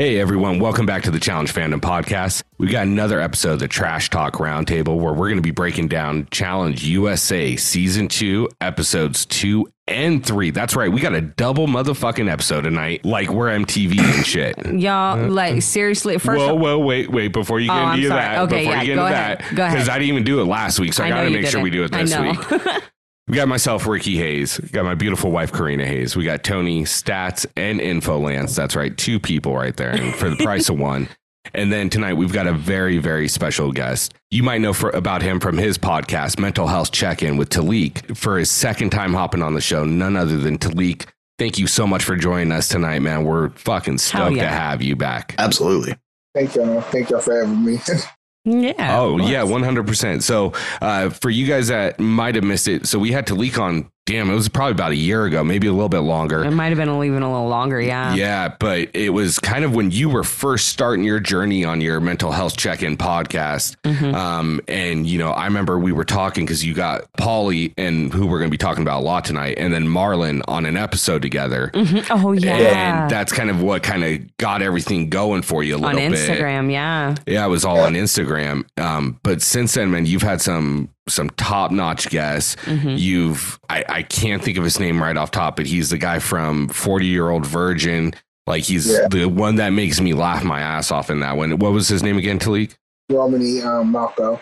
Hey everyone, welcome back to the Challenge Fandom Podcast. We got another episode of the Trash Talk Roundtable where we're going to be breaking down Challenge USA Season 2, Episodes 2 and 3. That's right, we got a double motherfucking episode tonight, like we're MTV and shit. Y'all, like seriously, first Whoa, whoa, wait, wait, before you oh, get Oh, into that, Okay, before yeah, you get into ahead. that, Go ahead. because I didn't even do it last week, so I, I got to make sure we do it this week. We got myself, Ricky Hayes. Got my beautiful wife, Corrina Hayes. We got Tony, Stats, and Infolance. That's right, two people right there, and for the price of one. And then tonight we've got a very, very special guest. You might know for, about him from his podcast, Mental Health Check In with Talik. For his second time hopping on the show, none other than Talik. Thank you so much for joining us tonight, man. We're fucking stoked yeah. to have you back. Absolutely. Thank y'all. Thank y'all for having me. yeah. Oh yeah, one hundred percent. So uh, for you guys that might have missed it, so we had Talik on. Damn, it was probably about a year ago, maybe a little bit longer. It might have been even a little longer. Yeah. Yeah, but it was kind of when you were first starting your journey on your mental health check-in podcast. Mhm. Um, and you know, I remember we were talking because you got Paulie and who we're going to be talking about a lot tonight, and then Marlon on an episode together. Mhm. Oh yeah. And that's kind of what kind of got everything going for you a on little bit. Instagram. Yeah. Yeah, it was all on Instagram. Um, but since then, man, you've had some some top notch guests. Mhm. You've I, I can't think of his name right off top, but he's the guy from Forty Year Old Virgin. Like he's Yeah. the one that makes me laugh my ass off in that one. What was his name again, Talik? Romany um, Malco.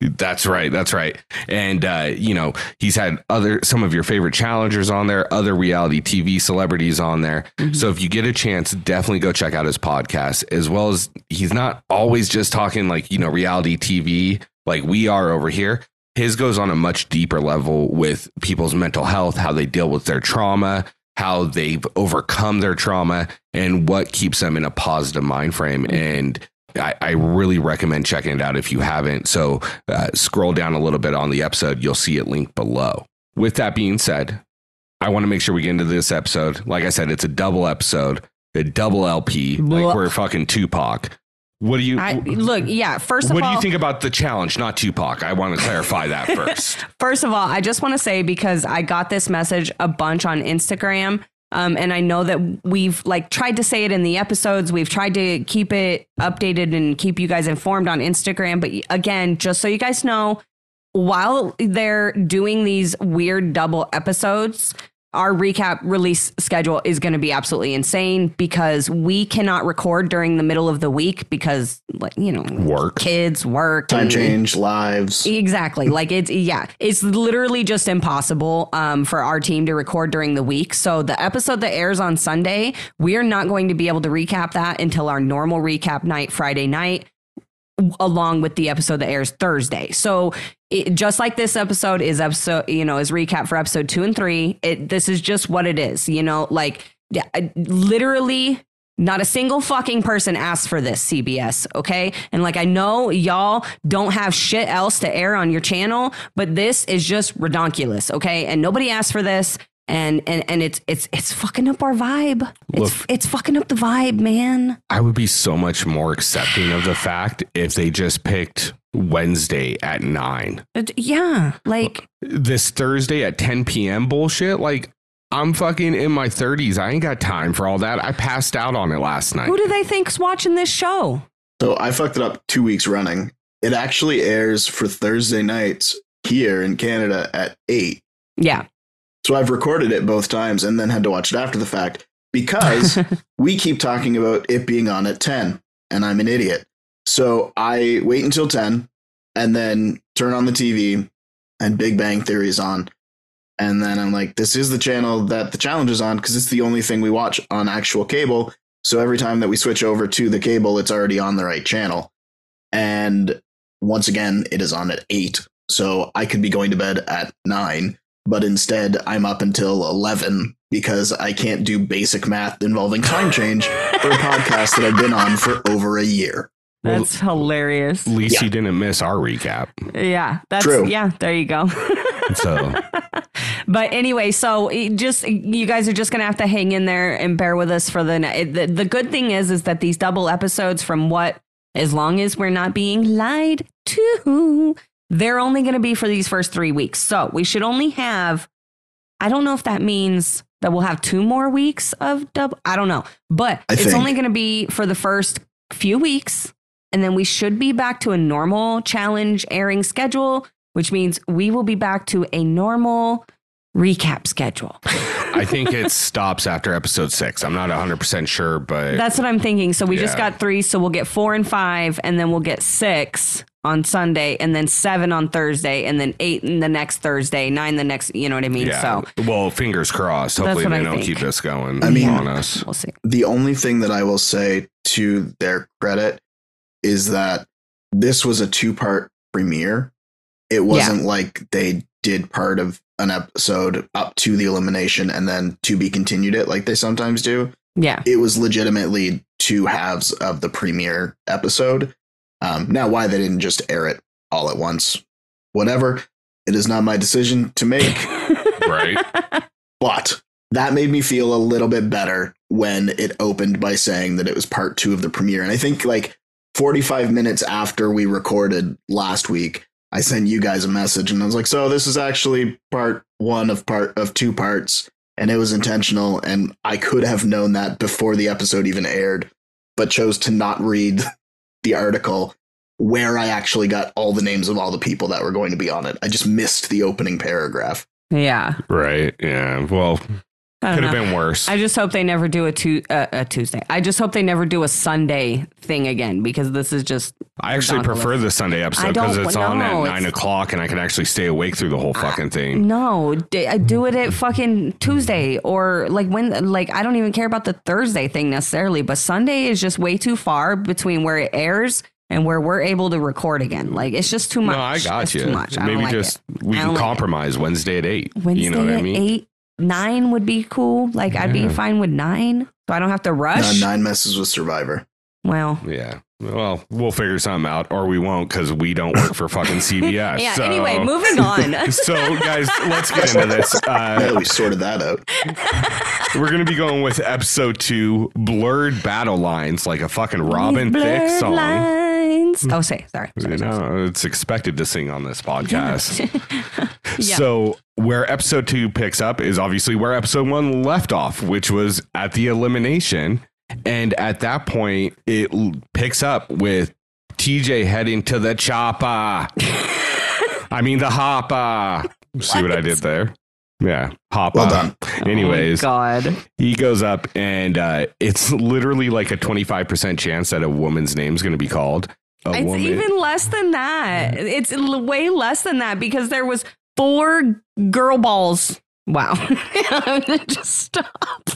That's right. That's right. And uh, you know, he's had other some of your favorite challengers on there, other reality TV celebrities on there. Mhm. So if you get a chance, definitely go check out his podcast. As well as he's not always just talking like, you know, reality TV like we are over here. His goes on a much deeper level with people's mental health, how they deal with their trauma, how they've overcome their trauma, and what keeps them in a positive mind frame. And I, I really recommend checking it out if you haven't. So uh, scroll down a little bit on the episode, you'll see it linked below. With that being said, I want to make sure we get into this episode. Like I said, it's a double episode, a double LP, like we're fucking Tupac. What do you I, look, yeah. First of what all, what do you think about the challenge, not Tupac? I want to clarify that first. First of all, I just want to say because I got this message a bunch on Instagram. Um, and I know that we've like tried to say it in the episodes. We've tried to keep it updated and keep you guys informed on Instagram. But again, just so you guys know, while they're doing these weird double episodes, our recap release schedule is going to be absolutely insane because we cannot record during the middle of the week because, like, you know, Work. kids, work, Time and- change, lives. Exactly. Like it's yeah, it's literally just impossible um, for our team to record during the week. So the episode that airs on Sunday, we are not going to be able to recap that until our normal recap night Friday night along with the episode that airs Thursday. So it, just like this episode is episode, you know, is recap for episode 2 and 3, it this is just what it is, you know, like yeah, literally not a single fucking person asked for this CBS, okay? And like I know y'all don't have shit else to air on your channel, but this is just redonkulous, okay? And nobody asked for this and and and it's it's it's fucking up our vibe. It's it's fucking up the vibe, man. I would be so much more accepting of the fact if they just picked Wednesday at nine. Uh, it- yeah, like This Thursday at 10 p.m. bullshit. Like, I'm fucking in my 30s. I ain't got time for all that. I passed out on it last night. who do they think's watching this show? So I fucked it up two weeks running. It actually airs for Thursday nights here in Canada at 8. Yeah. So I've recorded it both times and then had to watch it after the fact because we keep talking about it being on at 10 and I'm an idiot. So I wait until 10 and then turn on the TV and Big Bang Theory is on. And then I'm like, this is the channel that the challenge is on because it's the only thing we watch on actual cable. So every time that we switch over to the cable, it's already on the right channel. And once again, it is on at 8. So I could be going to bed at 9 but instead I'm up until 11 because I can't do basic math involving time change for a podcast that I've been on for over a year. Well, That's hilarious. At least Yeah. you didn't miss our recap. Yeah, that's True. yeah. There you go. So but anyway, so just you guys are just gonna have to hang in there and bear with us for the it- the, the good thing is is that these double episodes from what as long as we're not being lied to, they're only gonna be for these first three weeks. So we should only have. I don't know if that means that we'll have two more weeks of double. I don't know, but I it's think- only going to be for the first few weeks, and then we should be back to a normal challenge airing schedule, which means we will be back to a normal recap schedule. I think it stops after episode six. I'm not 100% sure, but That's what I'm thinking. So we just got three, so we'll get four and five, and then we'll get six on Sunday, and then seven on Thursday, and then eight in the next Thursday, nine the next. You know what I mean? yeah. So well, fingers crossed. Hopefully they I don't think. keep this going I mean- on us. we'll see. the only thing that I will say to their credit is that this was a two part premiere. It wasn't like they did part of an episode up to the elimination and then to be continued it like they sometimes do. Yeah. It was legitimately two halves of the premiere episode. Um, now, why they didn't just air it all at once, whatever. It is not my decision to make. Right. But that made me feel a little bit better when it opened by saying that it was part two of the premiere. And I think like 45 minutes after we recorded last week, I sent you guys a message and I was like, so this is actually part one of part of two parts. And it was intentional. And I could have known that before the episode even aired, but chose to not read the article where I actually got all the names of all the people that were going to be on it. I just missed the opening paragraph. yeah. right. Yeah. Well, I could have been worse. I just hope they never do a, tu- uh, a Tuesday. I just hope they never do a Sunday thing again because this is just I actually prefer the Sunday episode because it's on at nine o'clock and I can actually stay awake through the whole fucking thing. No, I do it at fucking Tuesday or like when, like, I don't even care about the Thursday thing necessarily, but Sunday is just way too far between where it airs and where we're able to record again. Like, it's just too much. No, I got It's you. Too much. I Maybe like just it. we can don't like compromise Wednesday at eight. Wednesday you know what I at mean? eight, nine would be cool. Like, I'd be Yeah. fine with nine, so I don't have to rush. Nine messes with Survivor. Well, Yeah. Well, we'll figure something out, or we won't because we don't work for fucking CBS. yeah. so- Anyway, moving on. So, guys, let's get into this. Now that Uh, we sorted that out. we're going to be going with episode two, Blurred Battle Lines, like a fucking Robin These Thicke blurred song. Lines. Oh, say sorry. You sorry, sorry, it's expected to sing on this podcast. Yeah. So, where episode two picks up is obviously where episode one left off, which was at the elimination. And at that point, it l- picks up with TJ heading to the chopper. I mean, the hopper. See what I did there? Yeah, hopper. Well done. Anyways, Oh, God. he goes up, and uh, it's literally like a 25% chance that a woman's name is going to be called. It's woman. even less than that. It's way less than that because there was four girl balls. Wow. I'm gonna just stop.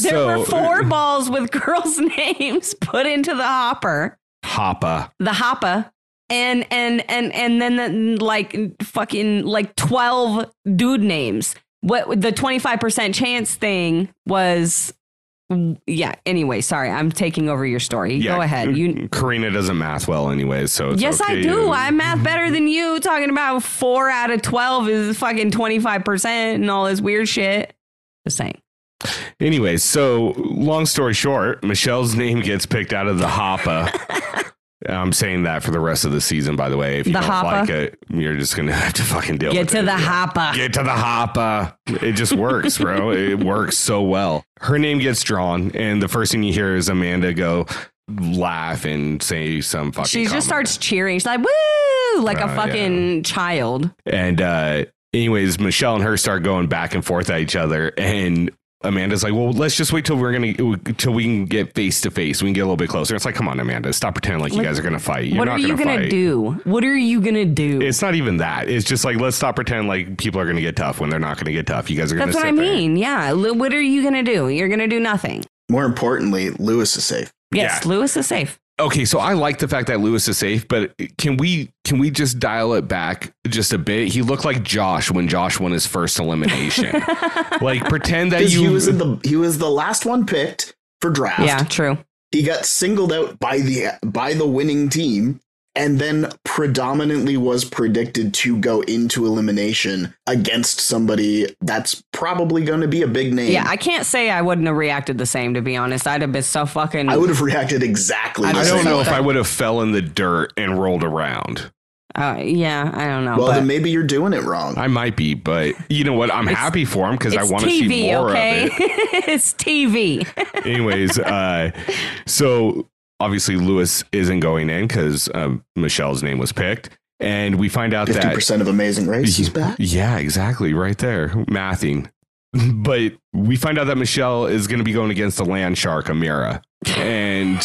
There so, were four balls with girls' names put into the hopper, Hopper. the hopper, and and and and then the, like fucking like twelve dude names. What the twenty five percent chance thing was? Mm, yeah. Anyway, sorry, I'm taking over your story. Go ahead. You Corrina doesn't math well, anyways. So it's Yes, I do. I'm math better than you. Talking about four out of 12 is fucking 25% and all this weird shit. Just saying. Anyways, so long story short, Michele's name gets picked out of the hopper. I'm saying that for the rest of the season, by the way. If you The don't hopper? like it, you're just gonna have to fucking deal Get to it. the Yeah. hopper. Get to the hopper. It just works, bro. it works so well. Her name gets drawn, and the first thing you hear is Amanda go laugh and say some fucking. She just starts cheering. She's like, woo, like a Oh, fucking child. And uh, anyways, Michele and her start going back and forth at each other, and Amanda's like, "Well, let's just wait till we're gonna till we can get face to face. We can get a little bit closer." It's like, "Come on, Amanda, stop pretending like you guys are gonna fight. You're what not are you gonna, going to fight." do? What are you going to do? It's not even that. It's just like let's stop pretending like people are gonna get tough when they're not gonna get tough. You guys are gonna. That's what sit I there. mean. Yeah. L- What are you going to do? You're going to do nothing. More importantly, Lewis is safe. Yes, Yeah. Lewis is safe. Okay, so I like the fact that Lewis is safe, but can we can we just dial it back just a bit? He looked like Josh when Josh won his first elimination. like pretend that you he was in the he was the last one picked for draft. yeah, true. He got singled out by the by the winning team and then predominantly was predicted to go into elimination against somebody that's probably going to be a big name. Yeah, I can't say I wouldn't have reacted the same, to be honest. I'd have been so fucking. I would have reacted exactly I the I same. don't know if I would have fell in the dirt and rolled around. Uh, yeah, I don't know. Well, but then maybe you're doing it wrong. I might be, but you know what? I'm happy for him because I want to see more okay? of it. it's TV. Anyways, uh, so obviously Lewis isn't going in because um, Michele's name was picked, and we find out Fifty that percent of Amazing Race is back. Yeah, exactly. Right there. Mathing. But we find out that Michele is going to be going against the land shark, Ameerah. And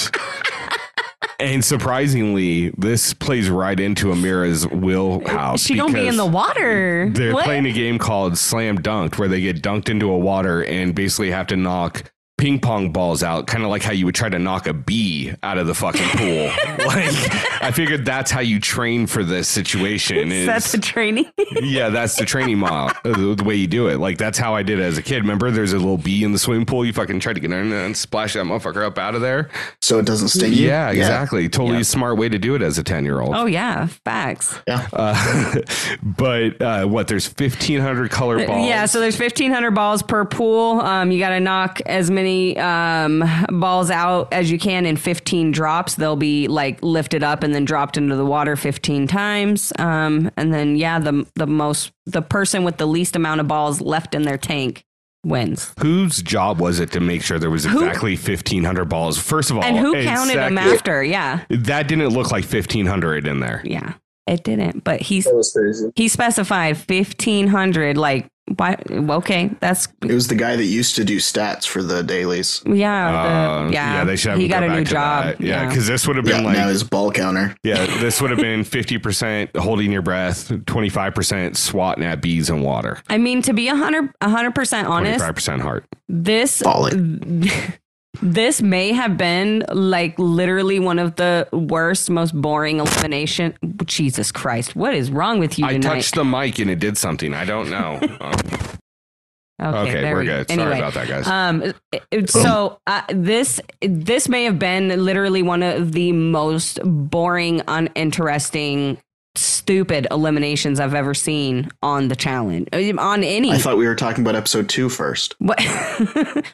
and surprisingly, this plays right into Ameerah's wheelhouse. she don't be in the water. They're What? playing a game called Slam Dunked where they get dunked into a water and basically have to knock ping pong balls out, kind of like how you would try to knock a bee out of the fucking pool. like I figured that's how you train for this situation. Is, That's the training. yeah, that's the training model, the, the way you do it. Like that's how I did it as a kid. Remember, there's a little bee in the swimming pool. You fucking try to get in there and splash that motherfucker up out of there. So it doesn't sting you. Yeah, exactly. Totally Yeah. smart way to do it as a ten year old. oh yeah, facts. Uh, but uh, what? There's 1,500 color balls. Yeah, so there's 1,500 balls per pool. Um, you got to knock as many um, balls out as you can in 15 drops. They'll be like lifted up and then dropped into the water 15 times. Um, and then yeah, the the most the person with the least amount of balls left in their tank wins. Whose job was it to make sure there was exactly 1,500 balls? First of all, And who counted them after? Yeah, That didn't look like 1,500 in there. yeah, it didn't. But he's That was crazy. he specified 1,500. Like, why? Okay, that's It was the guy that used to do stats for the dailies. yeah, Uh, the, yeah. they should have he got a new job. that. Yeah, because this would have been Yeah, like now his ball counter. Yeah, this would have been 50% holding your breath, 25% swatting at bees and water, I mean, to be a hundred a hundred percent honest, 25% heart. this Ball it. this may have been like literally one of the worst, most boring elimination. Jesus Christ, what is wrong with you I tonight? touched the mic and it did something. I don't know. Um, okay, we're we go. good. Sorry about that, guys. Um, so uh, this this may have been literally one of the most boring, uninteresting, stupid eliminations I've ever seen on the challenge uh, on any. I thought we were talking about episode two first. What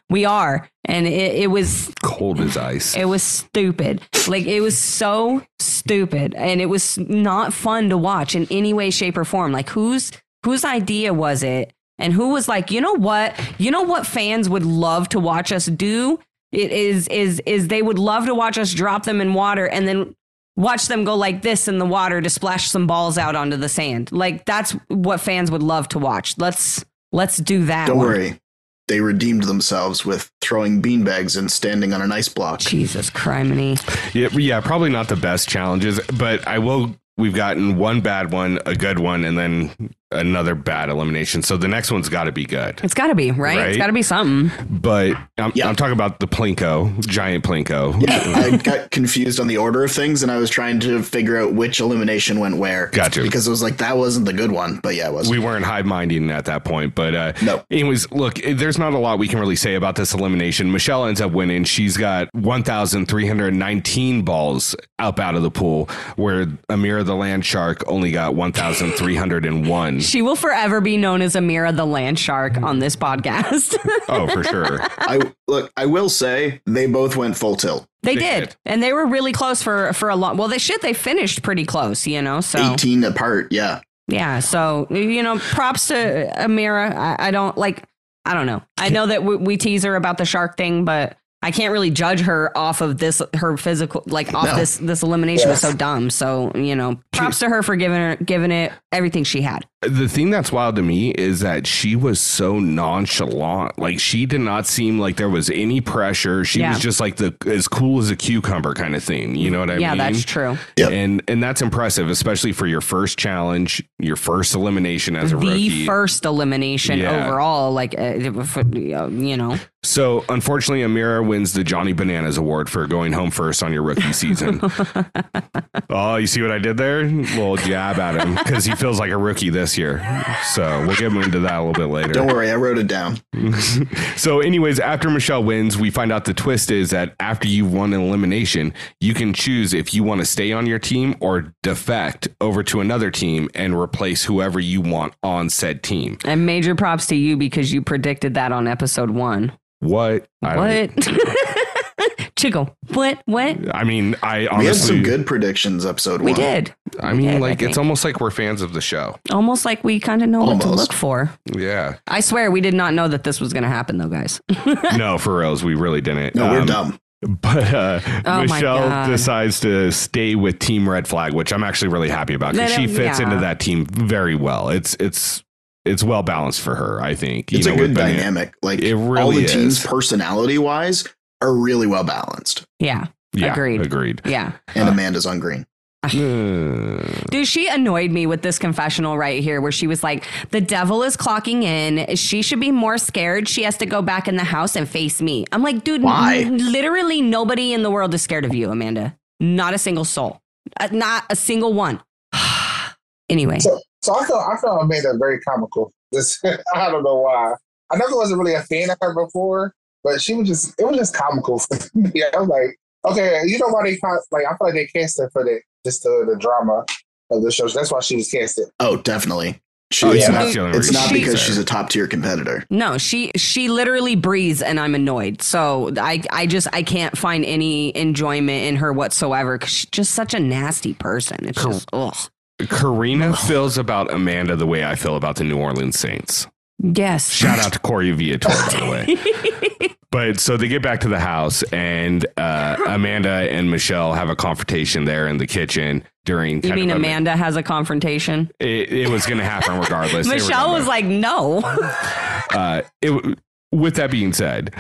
we are, and it, it was Cold as ice. it was stupid. Like it was so stupid, and it was not fun to watch in any way, shape, or form. Like whose whose idea was it, and who was like, you know what, you know what fans would love to watch us do. It is is is they would love to watch us drop them in water and then watch them go like this in the water to splash some balls out onto the sand. Like that's what fans would love to watch. Let's let's do that. Don't one. worry. They redeemed themselves with throwing beanbags and standing on an ice block. Jesus criminy. Yeah, yeah, probably not the best challenges, but I will. We've gotten one bad one, a good one, and then another bad elimination. So the next one's got to be good. It's got to be right. It's Right? got to be something. But I'm, Yeah. I'm talking about the Plinko, giant Plinko. Yeah, I got confused on the order of things, and I was trying to figure out which elimination went where. Gotcha. Because it was like that wasn't the good one, but yeah, it was. we weren't high minding at that point. But uh, No. anyways, look, eh, there's not a lot we can really say about this elimination. Michele ends up winning. She's got 1,319 balls up out of the pool, where Ameerah the land shark only got 1,301. She will forever be known as Ameerah the land shark on this podcast. oh, for sure. I look. I will say they both went full tilt. they They did. did. And they were really close for for a long well they should they finished pretty close, you know. So Eighteen apart. Yeah. yeah, so you know, props to Ameerah. I, I don't like I don't know. I know that we, we tease her about the shark thing, but I can't really judge her off of this her physical like off No. this this elimination was so dumb. So, you know, props to her for giving her giving it everything she had. The thing that's wild to me is that she was so nonchalant. Like she did not seem like there was any pressure. She Yeah. was just like the as cool as a cucumber kind of thing. You know what I yeah, mean? Yeah, that's true. Yep. And and that's impressive, especially for your first challenge, your first elimination as a rookie. the rookie. first elimination Yeah. overall, like uh, you know, So unfortunately, Ameerah wins the Johnny Bananas Award for going home first on your rookie season. oh, you see what I did there? little jab at him because he feels like a rookie this year. So we'll get into that a little bit later. Don't worry, I wrote it down. so, anyways, after Michele wins, we find out the twist is that after you've won an elimination, you can choose if you want to stay on your team or defect over to another team and replace whoever you want on said team. and major props to you because you predicted that on episode one. What? I What? Chico. What? What? I mean, I honestly, we had some good predictions episode We one. did. I mean, did, I like it's almost like we're fans of the show. Almost like we kind of know what to look for. Yeah, I swear we did not know that this was going to happen, though, guys. no, for reals, we really didn't. No, we're Um, dumb. But uh, Oh Michele decides to stay with Team Red Flag, which I'm actually really happy about because she fits yeah. into that team very well. It's it's it's well balanced for her. I think You It's a good with Bennett- dynamic. Like It all really the teams, is. personality wise, are really well balanced. yeah. Yeah, Agreed. Agreed. Yeah. And Uh, Amanda's on green. Uh, Dude, she annoyed me with this confessional right here where she was like, the devil is clocking in. She should be more scared. She has to go back in the house and face me. I'm like, dude, Why? n- literally nobody in the world is scared of you, Amanda. Not a single soul. Uh, not a single one. anyway. So, so I feel I feel Amanda very comical. This I don't know why. I never wasn't really a fan of her before, but she was just it was just comical for me. I was like, okay, you know why they ca- like I feel like they cast her for the just the, the drama of the show. That's why she was casted. Oh, definitely. She, oh, it's yeah, not, that's it's reason not She- because she's a top tier competitor. No, she she literally breathes and I'm annoyed. So I I just I can't find any enjoyment in her whatsoever cuz she's just such a nasty person. It's Cor- just ugh. Corrina feels about Amanda the way I feel about the New Orleans Saints. Yes. Shout out to Corey Viator, by the way. But so they get back to the house, and uh, Amanda and Michele have a confrontation there in the kitchen during. You mean of a- Amanda has a confrontation? It, it was going to happen regardless. Michele was like, "No." uh, it, with that being said,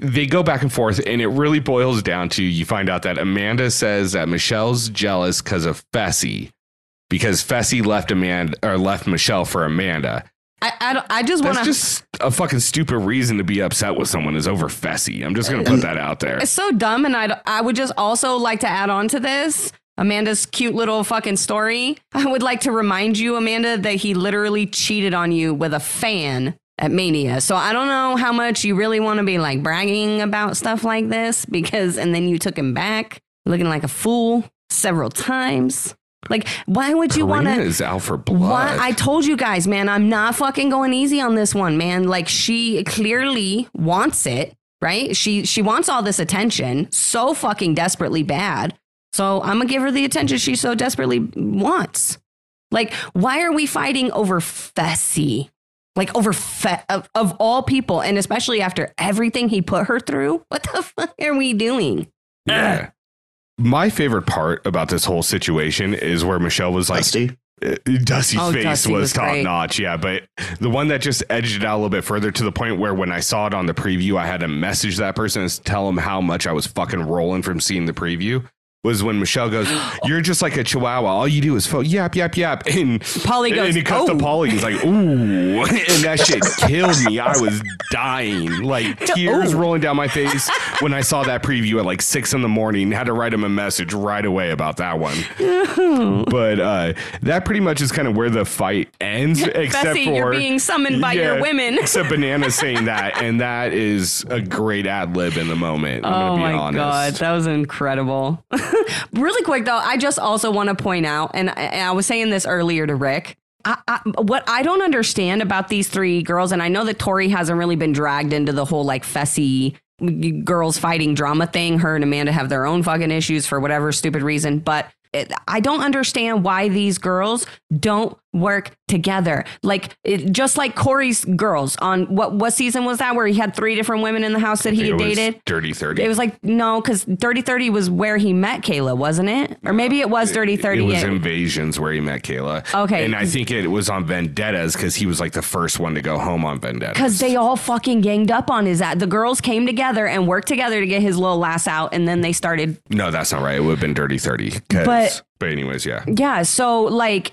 they go back and forth, and it really boils down to you find out that Amanda says that Michele's jealous because of Fessy, because Fessy left Amanda or left Michele for Amanda. I I, don't- I just want to. just a fucking stupid reason to be upset with someone is over Fessy. I'm just gonna put that out there. It's so dumb, and I I would just also like to add on to this. Amanda's cute little fucking story. I would like to remind you, Amanda, that he literally cheated on you with a fan at Mania. So I don't know how much you really want to be like bragging about stuff like this because, and then you took him back looking like a fool several times. Like, why would you want to? is out for blood. Why? I told you guys, man, I'm not fucking going easy on this one, man. Like she clearly wants it, right? She she wants all this attention so fucking desperately bad. So I'm gonna give her the attention she so desperately wants. Like, why are we fighting over Fessy? Like over fe- of, of all people, and especially after everything he put her through. What the fuck are we doing? yeah. My favorite part about this whole situation is where Michele was like, Dusty. uh, Dusty's Oh, face Dusty was, was top notch. Yeah, but the one that just edged it out a little bit further to the point where when I saw it on the preview, I had to message that person and tell him how much I was fucking rolling from seeing the preview. Was when Michele goes, "You're just like a chihuahua. All you do is fo- yap yap yap." And Paulie goes, and he cuts "Oh." to Paulie. He's like, "Ooh," and that shit killed me. I was dying, like tears Oh. rolling down my face when I saw that preview at like six in the morning. Had to write him a message right away about that one. but uh, that pretty much is kind of where the fight ends, except Fessy, for you're being summoned by your women. except Banana saying that, and that is a great ad lib in the moment. I'm oh gonna be my honest. god, that was incredible. really quick though, I just also want to point out, and I, and I was saying this earlier to Rick. I, I, what I don't understand about these three girls, and I know that Tori hasn't really been dragged into the whole like Fessy girls fighting drama thing. Her and Amanda have their own fucking issues for whatever stupid reason, but it, I don't understand why these girls don't work together. Like it, just like Cory's girls on what what season was that where he had three different women in the house that he had dated. Dirty Thirty. It was like no, because Dirty Thirty was where he met Kayla, wasn't it? Or maybe it was Dirty Thirty. It was Invasions where he met Kayla. Okay. and I think it was on Vendettas because he was like the first one to go home on Vendettas. Because they all fucking ganged up on his ass. The girls came together and worked together to get his little lass out, and then they started. No, that's not right. It would have been Dirty Thirty. But- but anyways, yeah. Yeah, so like,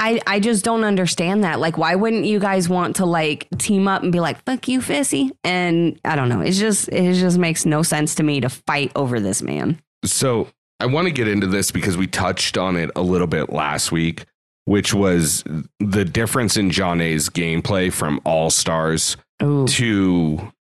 I I just don't understand that. Like, why wouldn't you guys want to like team up and be like, "Fuck you, Fessy"? And I don't know. It's just it just makes no sense to me to fight over this man. So I want to get into this because we touched on it a little bit last week, which was the difference in Jonna's gameplay from All Stars Ooh. to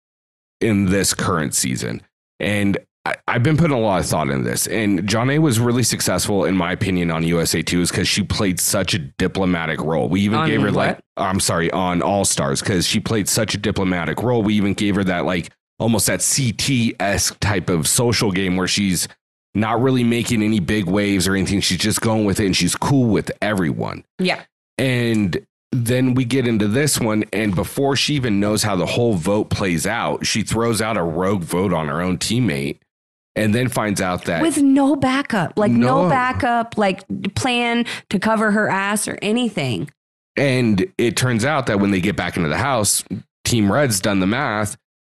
in this current season. And I, I've been putting a lot of thought into this. And Jonna was really successful, in my opinion, on USA 2 is because she played such a diplomatic role. We even On gave her, like. I'm sorry, on All Stars, because she played such a diplomatic role. We even gave her that, like, almost that CT esque type of social game where she's not really making any big waves or anything. She's just going with it and she's cool with everyone. Yeah. And then we get into this one, and before she even knows how the whole vote plays out, she throws out a rogue vote on her own teammate and then finds out that With no backup, like no. No. backup, like plan to cover her ass or anything. And it turns out that when they get back into the house, Team Red's done the math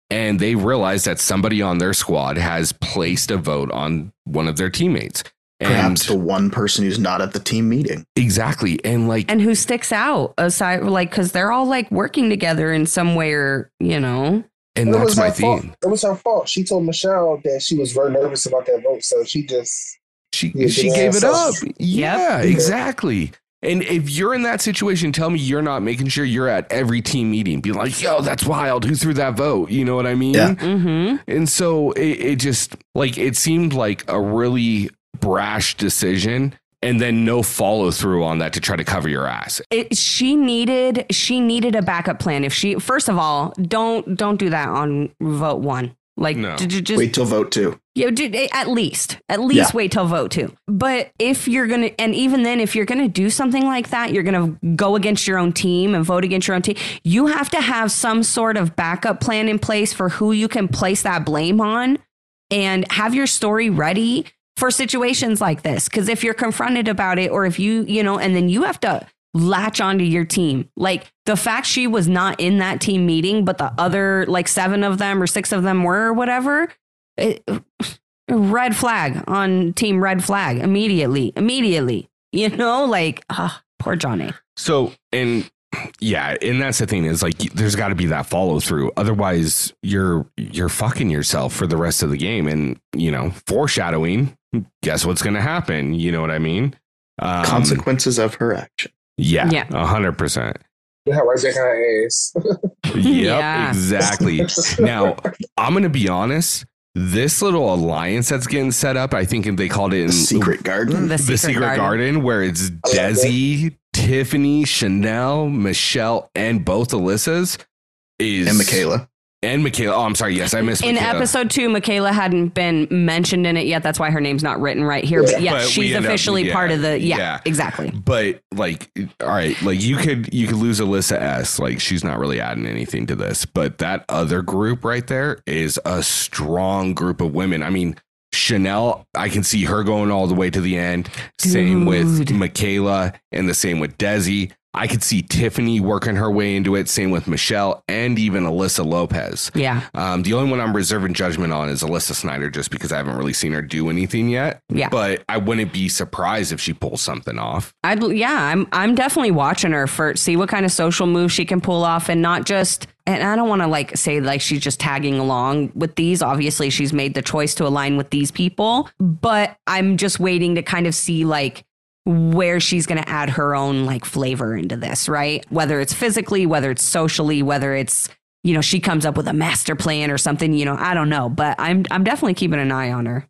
and they realize that somebody on their squad has placed a vote on one of their teammates. And Perhaps the one person who's not at the team meeting. exactly. And like, And who sticks out aside, like, because they're all like working together in some way or, you know. And it that's was my her fault. It was her fault. She told Michele that she was very nervous about that vote, so she just She, she gave it so- up. Yeah, Yep. exactly. And if you're in that situation, tell me you're not making sure you're at every team meeting. Be like, yo, that's wild. Who threw that vote? You know what I mean? Yeah. Mm-hmm. And so it, it just like it seemed like a really brash decision and then no follow through on that to try to cover your ass. It, she needed she needed a backup plan. If she first of all, don't don't do that on vote one. Like No. j- j- just Wait till vote two. Yeah, dude, at least, at least Yeah. wait till vote two. But if you're gonna, and even then, if you're gonna do something like that, you're gonna go against your own team and vote against your own team. You have to have some sort of backup plan in place for who you can place that blame on, and have your story ready for situations like this. Because if you're confronted about it, or if you, you know, and then you have to latch onto your team. Like the fact she was not in that team meeting, but the other like seven of them or six of them were or whatever. It, red flag on team red flag immediately immediately you know like ah, poor jonna So, and yeah, and that's the thing is like there's got to be that follow through. Otherwise, you're you're fucking yourself for the rest of the game. And you know, foreshadowing. Guess what's going to happen? You know what I mean? Um, Consequences of her action. Yeah, Yeah. a hundred percent. yeah, right back in her ass. Yep, Yeah. exactly. Now, I'm going to be honest. This little alliance that's getting set up, I think they called it in The secret garden. the the secret, Secret, garden. Garden. where it's I love Desi, Tiffany, Chanel, Michele, and both Alyssa's is and Michaela. And Michaela. Oh, I'm sorry. Yes, I missed in Michaela. episode two michaela hadn't been mentioned in it yet that's why her name's not written right here but Yeah. yeah But she's end up- officially yeah, part of the yeah, yeah. exactly But like, all right, like you could you could lose Alyssa S. Like she's not really adding anything to this, but that other group right there is a strong group of women. I mean, Chanel, I can see her going all the way to the end. Same with Dude. Michaela, and the same with Desi. I could see Tiffany working her way into it. Same with Michele and even Alyssa Lopez. yeah Um, the only one I'm reserving judgment on is Alyssa Snider, just because I haven't really seen her do anything yet. Yeah. But I wouldn't be surprised if she pulls something off. I'd yeah, I'm I'm definitely watching her for see what kind of social moves she can pull off and not just and I don't want to like say like she's just tagging along with these. Obviously, she's made the choice to align with these people, but I'm just waiting to kind of see like where she's going to add her own like flavor into this, right? Whether it's physically, whether it's socially, whether it's you know, she comes up with a master plan or something, you know, I don't know, but I'm I'm definitely keeping an eye on her.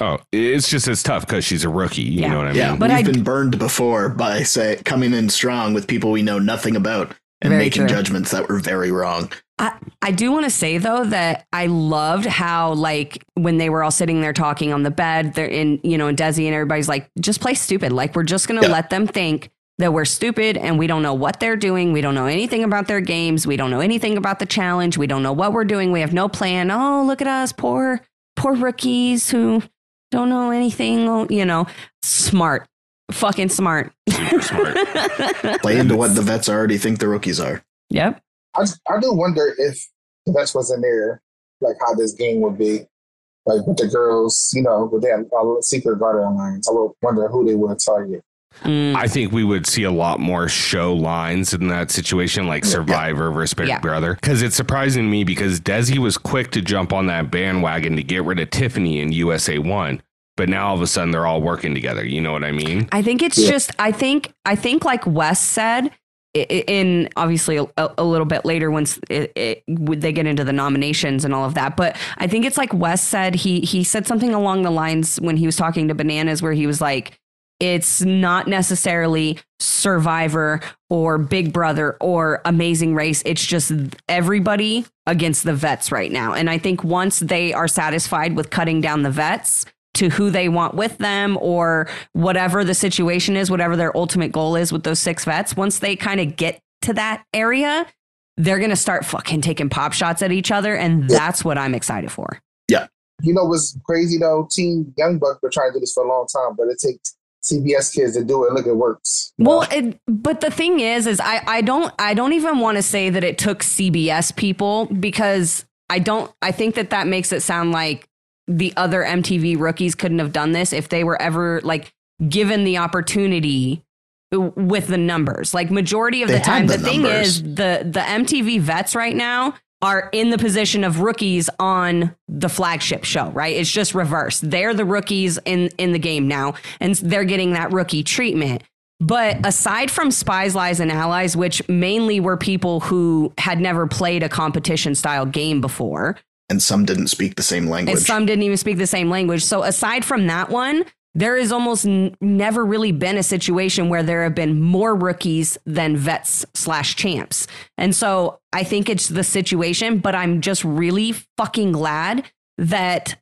Oh, it's just it's tough because she's a rookie. You Yeah. know what I Yeah, mean? But we've I- been burned before by say coming in strong with people we know nothing about and Very making true. judgments that were very wrong. I I do want to say though that I loved how like when they were all sitting there talking on the bed, they're in you know, and Desi and everybody's like, just play stupid. Like we're just gonna Yeah. let them think that we're stupid and we don't know what they're doing. We don't know anything about their games. We don't know anything about the challenge. We don't know what we're doing. We have no plan. Oh, look at us, poor, poor rookies who don't know anything. Oh, you know, smart, fucking smart. Smart. Play into what the vets already think the rookies are. Yep. I, I do wonder if the best was in there, like how this game would be. Like with the girls, you know, with that uh, secret garden alliance. I would wonder who they would target. Mm. I think we would see a lot more show lines in that situation, like Survivor versus Big Yeah. Brother. Because it's surprising to me because Desi was quick to jump on that bandwagon to get rid of Tiffany in USA One, but now all of a sudden they're all working together. You know what I mean? I think it's Yeah. just I think I think like Wes said i- i- in obviously a, a little bit later once it, it, they get into the nominations and all of that but I think it's like Wes said he he said something along the lines when he was talking to Bananas where he was like it's not necessarily Survivor or Big Brother or Amazing Race. It's just everybody against the vets right now. And I think once they are satisfied with cutting down the vets, to who they want with them or whatever the situation is, whatever their ultimate goal is with those six vets, once they kind of get to that area, they're going to start fucking taking pop shots at each other. And that's what I'm excited for. Yeah. You know what's crazy though? Team Young Buck been trying to do this for a long time, but it takes CBS kids to do it. Look, it works. Well, it, but the thing is, is I, I don't I don't even want to say that it took CBS people because I don't I think that that makes it sound like the other MTV rookies couldn't have done this if they were ever like given the opportunity with the numbers. Like majority of They the time, the the, thing is the the MTV vets right now are in the position of rookies on the flagship show, right? It's just reverse. They're the rookies in in the game now, and they're getting that rookie treatment. But aside from Spies, Lies, and Allies, which mainly were people who had never played a competition style game before, And some didn't speak the same language. and some didn't even speak the same language. So aside from that one, there has almost n- never really been a situation where there have been more rookies than vets slash champs. And so I think it's the situation, but I'm just really fucking glad that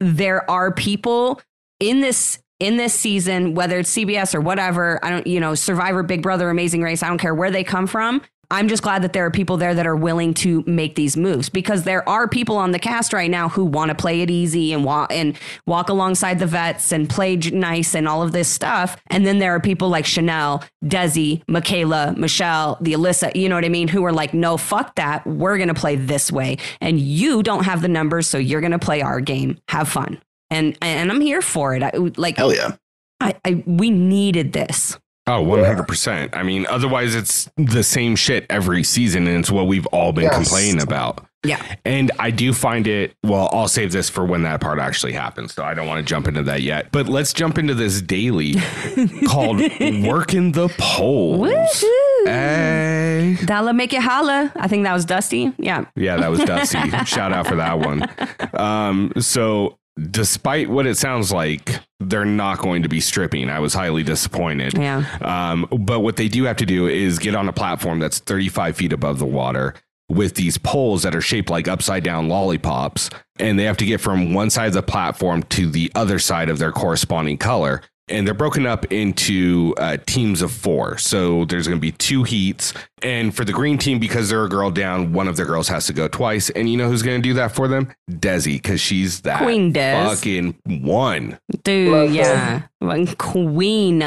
there are people in this in this season, whether it's CBS or whatever, I don't, you know, Survivor, Big Brother, Amazing Race, I don't care where they come from. I'm just glad that there are people there that are willing to make these moves because there are people on the cast right now who want to play it easy and walk and walk alongside the vets and play nice and all of this stuff. And then there are people like Chanel, Desi, Michaela, Michele, the Alyssa, you know what I mean, who are like, no, fuck that. We're going to play this way. And you don't have the numbers, so you're going to play our game. Have fun. And and I'm here for it. I, like Hell yeah. I, I we needed this. Oh, 100%. I mean, otherwise it's the same shit every season and it's what we've all been Yes. complaining about. Yeah. And I do find it, well, I'll save this for when that part actually happens. So I don't want to jump into that yet. But let's jump into this daily called Working the Polls. Woohoo. Hey. Dollar make it holla. I think that was Dusty. Yeah. Yeah, that was Dusty. Shout out for that one. Um, so, despite what it sounds like, they're not going to be stripping. I was highly disappointed. Yeah. Um, but what they do have to do is get on a platform that's 35 feet above the water with these poles that are shaped like upside down lollipops. And they have to get from one side of the platform to the other side of their corresponding color. And they're broken up into uh, teams of four. So there's going to be two heats. And for the green team, because they're a girl down, one of the girls has to go twice. And you know who's going to do that for them? Desi, because she's that Queen Des. fucking one. Dude, Love yeah. One Queen.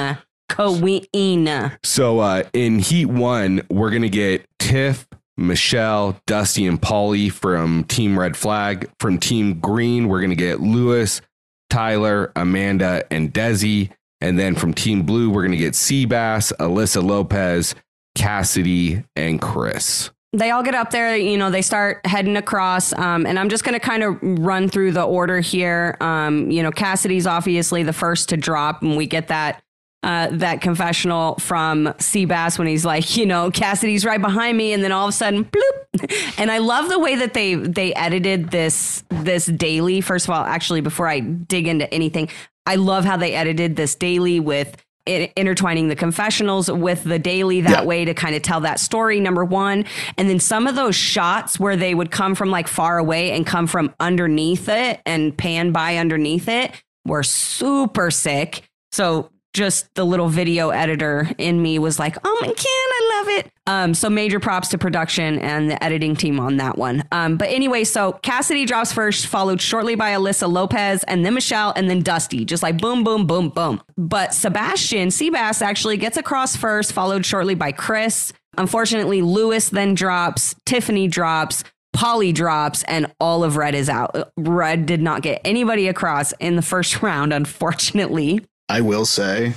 Queen. So uh, in Heat One, we're gonna get Tiff, Michele, Dusty, and Paulie from Team Red Flag. From Team Green, we're gonna get Lewis, Tyler, Amanda, and Desi. And then from Team Blue, we're gonna get Seabass, Alyssa Lopez, Cassidy, and Chris. They all get up there, you know, they start heading across. Um, and I'm just going to kind of run through the order here. Um, you know, Cassidy's obviously the first to drop, and we get that. Uh, that confessional from Seabass when he's like, you know, Cassidy's right behind me, and then all of a sudden, bloop. And I love the way that they they edited this this daily. First of all, actually, before I dig into anything, I love how they edited this daily with intertwining the confessionals with the daily that Yeah. way to kind of tell that story number one and then some of those shots where they would come from like far away and come from underneath it and pan by underneath it were super sick so just the little video editor in me was like oh my god i love it um, so major props to production and the editing team on that one um, but anyway so cassidy drops first followed shortly by alyssa lopez and then michele and then dusty just like boom boom boom boom but sebastian seabass actually gets across first followed shortly by chris unfortunately lewis then drops tiffany drops Paulie drops and all of Red is out. Red did not get anybody across in the first round, unfortunately. I will say,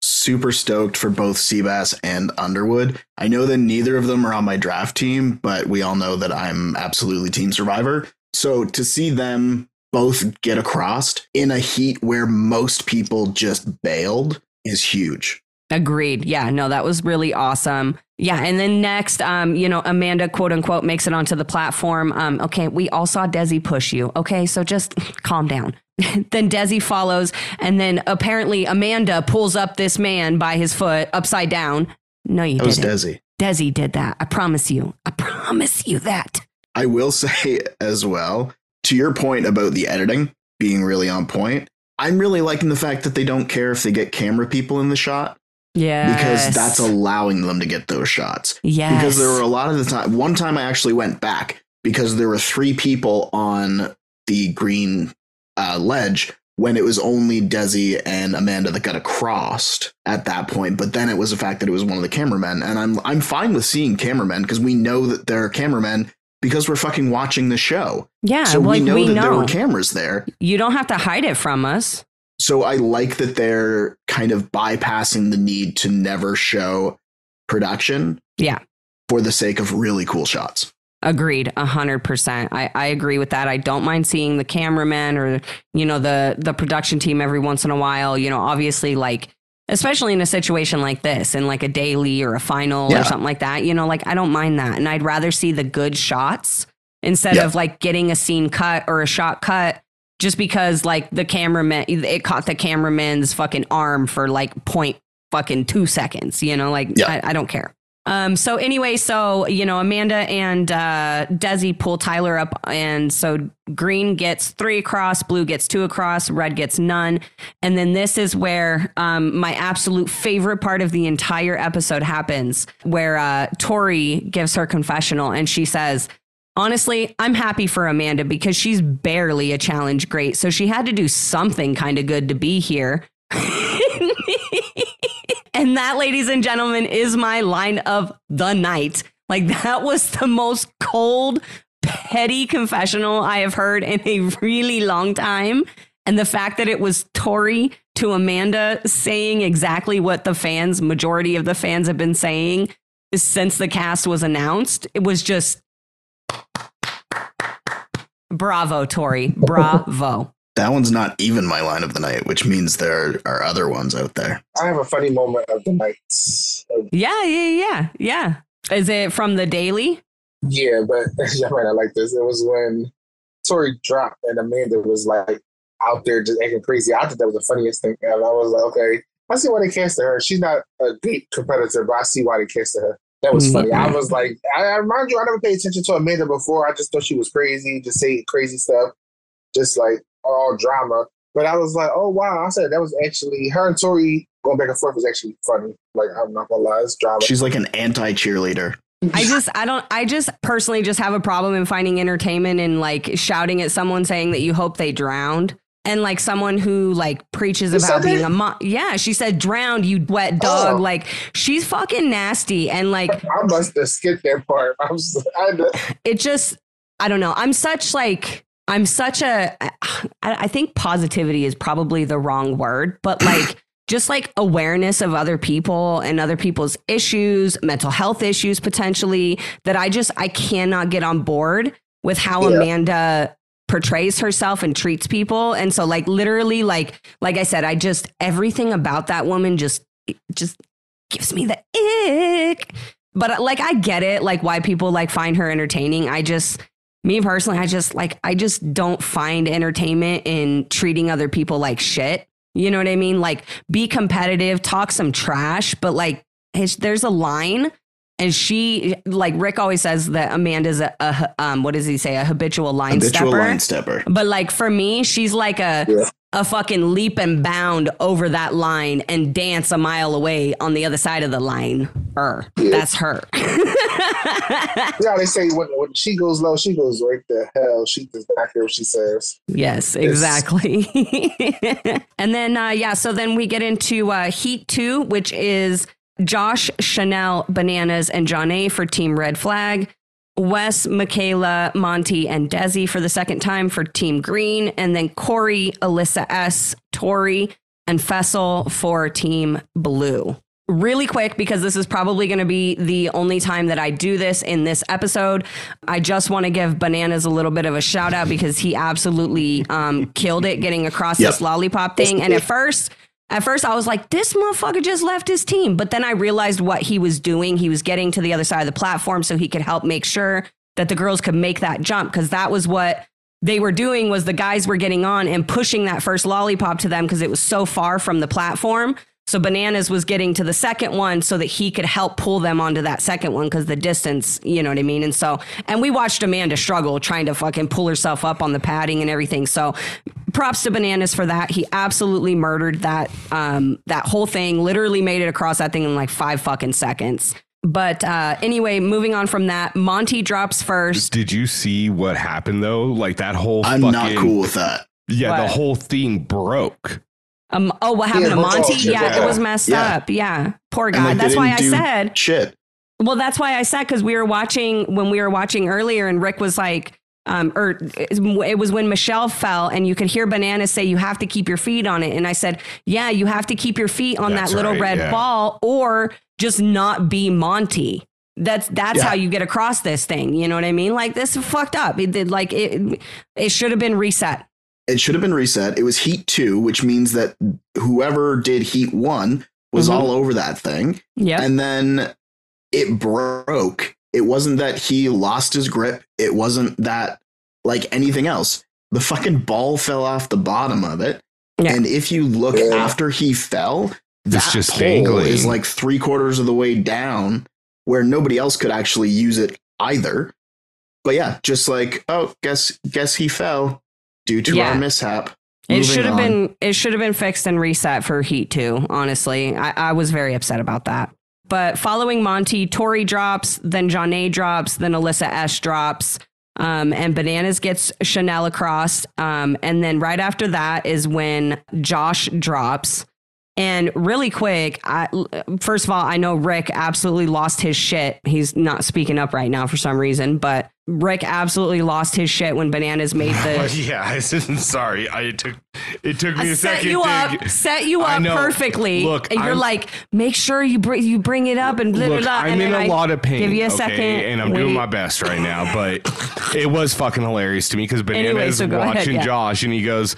super stoked for both Seabass and Underwood. I know that neither of them are on my draft team, but we all know that I'm absolutely Team Survivor. So to see them both get across in a heat where most people just bailed is huge. Agreed. Yeah, no, that was really awesome. Yeah, and then next, um, you know, Amanda quote unquote makes it onto the platform. Um, okay, we all saw Desi push you. Okay, so just calm down. then Desi follows, and then apparently Amanda pulls up this man by his foot upside down. No, you That was didn't. Desi. Desi did that. I promise you. I promise you that. I will say as well, to your point about the editing being really on point, I'm really liking the fact that they don't care if they get camera people in the shot Yeah. because that's allowing them to get those shots. Yeah. Because there were a lot of the time, one time I actually went back because there were three people on the green uh, ledge when it was only Desi and Amanda that got across at that point. But then it was the fact that it was one of the cameramen, and I'm I'm fine with seeing cameramen because we know that they're cameramen because we're fucking watching the show. yeah. so like we know we that there were cameras there. you don't have to hide it from us. So I like that they're kind of bypassing the need to never show production. Yeah. For the sake of really cool shots. Agreed, a hundred percent. I, I agree with that. I don't mind seeing the cameraman or you know the the production team every once in a while. You know, obviously, like especially in a situation like this, in like a daily or a final Yeah. or something like that. You know, like I don't mind that, and I'd rather see the good shots instead Yeah. of like getting a scene cut or a shot cut just because like the cameraman it caught the cameraman's fucking arm for like point fucking two seconds. You know, like Yeah. I, I don't care. Um, so anyway, so you know, Amanda and uh, Desi pull Tyler up, and so green gets three across, blue gets two across, red gets none, and then this is where um, my absolute favorite part of the entire episode happens, where uh, Tori gives her confessional, and she says. Honestly, I'm happy for Amanda because she's barely a challenge great. So she had to do something kind of good to be here. and that, ladies and gentlemen, is my line of the night. Like, that was the most cold, petty confessional I have heard in a really long time. And the fact that it was Tori to Amanda saying exactly what the fans, majority of the fans have been saying since the cast was announced, it was just bravo, Tori. Bravo. That one's not even my line of the night, which means there are other ones out there. I have a funny moment of the night. Yeah, yeah, yeah, yeah. Is it from the daily? Yeah, but y'all might not like this. It was when Tori dropped and Amanda was like out there just acting crazy. I thought that was the funniest thing ever. I was like, okay, I see why they casted her. She's not a great competitor, but I see why they casted her. That was funny. I mm-hmm. was like, I, I remind you, I never paid attention to Amanda before. I just thought she was crazy, just say crazy stuff, just like all drama. But I was like, oh wow! I said that was actually her and Tori going back and forth was actually funny. Like I'm not gonna lie, it's drama. She's like an anti cheerleader. I just, I don't, I just personally just have a problem in finding entertainment and like shouting at someone saying that you hope they drowned. And like someone who like preaches You about being that? a mom. Yeah, she said, drowned, you wet oh. dog. Oh. Like she's fucking nasty. And like I must have skipped that part. I was, I had it just i don't know i'm such like i'm such a, I think positivity is probably the wrong word but like just like awareness of other people and other people's issues mental health issues potentially that i just i cannot get on board with how Yeah. amanda portrays herself and treats people and so like literally like like i said i just everything about that woman just just gives me the ick but like I get it, like why people like find her entertaining. I just, me personally, I just like I just don't find entertainment in treating other people like shit. You know what I mean? Like be competitive, talk some trash, but like there's a line. And she, like Rick always says that Amanda's a, a um, what does he say, a habitual line Habitual stepper. line stepper. But like for me, she's like a Yeah. A fucking leap and bound over that line and dance a mile away on the other side of the line. Er, Yeah. That's her. yeah, they say when, when she goes low, she goes right the hell. She does not care what she says. yes, exactly. and then uh yeah, so then we get into uh Heat 2, which is Josh, Chanelle, Bananas, and Jonna for Team Red Flag. Wes, Michaela, Monte, and Desi for the second time for Team Green, and then Cory, Alyssa S, Tori, and Fessy for Team Blue. Really quick, because this is probably going to be the only time that I do this in this episode. I just want to give Bananas a little bit of a shout out because he absolutely um, killed it getting across Yep. this lollipop thing. And at first, at first, I was like, this motherfucker just left his team. But then I realized what he was doing. He was getting to the other side of the platform so he could help make sure that the girls could make that jump because that was what they were doing was the guys were getting on and pushing that first lollipop to them because it was so far from the platform. So Bananas was getting to the second one so that he could help pull them onto that second one because the distance, you know what I mean? And so, and we watched Amanda struggle trying to fucking pull herself up on the padding and everything. So props to Bananas for that. He absolutely murdered that, um, that whole thing, literally made it across that thing in like five fucking seconds. But uh, anyway, moving on from that, Monte drops first. Did you see what happened though? Like that whole I'm fucking, not cool with that. Yeah, What? the whole thing broke. Um, oh, what happened Yeah, to Monte? Monte, Yeah, yeah. it was messed Yeah. up. Yeah, poor guy. like, That's why I said. shit. Well, that's why I said because we were watching when we were watching earlier, and Rick was like, um, or it was when Michele fell, and you could hear Banana say, "You have to keep your feet on it." And I said, "Yeah, you have to keep your feet on That's that little right, red yeah. ball, or just not be Monte." That's that's Yeah. how you get across this thing. You know what I mean? Like this is fucked up. It did like it. It should have been reset. It should have been reset. It was Heat 2, which means that whoever did Heat 1 was Mhm. all over that thing. Yeah. And then it broke. It wasn't that he lost his grip. It wasn't that like anything else. The fucking ball fell off the bottom of it. Yeah. And if you look Yeah. after he fell, It's that just pole dangling. is like three quarters of the way down where nobody else could actually use it either. But yeah, just like, oh, guess guess he fell due to Yeah. our mishap. It should have been it should have been fixed and reset for Heat 2, honestly. I, I was very upset about that. But following Monte, Tori drops, then Janae drops, then Alyssa S drops, um, and Bananas gets Chanelle across. Um, and then right after that is when Josh drops. And really quick, I, first of all, I know Rick absolutely lost his shit. He's not speaking up right now for some reason, but Rick absolutely lost his shit when Bananas made the yeah, I said, sorry. I it took it took me I a set second. you to up, set you up perfectly. Look, and you're I'm- like, make sure you bring you bring it up and blah, blah, Look, blah. I'm and in a I lot of pain. Give you a okay? second, and I'm doing my best right now. But it was fucking hilarious to me because Bananas Anyway, is so go ahead, watching yeah. Josh, and he goes,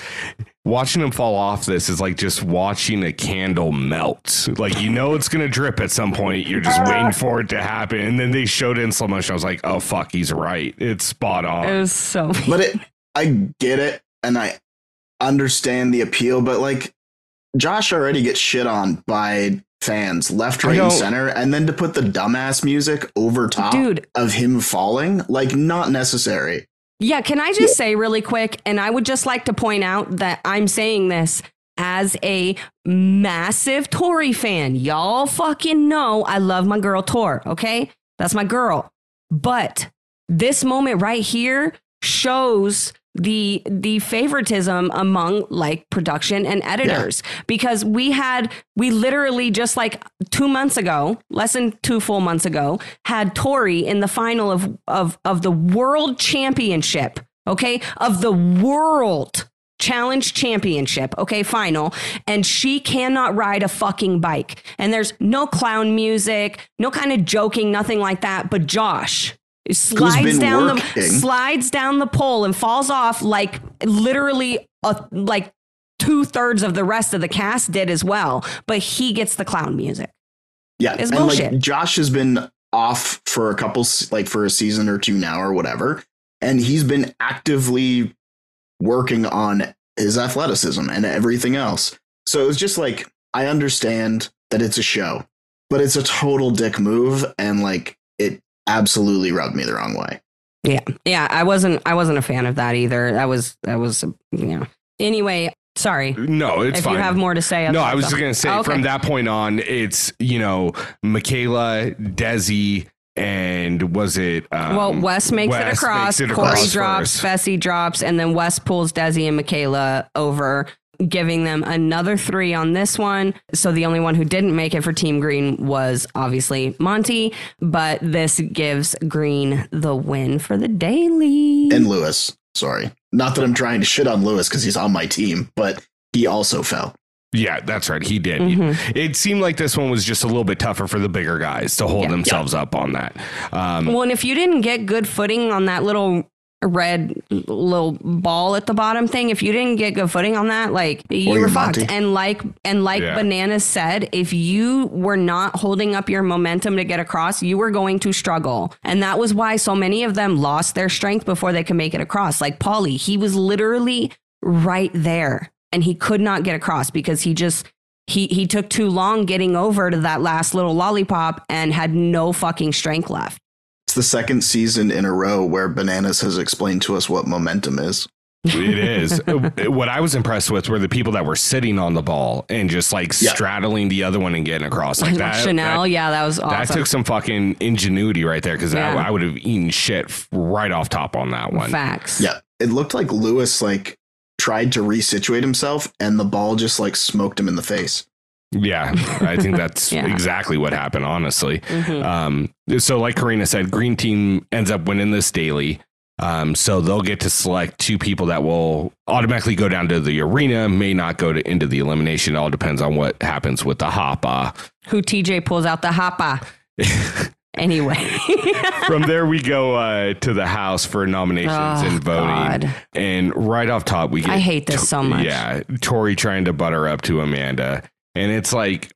"Watching him fall off this is like just watching a candle melt. Like you know it's gonna drip at some point. You're just waiting for it to happen. And then they showed it in slow motion. I was like, oh fuck, he's right. It's spot on. It was so. But it I get it and I understand the appeal, but like Josh already gets shit on by fans left, right, and center, and then to put the dumbass music over top Dude, of him falling, like not necessary. Yeah. Can I just say really quick? And I would just like to point out that I'm saying this as a massive Tori fan. Y'all fucking know I love my girl Tor. Okay, that's my girl. But this moment right here shows the the favoritism among like production and editors. Because we had we literally just like two months ago less than two full months ago had tori in the final of of of the world championship okay? Of the world challenge championship okay final. And she cannot ride a fucking bike. And there's no clown music no kind of joking nothing like that but josh slides down the slides down the pole and falls off like literally a, like two thirds of the rest of the cast did as well but he gets the clown music Yeah, It's and bullshit. like Josh has been off for a couple, like for a season or two now or whatever, and he's been actively working on his athleticism and everything else. So it was just like I understand that it's a show, but it's a total dick move, and like it absolutely rubbed me the wrong way. yeah yeah i wasn't i wasn't a fan of that either that was that was you know anyway sorry no, it's if fine. you have more to say No, I was just gonna say Oh, okay. from that point on, it's you know Michaela, Desi, and was it? Um, well, Wes makes it Wes across. makes it Cory across drops. first. Fessy drops, and then Wes pulls Desi and Michaela over, giving them another three on this one. So the only one who didn't make it for Team Green was obviously Monte, but this gives Green the win for the daily. And Lewis, sorry, not that I'm trying to shit on Lewis because he's on my team, but he also fell. Yeah, that's right. He did. Mhm. It seemed like this one was just a little bit tougher for the bigger guys to hold Yeah. themselves up on that. Um, Well, and if you didn't get good footing on that little red little ball at the bottom thing. If you didn't get good footing on that, like you Or were fucked. Monte. And like and like Yeah. Bananas said, if you were not holding up your momentum to get across, you were going to struggle. And that was why so many of them lost their strength before they could make it across. Like Paulie, he was literally right there and he could not get across because he just he he took too long getting over to that last little lollipop and had no fucking strength left. It's the second season in a row where Bananas has explained to us what momentum is. It is. Uh, what I was impressed with were the people that were sitting on the ball and just like Yeah. straddling the other one and getting across like that. Chanelle, that- yeah, that was awesome. That took some fucking ingenuity right there because Yeah. I, I would have eaten shit right off top on that one. Facts. Yeah. It looked like Lewis like tried to resituate himself and the ball just like smoked him in the face. Yeah, I think that's Yeah. exactly what happened, honestly. Mhm. Um, so, like Corrina said, Green Team ends up winning this daily. Um, so they'll get to select two people that will automatically go down to the arena, may not go to into the elimination. It all depends on what happens with the Hoppa. Who TJ pulls out the hoppa. Anyway. From there, we go uh, to the house for nominations Oh, and voting. God. And right off top, we get I hate this so much. Yeah, Tori trying to butter up to Amanda, and it's like,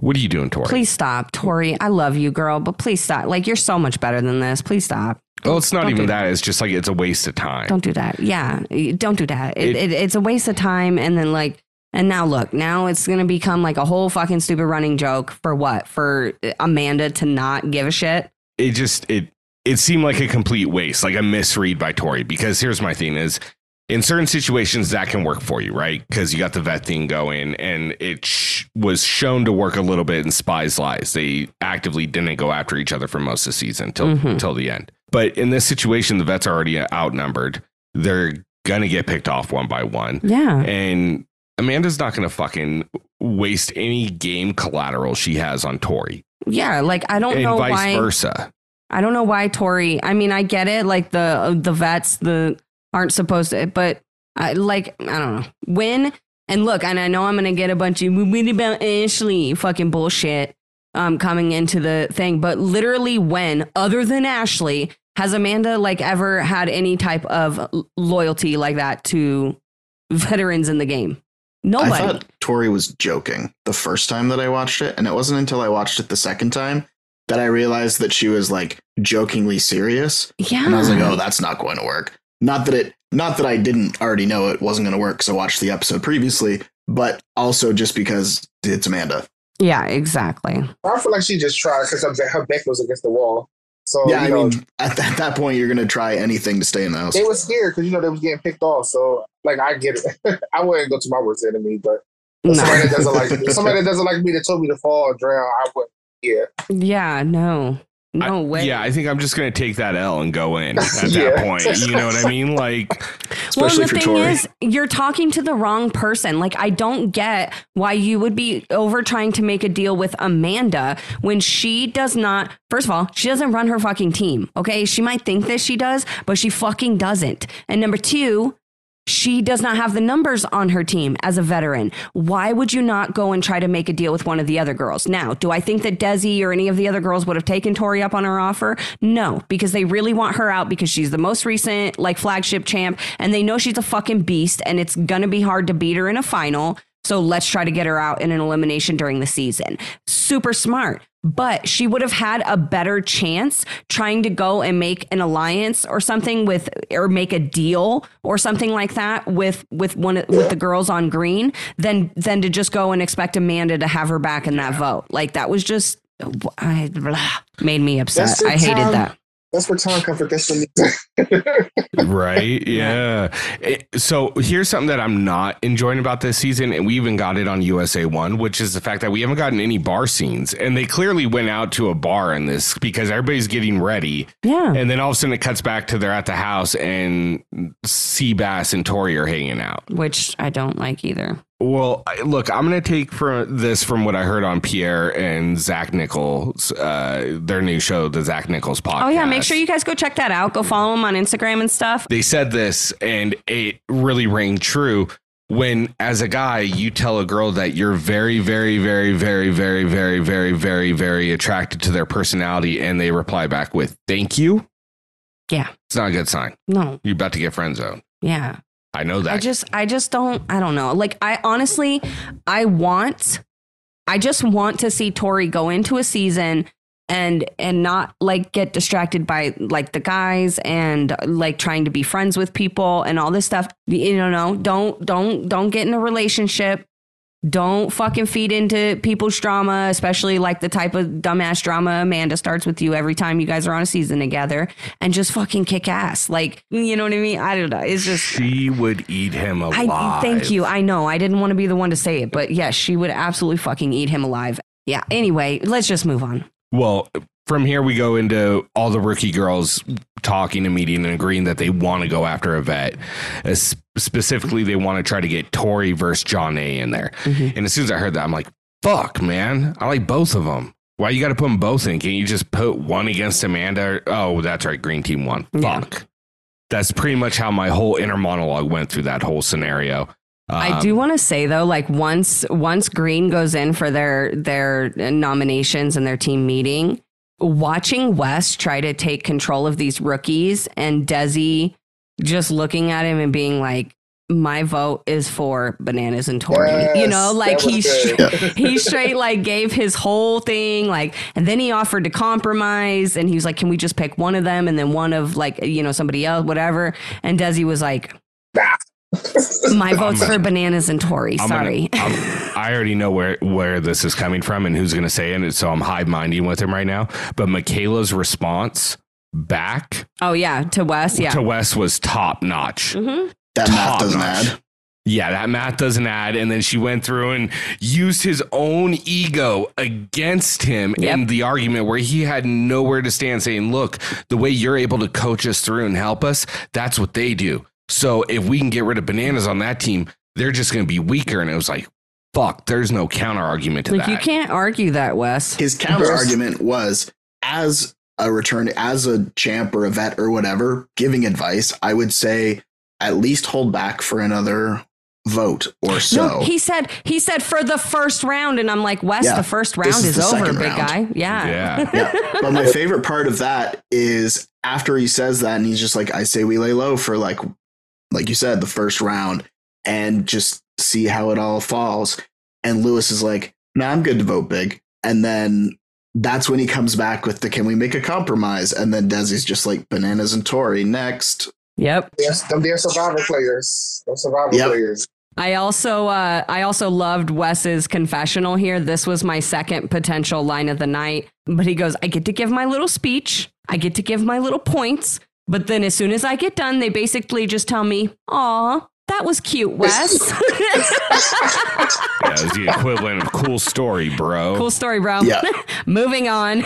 what are you doing, Tori? Please stop, Tori. I love you, girl, but please stop. Like you're so much better than this. Please stop. Well, it's not Don't even do that. It's just like it's a waste of time. Don't do that. Yeah, don't do that. It- it, it's a waste of time. And then like, and now look, now it's gonna become like a whole fucking stupid running joke for what? For Amanda to not give a shit. it just it it seemed like a complete waste, like a misread by Tori. Because here's my thing: is in certain situations that can work for you, right? Because you got the vet thing going, and it sh- was shown to work a little bit in Spies Lies. They actively didn't go after each other for most of the season till Mhm. till the end. But in this situation, the vets are already outnumbered. They're gonna get picked off one by one, Yeah. and Amanda's not gonna fucking waste any game collateral she has on Tori, Yeah. Like I don't and know vice why. versa. I don't know why Tori. I mean, I get it. Like the the vets the aren't supposed to, but I like I don't know when. And look, and I know I'm gonna get a bunch of what about Ashley fucking bullshit um coming into the thing, but literally when other than Ashley has Amanda like ever had any type of loyalty like that to veterans in the game? Nobody. I thought Tori was joking the first time that I watched it, and it wasn't until I watched it the second time that I realized that she was like jokingly serious. yeah. And I was like, oh, that's not going to work. Not that it, not that I didn't already know it wasn't going to work so I watched the episode previously, but also just because it's Amanda. yeah, exactly. I feel like she just tried because her, back was against the wall. So yeah, you I know, mean, at that, that point, you're going to try anything to stay in the house. they were scared because you know they was getting picked off. So like I get it. I wouldn't go to my worst enemy, but No. somebody that doesn't like somebody that doesn't like me that told me to fall or drown, I would. Yeah, Yeah, no. No I- way. Yeah, I think I'm just gonna take that L and go in at Yeah. that point. You know what I mean? Like, Especially well, for the thing Tori. is, you're talking to the wrong person. Like, I don't get why you would be over trying to make a deal with Amanda when she does not. First of all, she doesn't run her fucking team. Okay, she might think that she does, but she fucking doesn't. And number two. She does not have the numbers on her team as a veteran. Why would you not go and try to make a deal with one of the other girls? Now, do I think that Desi or any of the other girls would have taken Tori up on her offer? No, because they really want her out because she's the most recent like flagship champ and they know she's a fucking beast and it's going to be hard to beat her in a final. So let's try to get her out in an elimination during the season. Super smart. But she would have had a better chance trying to go and make an alliance or something with or make a deal or something like that with with one with the girls on green than than to just go and expect Amanda to have her back in that vote. Like that was just I blah, made me upset. I hated time. that. That's where time comfort. That's when you. right? Yeah. It- eh, so here's something that I'm not enjoying about this season, and we even got it on USA One, which is the fact that we haven't gotten any bar scenes, and they clearly went out to a bar in this because everybody's getting ready, Yeah. and then all of a sudden it cuts back to they're at the house, and Seabass and Tori are hanging out. Which I don't like either. Well, look, I'm going to take from this from what I heard on Pierre and Zach Nichols, uh, their new show, the Zach Nichols podcast. Oh yeah, make sure you guys go check that out. Go follow them on Instagram and stuff. They said this, and it really rang true. When, as a guy, you tell a girl that you're very, very, very, very, very, very, very, very, very attracted to their personality, and they reply back with "Thank you." Yeah. It's not a good sign. No. You're about to get friend zoned. Yeah. I know that. I just I just don't I don't know. Like I honestly I want I just want to see Tori go into a season and and not like get distracted by like the guys and like trying to be friends with people and all this stuff. You know, no, don't don't don't get in a relationship. Don't fucking feed into people's drama, especially like the type of dumbass drama Amanda starts with you every time you guys are on a season together and just fucking kick ass. Like, you know what I mean? I don't know. It's just She would eat him alive. I thank you. I know. I didn't want to be the one to say it, but yes, she would absolutely fucking eat him alive. Yeah. Anyway, let's just move on. Well, from here we go into all the rookie girls talking and meeting and agreeing that they want to go after a vet. As specifically, they want to try to get Tori versus Jonna in there. Mhm. And as soon as I heard that, I'm like, "Fuck, man! I like both of them. Why you got to put them both in? Can't you just put one against Amanda? Oh, that's right, Green Team won. Yeah. Fuck." That's pretty much how my whole inner monologue went through that whole scenario. I Um, do want to say though, like once once Green goes in for their their nominations and their team meeting, watching Wes try to take control of these rookies and Desi just looking at him and being like, "My vote is for bananas and Tori." you know, like that he good. straight, he straight like gave his whole thing like, and then he offered to compromise, and he was like, "Can we just pick one of them and then one of like you know somebody else, whatever?" And Desi was like. Nah. My vote's for bananas and Tori. I'm Sorry. Gonna, I'm, already know where where this is coming from and who's going to say it, so I'm high minding with him right now. But Michaela's response back oh yeah, to Wes. Yeah. to Wes was top notch. Mhm. That math doesn't notch. add. Yeah, that math doesn't add. And then she went through and used his own ego against him in the argument where he had nowhere to stand, saying, Look, the way you're able to coach us through and help us, that's what they do. So if we can get rid of bananas on that team, they're just going to be weaker. And it was like, fuck, there's no counter argument to Like that. you can't argue that, Wes. His counter argument was as a return, as a champ or a vet or whatever, giving advice, I would say at least hold back for another vote or so. No, he said he said for the first round, and I'm like, Wes, Yeah, the first round is is, over, big round. guy. Yeah. Yeah. yeah. But my favorite part of that is after he says that and he's just like, I say we lay low for like like you said, the first round and just see how it all falls. And Lewis is like, nah, I'm good to vote big. And then that's when he comes back with the can we make a compromise? And then Desi's just like bananas and Tori next. Yep. Yes, them dear survivor players. Those survivor Yep. players. I also uh, I also loved Wes's confessional here. This was my second potential line of the night. But he goes, I get to give my little speech. I get to give my little points. But then as soon as I get done, they basically just tell me, "Aw, that was cute, Wes." Yeah, it's the equivalent of cool story, bro. cool story, bro. Yeah. Moving on.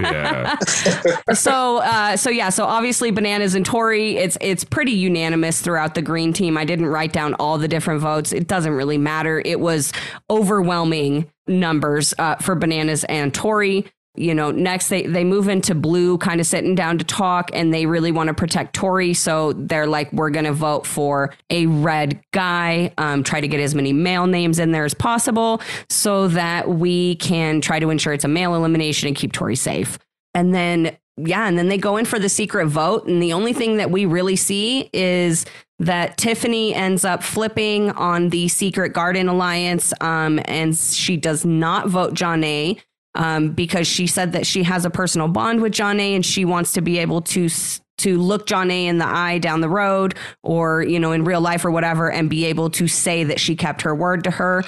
Yeah. so uh, so yeah so obviously bananas and tori it's it's pretty unanimous throughout the green team i didn't write down all the different votes it doesn't really matter it was overwhelming numbers uh, for bananas and tori you know next they they move into blue kind of sitting down to talk and they really want to protect tori so they're like we're gonna vote for a red guy um, try to get as many male names in there as possible so that we can try to ensure it's a male elimination and keep tori safe and then, yeah, and then they go in for the secret vote. And the only thing that we really see is that Tiffany ends up flipping on the Secret Garden Alliance. Um, and she does not vote Jonna. Um, because she said that she has a personal bond with Jonna. and she wants to be able to. to look Jonna in the eye down the road or, you know, in real life or whatever, and be able to say that she kept her word to her.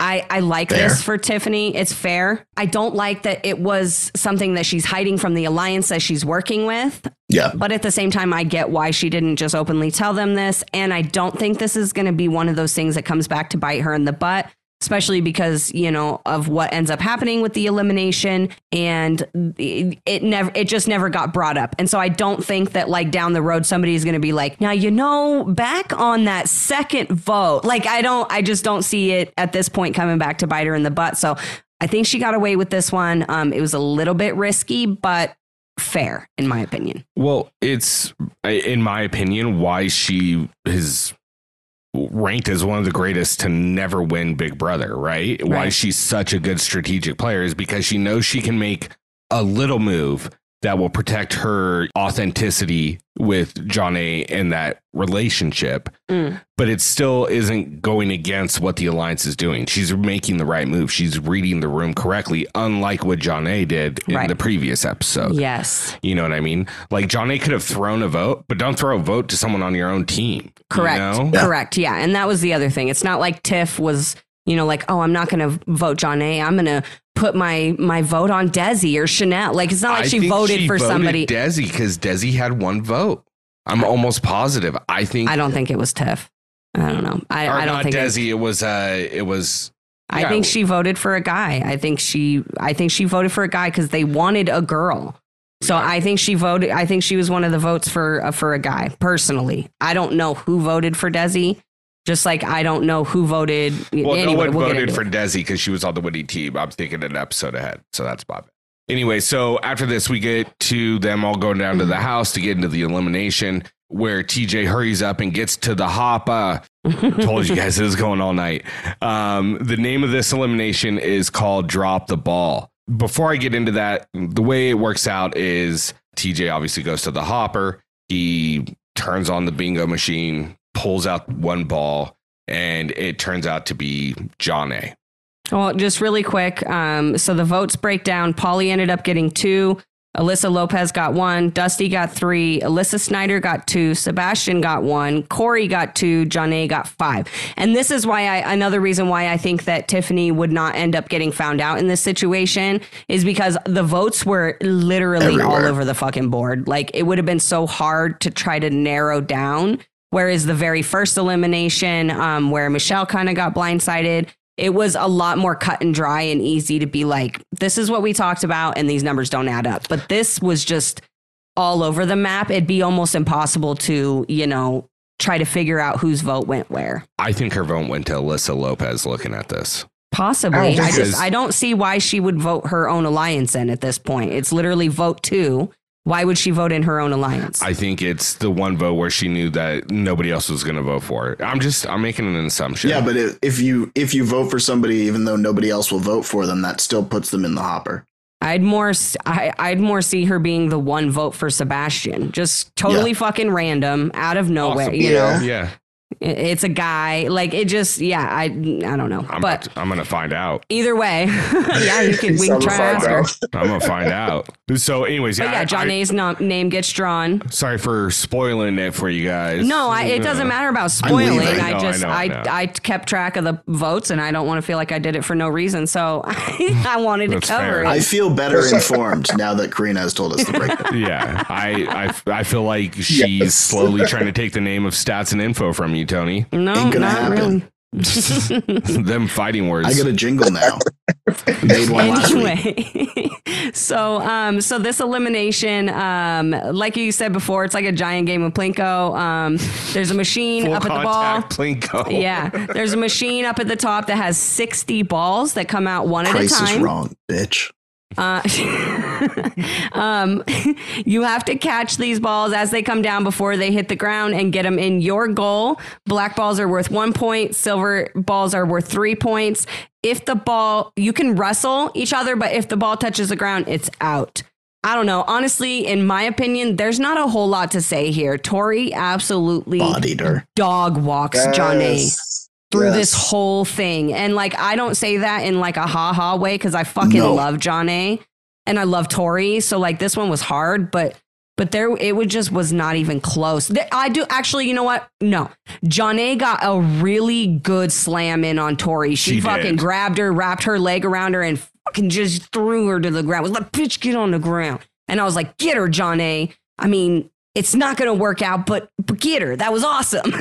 I, I like Fair. this for Tiffany. It's fair. I don't like that it was something that she's hiding from the alliance that she's working with. Yeah. But at the same time, I get why she didn't just openly tell them this. And I don't think this is going to be one of those things that comes back to bite her in the butt, especially because, you know, of what ends up happening with the elimination. And it, never, it just never got brought up. And so I don't think that like down the road, somebody is going to be like, now, you know, back on that second vote, like I don't, I just don't see it at this point coming back to bite her in the butt. So I think she got away with this one. Um, it was a little bit risky, but fair in my opinion. Well, it's in my opinion why she is ranked as one of the greatest to never win Big Brother, right? Why she's such a good strategic player is because she knows she can make a little move that will protect her authenticity with Jonna in that relationship. Mm. But it still isn't going against what the alliance is doing. She's making the right move. She's reading the room correctly, unlike what Jonna did in Right. the previous episode. Yes. You know what I mean? Like Jonna could have thrown a vote, but don't throw a vote to someone on your own team. you Correct. know? Yeah. Correct. Yeah. And that was the other thing. It's not like Tiff was, you know, like, oh, I'm not going to vote Jonna. I'm going to put my my vote on Desi or Chanelle. Like, it's not like I she voted she for somebody. Desi because Desi had one vote. I'm almost positive. I think. I don't think it was Tiff. I don't know. I, I don't think. Desi. It was. Uh. It was. I think she voted for a guy. I think she. I think she voted for a guy because they wanted a girl. So I think she voted. I think she was one of the votes for uh, for a guy. Personally, I don't know who voted for Desi. Just like I don't know who voted. Well, anyway, no one we'll voted for it. Desi because she was on the winning team. I'm thinking an episode ahead, so that's Bob. Anyway, so after this, we get to them all going down to Mm-hmm. the house to get into the elimination, where TJ hurries up and gets to the hop. Uh, told you guys this is going all night. Um, the name of this elimination is called Drop the Ball. Before I get into that, the way it works out is TJ obviously goes to the hopper. He turns on the bingo machine, pulls out one ball, and it turns out to be Jonna. Well, just really quick. Um, so the votes break down. Paulie ended up getting two. Alyssa Lopez got one. Dusty got three. Alyssa Snider got two. Sebastian got one. Cory got two. Johnny got five. And this is why I, another reason why I think that Tiffany would not end up getting found out in this situation is because the votes were literally all over the fucking board. Like it would have been so hard to try to narrow down. Whereas the very first elimination, um, where Michele kind of got blindsided, it was a lot more cut and dry and easy to be like, this is what we talked about, and these numbers don't add up. But this was just all over the map. It'd be almost impossible to, you know, try to figure out whose vote went where. I think her vote went to Alyssa Lopez looking at this. Possibly. I I, just I don't see why she would vote her own alliance in at this point. It's literally vote two. Why would she vote in her own alliance? I think it's the one vote where she knew that nobody else was going to vote for it. I'm just, I'm making an assumption. Yeah, but if, if you if you vote for somebody even though nobody else will vote for them, that still puts them in the hopper. I'd more s- I, would more see her being the one vote for Sebastian. Just totally fucking random, out of nowhere, Awesome. you Yeah. know. yeah. It- It's a guy. Like it just yeah, I I don't know. I'm, but I'm going to find out. either way, yeah, you can we can try to ask her. I'm going to find out. So, anyways, But yeah, yeah, I- John I- A's no, name gets drawn. sorry for spoiling it for you guys. No, I, it doesn't matter about spoiling. leaving. I No, I just know, I I, know. I kept track of the votes and I don't want to feel like I did it for no reason. So I wanted to cover fair. it. I feel better informed now that Corrina has told us the breakdown. Yeah, I, I, I feel like she's Yes. slowly trying to take the name of stats and info from you, Tony. no, Ain't gonna not happen. really. Them fighting words. I got a jingle now. Made one anyway so um so this elimination um like you said before it's like a giant game of plinko um there's a machine Full up at the ball Plinko. yeah there's a machine up at the top that has 60 balls that come out one Price at a is time wrong, bitch. Uh, um, you have to catch these balls as they come down before they hit the ground and get them in your goal. Black balls are worth one point, silver balls are worth three points. If the ball, you can wrestle each other, but if the ball touches the ground, it's out. I don't know. Honestly, in my opinion, there's not a whole lot to say here. Tori absolutely Bodied her. dog walks Yes. Through Yes. this whole thing. And like, I don't say that in like a ha ha way because I fucking No. love Jonna. and I love Tori. So like, this one was hard, but but there it would just was not even close. I do actually, you know what? No, Jonna. got a really good slam in on Tori. She, She fucking did. grabbed her, wrapped her leg around her, and fucking just threw her to the ground. Was like, bitch, get on the ground. And I was like, get her, Jonna. I mean, it's not going to work out, but, but get her. That was awesome.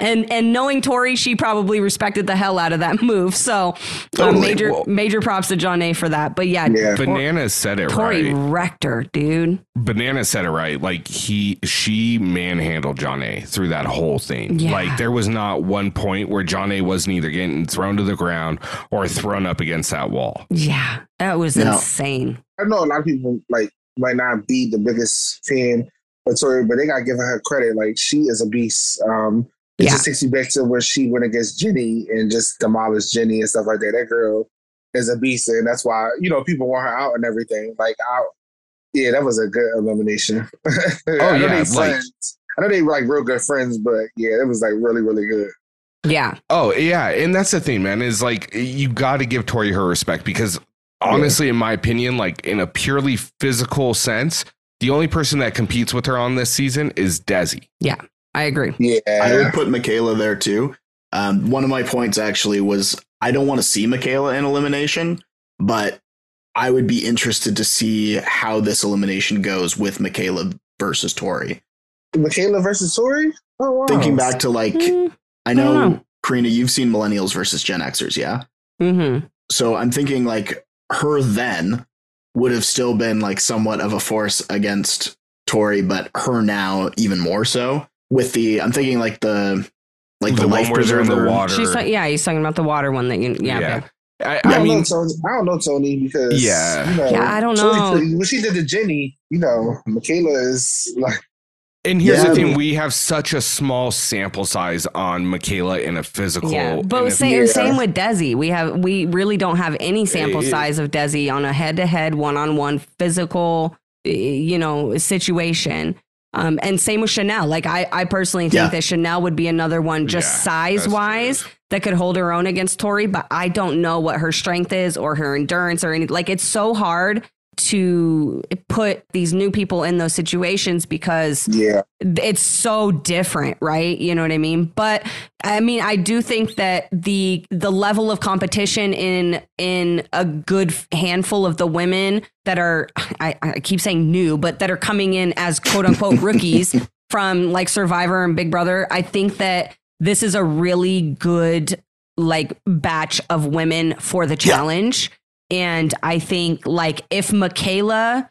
and and knowing Tori, she probably respected the hell out of that move. So uh, major Whoa. major props to Jonna for that. But yeah, Yeah. Tor- Banana said it Tori right. wrecked her, dude. Banana said it right. Like he, she manhandled Jonna through that whole thing. Yeah. Like there was not one point where Jonna wasn't either getting thrown to the ground or thrown up against that wall. Yeah, that was Now- insane. I know a lot of people like might not be the biggest fan of Tori, but they gotta give her credit. Like she is a beast. Um, it's Yeah. just takes you back to where she went against Jenny and just demolished Jenny and stuff like that. That girl is a beast, and that's why you know people want her out and everything. Like, I, Yeah, that was a good elimination. Oh, I know yeah, they like- friends. I know they were like real good friends, but yeah, it was like really, really good. Yeah. Oh yeah, and that's the thing, man. Is like you got to give Tori her respect because honestly, in my opinion, like in a purely physical sense, the only person that competes with her on this season is Desi. Yeah, I agree. Yeah, I would put Michaela there too. Um, one of my points actually was I don't want to see Michaela in elimination, but I would be interested to see how this elimination goes with Michaela versus Tori. Michaela versus Tori. Oh wow. Thinking back to like, Mm, I don't know, know. Corrina, you've seen Millennials versus Gen Xers, yeah? Mm-hmm. So I'm thinking like her then would have still been like somewhat of a force against Tori, but her now even more so. With the, I'm thinking like the, like the, the life one in the preserver. water. She's ta- yeah, he's talking about the water one that you yeah. yeah. okay. I, I I don't mean, know Tony. I don't know Tony because Yeah. you know, Yeah, I don't Tori- know. when she did the Jenny, you know, Michaela is like and here's Yeah. the thing: we have such a small sample size on Michaela in a physical. Yeah, but in a- same, Yeah. same with Desi. We have we really don't have any sample It- size of Desi on a head to head, one on one physical, eh, you know, situation. Um, and same with Chanelle. Like I, I personally think Yeah. that Chanelle would be another one, just Yeah, size that's wise, that could hold her own against Tori. But I don't know what her strength is or her endurance or any. Like it's so hard to put these new people in those situations because yeah. it's so different right? You know what i mean? But i mean i do think that the the level of competition in in a good handful of the women that are i, I keep saying new but that are coming in as quote unquote rookies from like survivor and big brother i think that this is a really good like batch of women for the challenge and i think like if michaela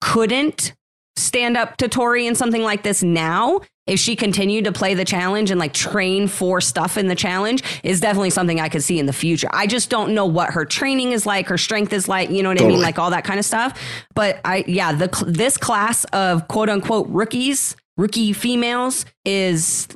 couldn't stand up to Tori in something like this now, if she continued to play the challenge and like train for stuff in the challenge, is definitely something I could see in the future. I just don't know what her training is like, her strength is like, you know what I mean, like all that kind of stuff. But I, yeah, the this class of quote unquote rookies, rookie females is.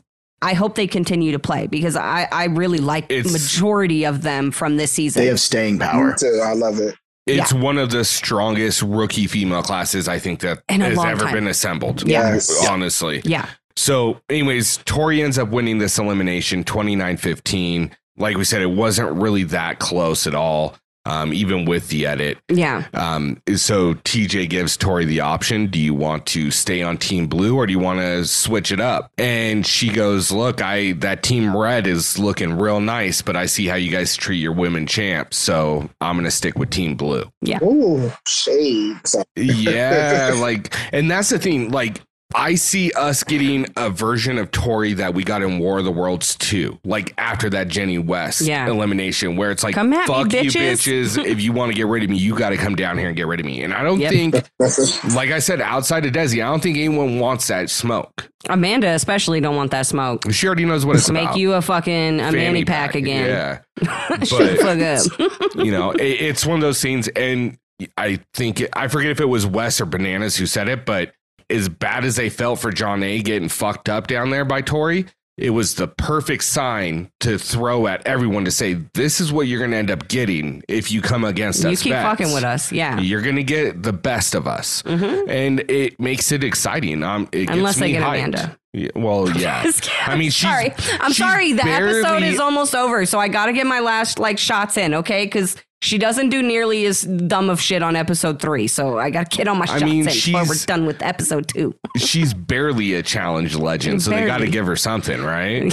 I hope they continue to play because I, I really like the majority of them from this season. They have staying power. Too. I love it. it's one of the strongest rookie female classes I think that In has ever time. been assembled. Yeah. Yes. honestly. yeah. So, anyways, Tori ends up winning this elimination 29 15. Like we said, it wasn't really that close at all, um, even with the edit. Yeah. Um, so, TJ gives Tori the option do you want to stay on Team Blue or do you want to switch it up? And she goes, Look, I that Team Red is looking real nice, but I see how you guys treat your women champs. So, I'm going to stick with Team Blue. Yeah. Ooh, shades. Yeah, like, and that's the thing. Like, I see us getting a version of Tori that we got in War of the Worlds 2, like after that Jenny West Yeah. elimination, where it's like, Come at me, fuck you, bitches." bitches. if you want to get rid of me, you got to come down here and get rid of me. And I don't Yep. think, like I said, outside of Desi, I don't think anyone wants that smoke. Amanda especially don't want that smoke. She already knows what it's Make about. you a fucking a manny pack, again. Yeah. But- fuck up. you know, it, it's one of those scenes. And I think it, I forget if it was Wes or Bananas who said it, but as bad as they felt for Jonna getting fucked up down there by Tori, it was the perfect sign to throw at everyone to say, "This is what you're going to end up getting if you come against you us." You keep vets. fucking with us, yeah. You're going to get the best of us, Mhm. and it makes it exciting. Um, it Unless gets they get hyped. Amanda. Yeah, well, yeah. I mean, she's sorry. I'm she's sorry. The episode is almost over, so I got to get my last like shots in, okay? Because she doesn't do nearly as dumb of shit on episode three, so I got to get on my I mean, in before we're she's- done with episode two. she's barely a challenge legend, so they got to give her something, right?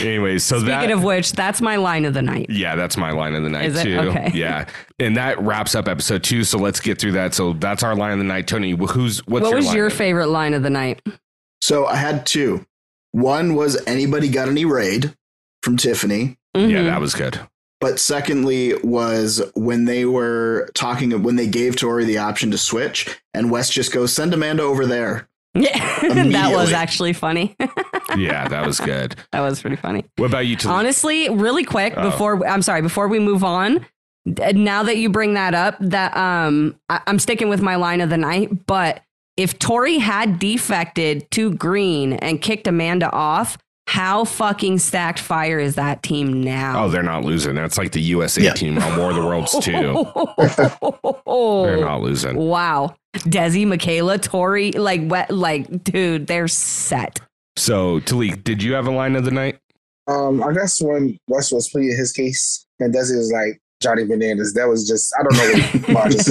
Anyways, so Speaking that of which, that's my line of the night. yeah, that's my line of the night Is it? too. Okay. Yeah, and that wraps up episode two. So let's get through that. So that's our line of the night, Tony. Who's what's what your was your of- favorite line of the night? So I had two. One was anybody got any raid from Tiffany, Yeah, Mhm. that was good. But secondly was when they were talking when they gave Tori the option to switch, and Wes just goes send Amanda over there. Yeah, that was actually funny. Yeah, that was good. that was pretty funny. What about you, Tony? Honestly, really quick Oh. before I'm sorry, before we move on, now that you bring that up, that um I, I'm sticking with my line of the night, but if Tori had defected to green and kicked Amanda off, How fucking stacked fire is that team now? Oh, they're not losing. That's like the USA Yeah. team on War of the Worlds too. They're not losing. Wow. Desi, Michaela, Tori, like what like dude, they're set. So, Talik, did you have a line of the night? Um, I guess when Wes was pleading his case and Desi was like Johnny Bananas, that was just I don't know what I just,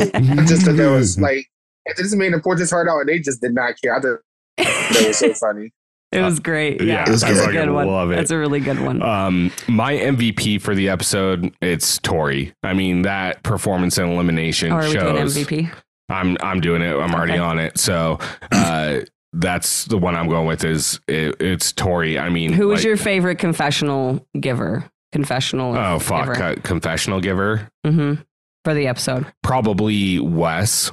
just thought that was like it just made the poor just hard out and they just did not care. I thought that was so funny. It was great. Yeah, yeah, it was that's good. a good I one. love it. That's a really good one. Um, my MVP for the episode, it's Tori. I mean, that performance and elimination oh, are we doing shows. MVP? I'm I'm doing it. I'm already Okay. on it. So uh, that's the one I'm going with. Is it, it's Tori? I mean, Who was like- your favorite confessional giver? Confessional. oh fuck giver. uh, confessional giver? Mm-hmm. For the episode. Probably Wes.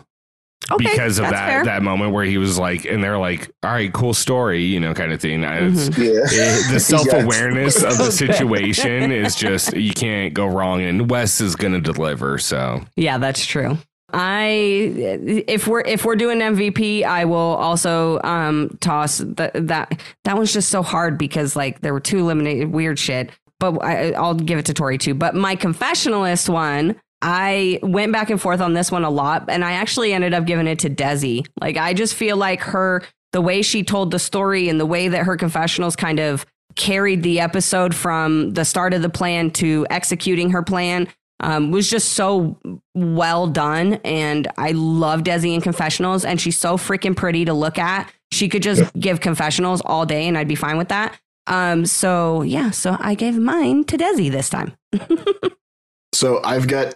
Okay, because of that fair. that moment where he was like, and they're like, "All right, cool story," you know, kind of thing. It's, Mhm. Yeah. it- the self awareness of the situation is just you can't go wrong, and Wes is gonna deliver. So Yeah, that's true. I if we're if we're doing MVP, I will also um toss the, that that one's just so hard because like there were two eliminated weird shit. But I, I'll give it to Tori too. But my confessionalist one, I went back and forth on this one a lot, and I actually ended up giving it to Desi. Like I just feel like her the way she told the story and the way that her confessionals kind of carried the episode from the start of the plan to executing her plan um, was just so well done. And I love Desi in confessionals, and she's so freaking pretty to look at. She could just give confessionals all day, and I'd be fine with that. Um, so yeah, so I gave mine to Desi this time. So I've got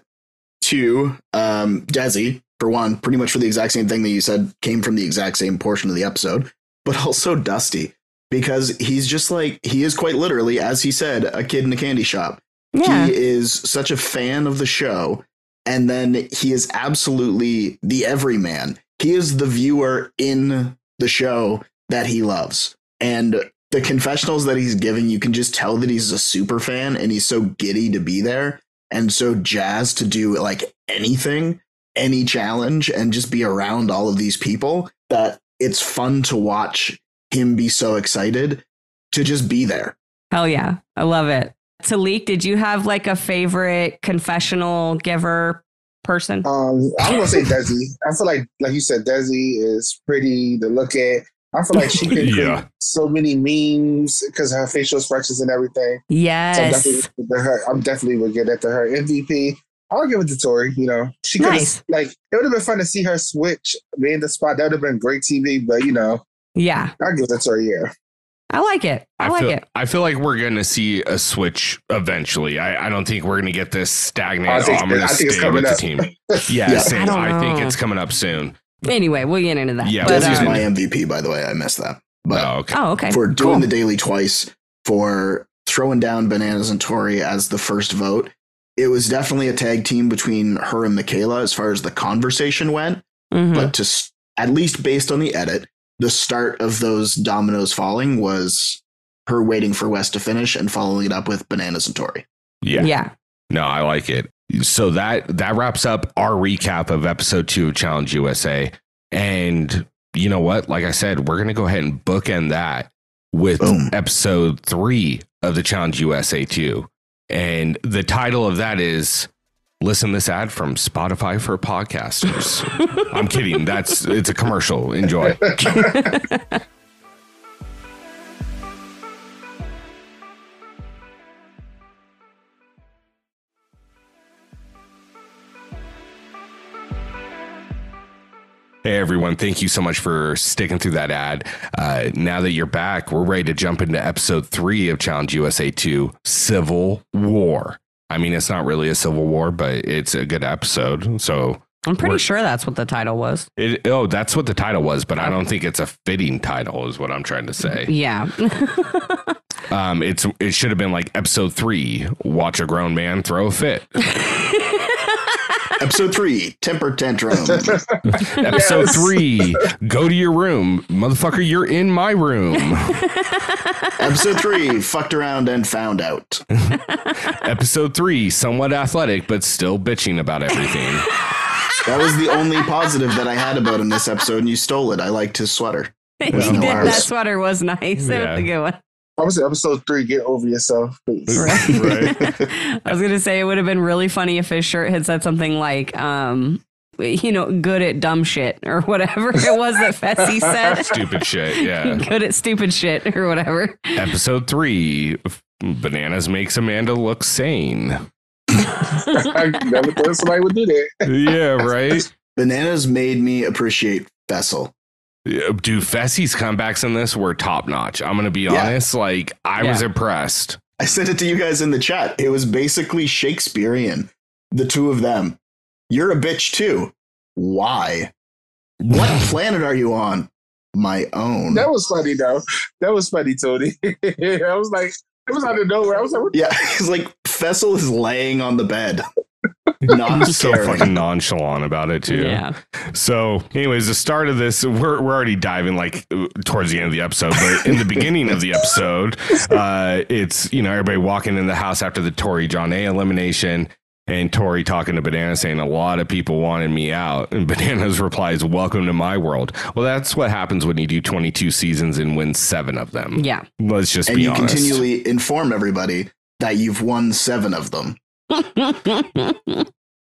two. Um, Desi, for one, pretty much for the exact same thing that you said came from the exact same portion of the episode, but also Dusty because he's just like he is quite literally, as he said, a kid in a candy shop. Yeah, He is such a fan of the show, and then he is absolutely the everyman. He is the viewer in the show that he loves, and the confessionals that he's giving, you can just tell that he's a super fan, and he's so giddy to be there and so jazzed to do like anything, any challenge, and just be around all of these people that it's fun to watch him be so excited to just be there. hell yeah, I love it. Talik, did you have like a favorite confessional giver person? Um, I'm gonna say Desi. I feel like, like you said, Desi is pretty to look at. I feel like she can create Yeah. so many memes because her facial expressions and everything. So I'm Yes, definitely, her, I'm definitely would give that to her. MVP. I'll give it to Tori. You know, she could Nice. like it would have been fun to see her switch, be in the spot. That would have been great TV. But you know, yeah, I'll give it to Tori. Yeah. I like it. I, like feel, it. I feel like we're gonna see a switch eventually. I, I don't think we're gonna get this stagnant. I think- oh, I'm gonna I stay coming with the team. Yeah, Yeah. I I, think it's coming up soon. Anyway, we'll get into that. Yeah, but, Desi's uh, my MVP, by the way. I missed that. But oh, okay. oh, okay. for doing Cool. the daily twice, for throwing down Bananas and Tori as the first vote, it was definitely a tag team between her and Michaela as far as the conversation went. Mhm. But to at least based on the edit, the start of those dominoes falling was her waiting for Wes to finish and following it up with Bananas and Tori. Yeah. yeah. No, I like it. So that that wraps up our recap of episode two of Challenge USA. And you know what? Like I said, we're gonna go ahead and bookend that with Boom. episode three of the Challenge USA 2. And the title of that is Listen this ad from Spotify for podcasters. I'm kidding. That's it's a commercial. Enjoy. Hey everyone, thank you so much for sticking through that ad. Uh, now that you're back, we're ready to jump into episode three of Challenge USA 2 Civil War. I mean, it's not really a civil war, but it's a good episode. So, I'm pretty sure that's what the title was. it, oh, that's what the title was, but I don't think it's a fitting title, is what I'm trying to say. Yeah. Um, it's it should have been like episode three. Watch a grown man throw a fit. Episode three, temper tantrum. Episode Yes. three, go to your room, motherfucker. You're in my room. Episode three, fucked around and found out. Episode three, somewhat athletic, but still bitching about everything. That was the only positive that I had about him this episode, and you stole it. I liked his sweater. he did. That sweater was nice. That Yeah. was a good one. I was episode three. Get over yourself, please. Right. Right. I was gonna say it would have been really funny if his shirt had said something like, um, you know, good at dumb shit or whatever it was that Fessy said. Stupid shit. Yeah. good at stupid shit or whatever. Episode three Bananas makes Amanda look sane. I never thought somebody would do that. Yeah, right? Bananas made me appreciate Fessel. Yeah, Dude, Fessy's comebacks in this were top notch. I'm going to be Yeah. honest. Like, I was impressed. I sent it to you guys in the chat. It was basically Shakespearean. The two of them. You're a bitch too. Why? What planet are you on? My own. That was funny though. That was funny, Tony. I was like, it was out of nowhere. I was like, what Yeah, it's like Fessel is laying on the bed. Not so caring. fucking nonchalant about it, too. Yeah. So, anyways, the start of this, we're, we're already diving like towards the end of the episode, but in the beginning of the episode, uh, it's, you know, everybody walking in the house after the Tori Jonna elimination. And Tori talking to Banana saying a lot of people wanted me out. And Bananas replies, Welcome to my world. Well, that's what happens when you do 22 seasons and win seven of them. Yeah. Let's just and be you honest. continually inform everybody that you've won seven of them.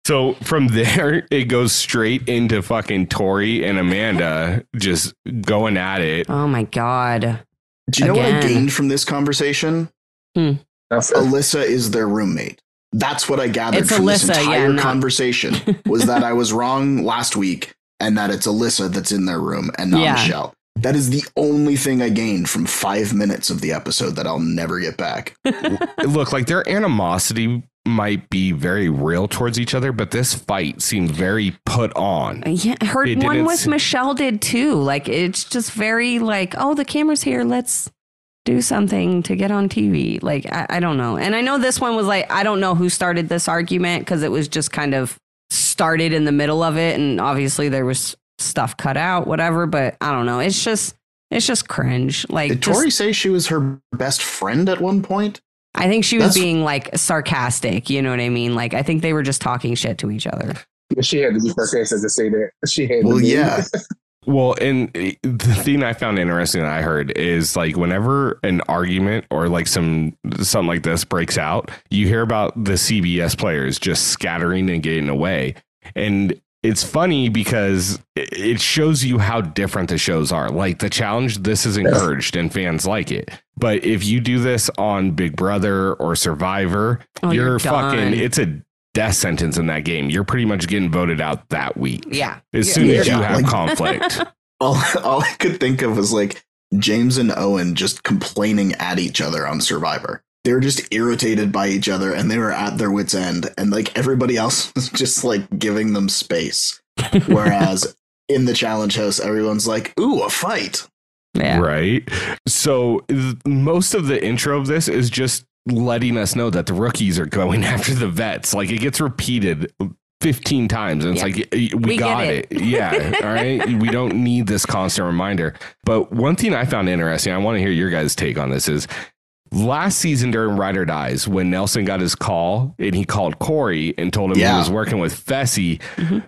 So from there, it goes straight into fucking Tori and Amanda just going at it. oh my God. Do you know what I gained from this conversation? Hmm. That's Alyssa is their roommate. That's what I gathered It's from this Alyssa, yeah, entire not- conversation was that I was wrong last week and that it's Alyssa that's in their room and not Yeah. Michele. That is the only thing I gained from five minutes of the episode that I'll never get back. Look, like their animosity might be very real towards each other, but this fight seemed very put on. Yeah, her It one didn't with Michele did too. Like it's just very like, oh, the camera's here. Let's do something to get on TV. Like I, I don't know. And I know this one was like, I don't know who started this argument because it was just kind of started in the middle of it, and obviously there was stuff cut out, whatever. But I don't know. It's just it's just cringe. Like Did just- Tori say she was her best friend at one point? I think she was That's- being like sarcastic. You know what I mean? Like I think they were just talking shit to each other. she had to be sarcastic as to say that. She had Well, to be. yeah. Well, and uh, the thing I found interesting that I heard is like whenever an argument or like some something like this breaks out, you hear about the CBS players just scattering and getting away. And it's funny because it- it shows you how different the shows are. Like the challenge, this is encouraged and fans like it. But if you do this on Big Brother or Survivor, Oh, you're, you're fucking, it's a death sentence in that game. You're pretty much getting voted out that week. Yeah. As soon as you Yeah, have like- conflict. All, all I could think of was like James and Owen just complaining at each other on Survivor. They were just irritated by each other and they were at their wits' end. And like everybody else was just like giving them space. Whereas in the challenge house, everyone's like, ooh, a fight. Yeah. Right. So th- most of the intro of this is just letting us know that the rookies are going after the vets. Like it gets repeated 15 times. And it's like, we, We got it. it. Yeah. All right. We don't need this constant reminder. But one thing I found interesting, I want to hear your guys' take on this is last season during Ride or Dies, when Nelson got his call and he called Cory and told him Yeah. he was working with Fessy. Mhm.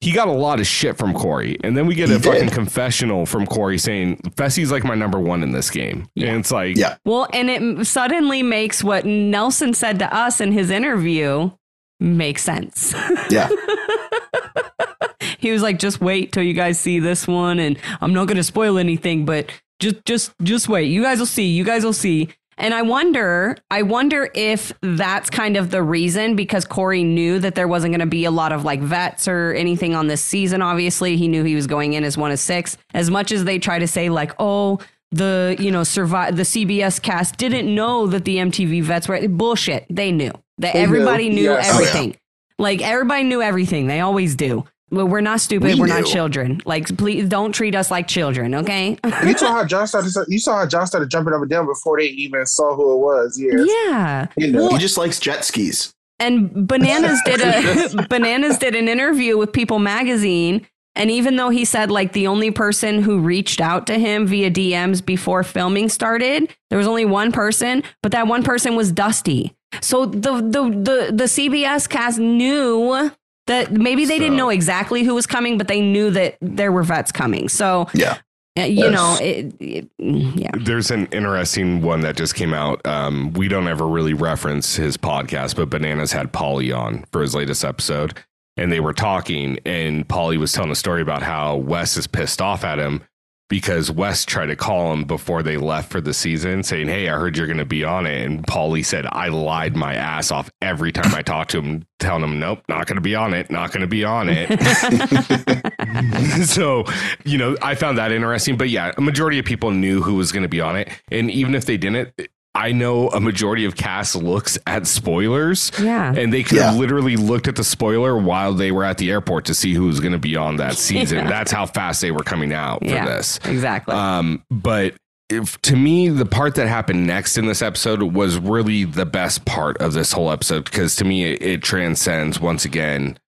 He got a lot of shit from Cory. And then we get He a fucking confessional from Cory saying Fessy's like my number one in this game. Yeah. And it's like, Yeah. Well, and it suddenly makes what Nelson said to us in his interview make sense. Yeah. he was like, "Just wait till you guys see this one, and I'm not going to spoil anything, but just, just, just wait. You guys will see. You guys will see." And I wonder, I wonder if that's kind of the reason because Cory knew that there wasn't going to be a lot of like vets or anything on this season. Obviously, he knew he was going in as one of six. As much as they try to say like, "Oh." The you know survive the CBS cast didn't know that the MTV vets were bullshit. They knew that They everybody knew Yes. Oh, yeah. everything. Like everybody knew everything. They always do. Well, we're not stupid. We We are not children. Like, please don't treat us like children, okay? you saw how John started. You saw how John started jumping up and down before they even saw who it was. Yes. yeah. You know. He just likes jet skis. And Bananas did a Bananas did an interview with People Magazine, and even though he said like the only person who reached out to him via DMs before filming started, there was only one person, but that one person was Dusty. So the the the the CBS cast knew that maybe they didn't know exactly who was coming, but they knew that there were vets coming. So Yeah. Uh, You know, it, it, mm, yeah. There's an interesting one that just came out. Um, we don't ever really reference his podcast, but Bananas had Paulie on for his latest episode, and they were talking, and Paulie was telling a story about how Wes is pissed off at him because Wes tried to call him before they left for the season, saying, "Hey, I heard you're going to be on it," and Paulie said, "I lied my ass off every time I talked to him, telling him, nope, not going to be on it, not going to be on it." so, you know, I found that interesting. But yeah, a majority of people knew who was going to be on it. And even if they didn't, I know a majority of cast looks at spoilers. Yeah. And they could have literally looked at the spoiler while they were at the airport to see who was going to be on that season. Yeah. That's how fast they were coming out for Yeah. this. Exactly. Um, but if, to me, the part that happened next in this episode was really the best part of this whole episode because to me, it, it transcends once again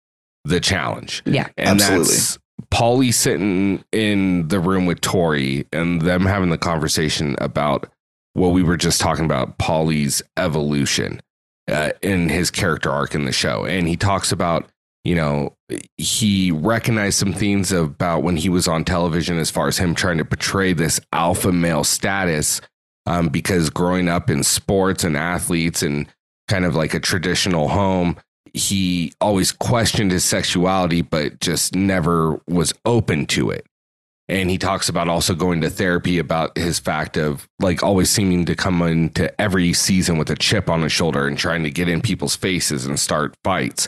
the challenge. yeah. And Absolutely. that's Paulie sitting in the room with Tori and them having the conversation about what we were just talking about, Paulie's evolution uh, in his character arc in the show. And he talks about, you know, he recognized some things about when he was on television as far as him trying to portray this alpha male status um, because growing up in sports and athletes and kind of like a traditional home, he always questioned his sexuality, but just never was open to it. And he talks about also going to therapy about his fact of like always seeming to come into every season with a chip on his shoulder and trying to get in people's faces and start fights.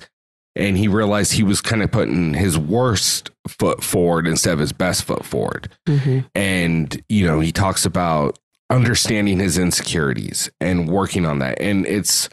And he realized he was kind of putting his worst foot forward instead of his best foot forward Mhm. and you know he talks about understanding his insecurities and working on that and it's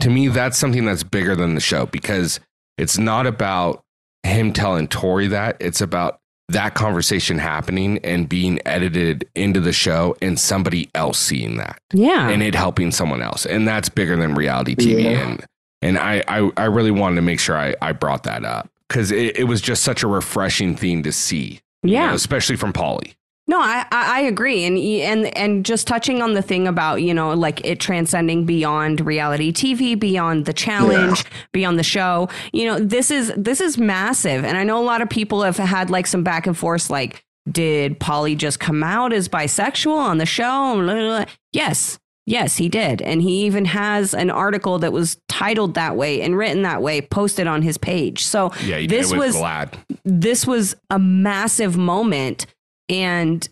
to me that's something that's bigger than the show because it's not about him telling Tori that it's about that conversation happening and being edited into the show and somebody else seeing that Yeah. and it helping someone else and that's bigger than reality tv Yeah. and and I, I i really wanted to make sure i i brought that up because it, it was just such a refreshing thing to see you Yeah. know, especially from paulie No, I, I agree, and and and just touching on the thing about you know like it transcending beyond reality TV, beyond the challenge, beyond the show. You know, this is this is massive, and I know a lot of people have had like some back and forth, like did Paulie just come out as bisexual on the show? Blah, blah, blah. Yes. Yes, he did. And he even has an article that was titled that way and written that way posted on his page. So yeah this did it with was glad this was a massive moment and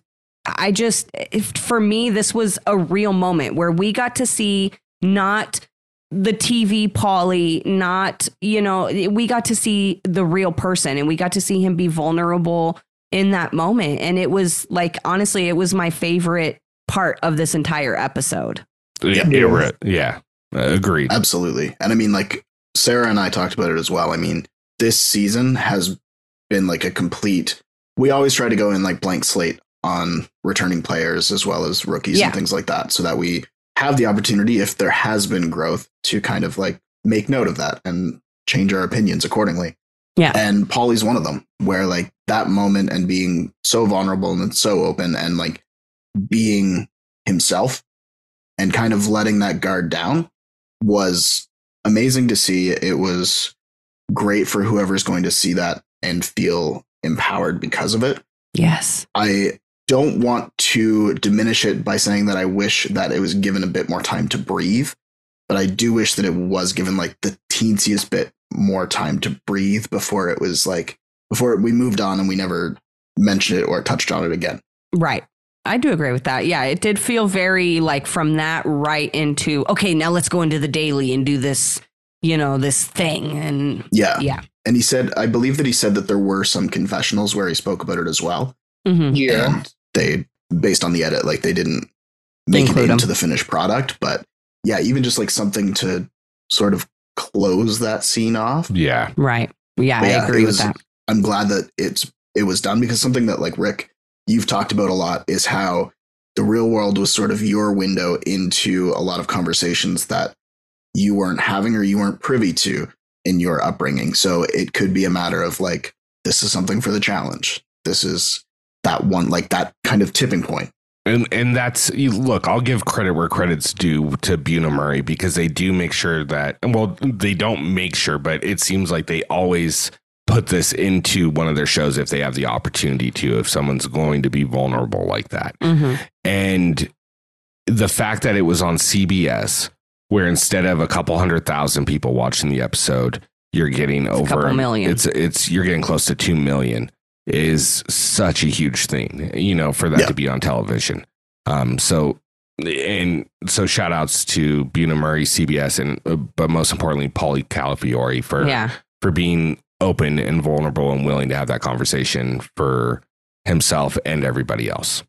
i just if, for me this was a real moment where we got to see not the tv paulie not you know we got to see the real person and we got to see him be vulnerable in that moment and it was like honestly it was my favorite part of this entire episode yeah, Yeah. it yeah. Agreed Absolutely. And I mean, like Sarah and I talked about it as well. I mean, this season has been like a complete. We always try to go in like blank slate on returning players as well as rookies Yeah. and things like that, so that we have the opportunity, if there has been growth, to kind of like make note of that and change our opinions accordingly. Yeah. And Paulie's one of them, where like that moment and being so vulnerable and so open and like being himself and kind of letting that guard down was amazing to see. It was great for whoever's going to see that and feel empowered because of it. yes I don't want to diminish it by saying that I wish that it was given a bit more time to breathe, but I do wish that it was given like the teensiest bit more time to breathe before it was like before we moved on and we never mentioned it or touched on it again. Right. I do agree with that. Yeah, it did feel very like from that right into okay, now let's go into the daily and do this, you know, this thing and Yeah. yeah. And he said, I believe that he said that there were some confessionals where he spoke about it as well. hmm Yeah. And they, based on the edit, like they didn't make Include it 'em. into the finished product. But yeah, even just like something to sort of close that scene off. yeah Right. Yeah, But I yeah, agree it with that. I'm glad that it's it was done because something that like Rick, you've talked about a lot is how the real world was sort of your window into a lot of conversations that you weren't having or you weren't privy to in your upbringing. So it could be a matter of like, this is something for the challenge. This is that one, like that kind of tipping point. And and that's look, I'll give credit where credit's due to Bunim Murray because they do make sure that well, they don't make sure, but it seems like they always put this into one of their shows if they have the opportunity to, if someone's going to be vulnerable like that. Mhm. And the fact that it was on CBS, where instead of a couple hundred thousand people watching the episode, you're getting over couple million. It's it's you're getting close to two million is such a huge thing, you know, for that Yeah. to be on television. Um, so and so shout outs to Bunim Murray, CBS, and uh, but most importantly, Paulie Calafiore for Yeah. for being open and vulnerable and willing to have that conversation for himself and everybody else.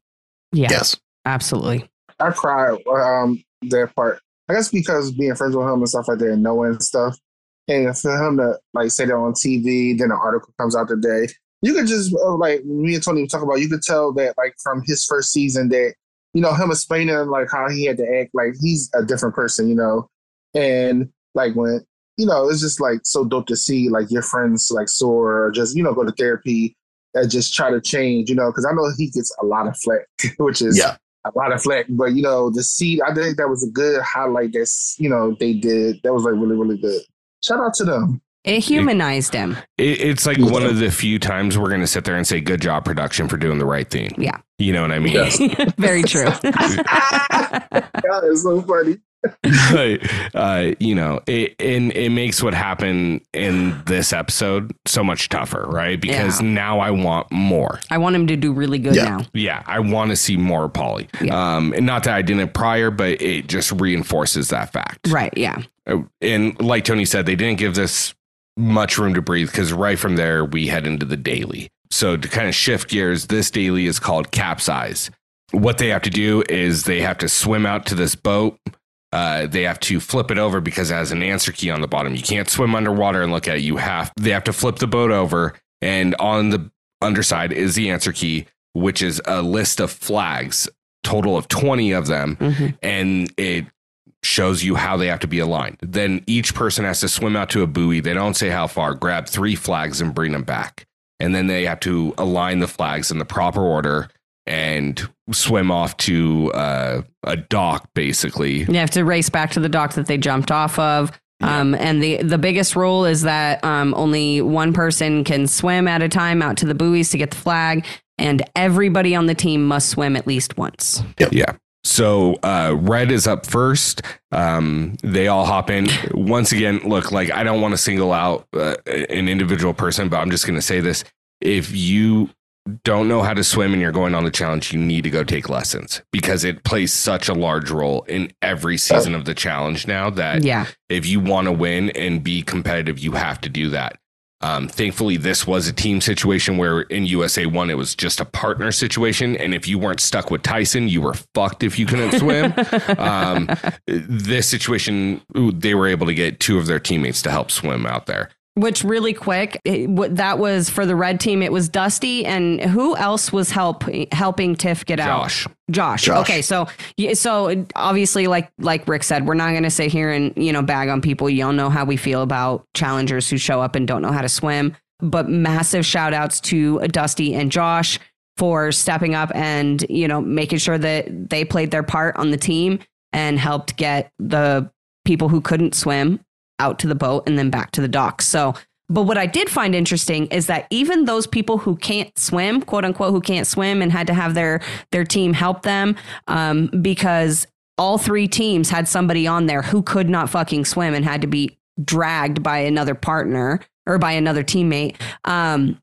Yeah. Yes. Absolutely. I cried um that part. I guess because being friends with him and stuff like that, and knowing stuff, and for him to like say that on TV, then an article comes out today. You could just uh, like me and Tony talking about. You could tell that like from his first season that you know him explaining like how he had to act like he's a different person, you know, and like when you know it's just like so dope to see like your friends like soar or just you know go to therapy and just try to change, you know, because I know he gets a lot of flack, which is Yeah. A lot of flack. But you know, the seed, I think that was a good highlight. That's you know they did. That was like really really good. Shout out to them. It humanized him. It, it's like Yeah. one of the few times we're going to sit there and say, "Good job, production, for doing the right thing." Yeah. you know what I mean. Yes. Very true. God, it's so funny. uh, you know, it, and it makes what happened in this episode so much tougher, right? Because now I want more. I want him to do really good Yeah. now. Yeah, I want to see more Paulie. Yeah. Um, and not that I didn't prior, but it just reinforces that fact. Right. Yeah. Uh, And like Tony said, they didn't give this much room to breathe because right from there we head into the daily. So to kind of shift gears, this daily is called capsize. What they have to do is they have to swim out to this boat. Uh, they have to flip it over because it has an answer key on the bottom. You can't swim underwater and look at it. You have they have to flip the boat over, and on the underside is the answer key, which is a list of flags, total of twenty of them Mhm. and it shows you how they have to be aligned. Then each person has to swim out to a buoy. They don't say how far, grab three flags and bring them back. And then they have to align the flags in the proper order and swim off to uh, a dock, basically. You have to race back to the dock that they jumped off of. Um, and the, the biggest rule is that um, only one person can swim at a time out to the buoys to get the flag, and everybody on the team must swim at least once. Yeah. So uh, red is up first. Um, they all hop in. Once again, look, like I don't want to single out uh, an individual person, but I'm just going to say this: if you don't know how to swim and you're going on the challenge, you need to go take lessons because it plays such a large role in every season of the challenge now that Yeah. if you want to win and be competitive, you have to do that. Um, thankfully, this was a team situation where in USA One, it was just a partner situation. And if you weren't stuck with Tyson, you were fucked if you couldn't swim. um, this situation, they were able to get two of their teammates to help swim out there. Which really quick, it, what that was for the red team. It was Dusty, and who else was help helping Tiff get out? Josh. Josh. Josh. Okay, so yeah, so obviously, like like Rick said, we're not going to sit here and you know bag on people. Y'all know how we feel about challengers who show up and don't know how to swim. But massive shout outs to Dusty and Josh for stepping up and you know making sure that they played their part on the team and helped get the people who couldn't swim out to the boat and then back to the dock. So. But what I did find interesting is that even those people who can't swim, quote unquote, who can't swim and had to have their their team help them, um, because all three teams had somebody on there who could not fucking swim and had to be dragged by another partner or by another teammate. Um,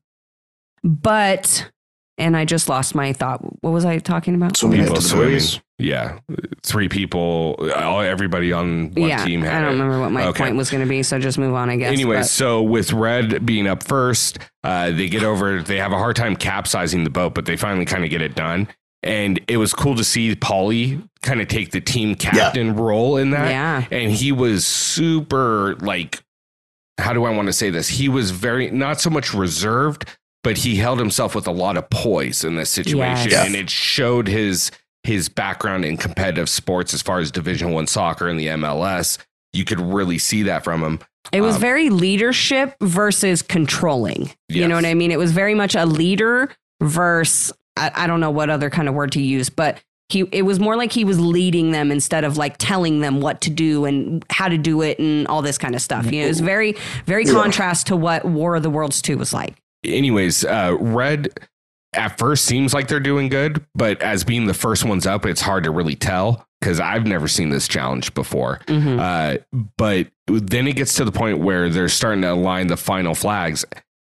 but and I just lost my thought. What was I talking about? Swimming People into swimming. Yeah. Three people, all, everybody on one yeah, team had I don't it. remember what my Okay. point was going to be, so just move on, I guess. Anyway, but- so with Red being up first, uh, they get over. They have a hard time capsizing the boat, but they finally kind of get it done. And it was cool to see Paulie kind of take the team captain role in that. yeah, And he was super like, how do I want to say this? He was very not so much reserved, but he held himself with a lot of poise in this situation, Yes. and it showed his his background in competitive sports as far as Division One soccer and the MLS. You could really see that from him. It was Um, very leadership versus controlling. You know what I mean? It was very much a leader versus I, I don't know what other kind of word to use, but he it was more like he was leading them instead of like telling them what to do and how to do it and all this kind of stuff. You know, it was very very Yeah. contrast to what War of the Worlds 2 was like. Anyways, uh, Red at first seems like they're doing good, but as being the first ones up, it's hard to really tell because I've never seen this challenge before. Mhm. Uh, but then it gets to the point where they're starting to align the final flags.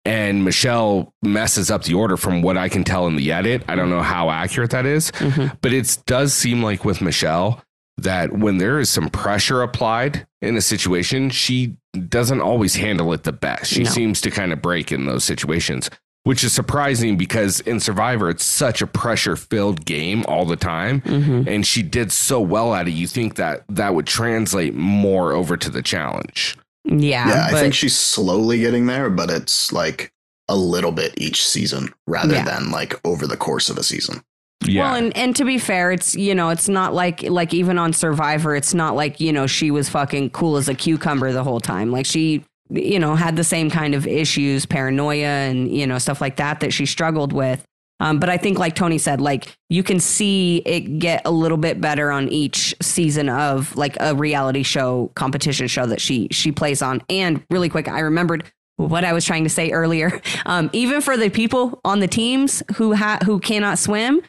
And Michele messes up the order from what I can tell in the edit. I don't know how accurate that is, Mhm. but it does seem like with Michele that when there is some pressure applied in a situation, she doesn't always handle it the best. She No. seems to kind of break in those situations, which is surprising because in Survivor, it's such a pressure filled game all the time. Mhm. And she did so well at it. You think that that would translate more over to the challenge. Yeah, yeah, I think she's slowly getting there, but it's like a little bit each season rather Yeah. than like over the course of a season. Yeah. Well, and, and to be fair, it's you know, it's not like like even on Survivor, it's not like you know she was fucking cool as a cucumber the whole time. Like she, you know, had the same kind of issues, paranoia, and you know stuff like that that she struggled with. Um, but I think, like Tony said, like you can see it get a little bit better on each season of like a reality show competition show that she she plays on. And really quick, I remembered what I was trying to say earlier. Um, even for the people on the teams who ha- who cannot swim,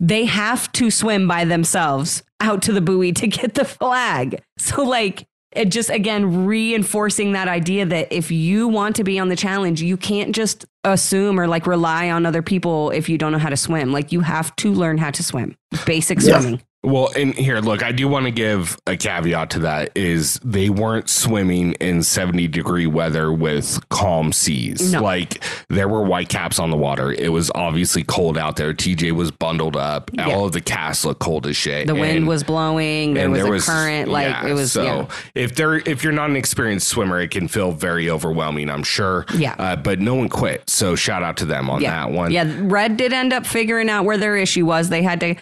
they have to swim by themselves out to the buoy to get the flag. So like it just again reinforcing that idea that if you want to be on the challenge, you can't just assume or like rely on other people if you don't know how to swim. Like you have to learn how to swim. Basic Yeah. swimming. Well, and here, look, I do want to give a caveat to that is they weren't swimming in 70 degree weather with calm seas. No. Like there were white caps on the water. It was obviously cold out there. TJ was bundled up. Yeah. All of the cast looked cold as shit. The wind was blowing, there and was a current, like yeah, it was so yeah. if they're if you're not an experienced swimmer it can feel very overwhelming i'm sure Yeah. uh, but no one quit so shout out to them on that one Yeah, Red did end up figuring out where their issue was. They had to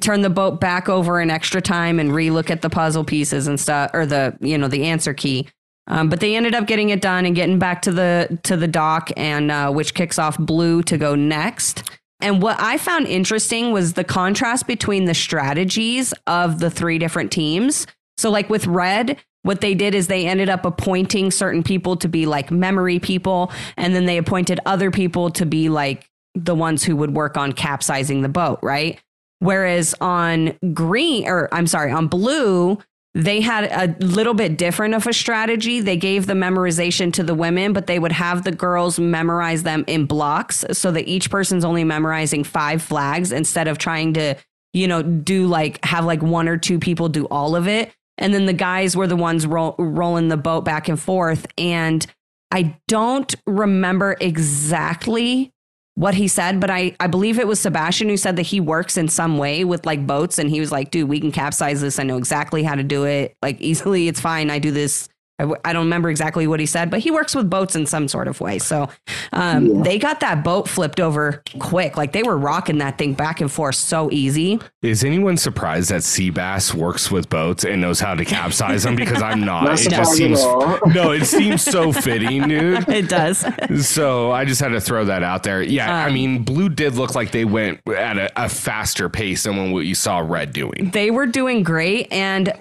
turn the boat back over an extra time and relook at the puzzle pieces and stuff, or the you know the answer key. Um, but they ended up getting it done and getting back to the to the dock, and uh, which kicks off Blue to go next. And what I found interesting was the contrast between the strategies of the three different teams. So, like with Red, what they did is they ended up appointing certain people to be like memory people, and then they appointed other people to be like the ones who would work on capsizing the boat, right? Whereas on green, or I'm sorry, on blue, they had a little bit different of a strategy. They gave the memorization to the women, but they would have the girls memorize them in blocks so that each person's only memorizing five flags instead of trying to, you know, do like have like one or two people do all of it. And then the guys were the ones roll, rolling the boat back and forth. And I don't remember exactly what he said, but I, I believe it was Sebastian who said that he works in some way with like boats. And he was like, dude, we can capsize this. I know exactly how to do it. Like easily, it's fine. I do this. I, w- I don't remember exactly what he said, but he works with boats in some sort of way. So um, Yeah. they got that boat flipped over quick. Like they were rocking that thing back and forth so easy. is anyone surprised that Seabass works with boats and knows how to capsize them because i'm not, Not it just seems no it seems so fitting dude It does. so I just had to throw that out there. Yeah, I Um, mean, blue did look like they went at a, a faster pace than what you saw red doing. they were doing great and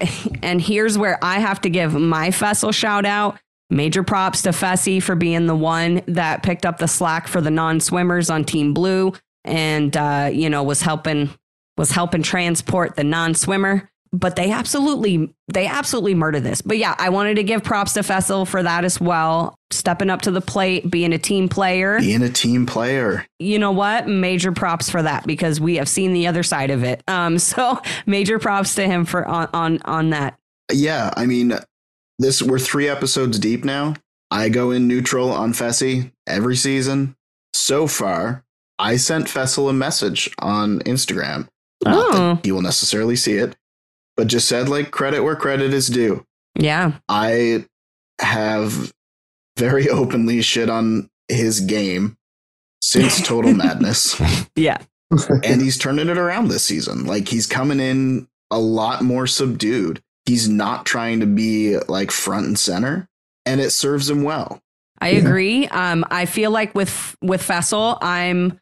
and here's where i have to give my shout out major props to fessy for being the one that picked up the slack for the non-swimmers on team blue and uh, you know was helping was helping transport the non-swimmer but they absolutely they absolutely murdered this but yeah i wanted to give props to fessel for that as well stepping up to the plate being a team player Being a team player. you know what? Major props for that because we have seen the other side of it. Um, so major props to him for on on on that. Yeah, I mean, this we're three episodes deep now. I go in neutral on Fessy every season. So far, I sent Fessel a message on Instagram. Not Oh. that he will necessarily see it, but just said like credit where credit is due. Yeah, I have very openly shit on his game since Total Madness. yeah, and he's turning it around this season. Like he's coming in a lot more subdued. He's not trying to be like front and center, and it serves him well. I agree. Um, I feel like with with Fessel, I'm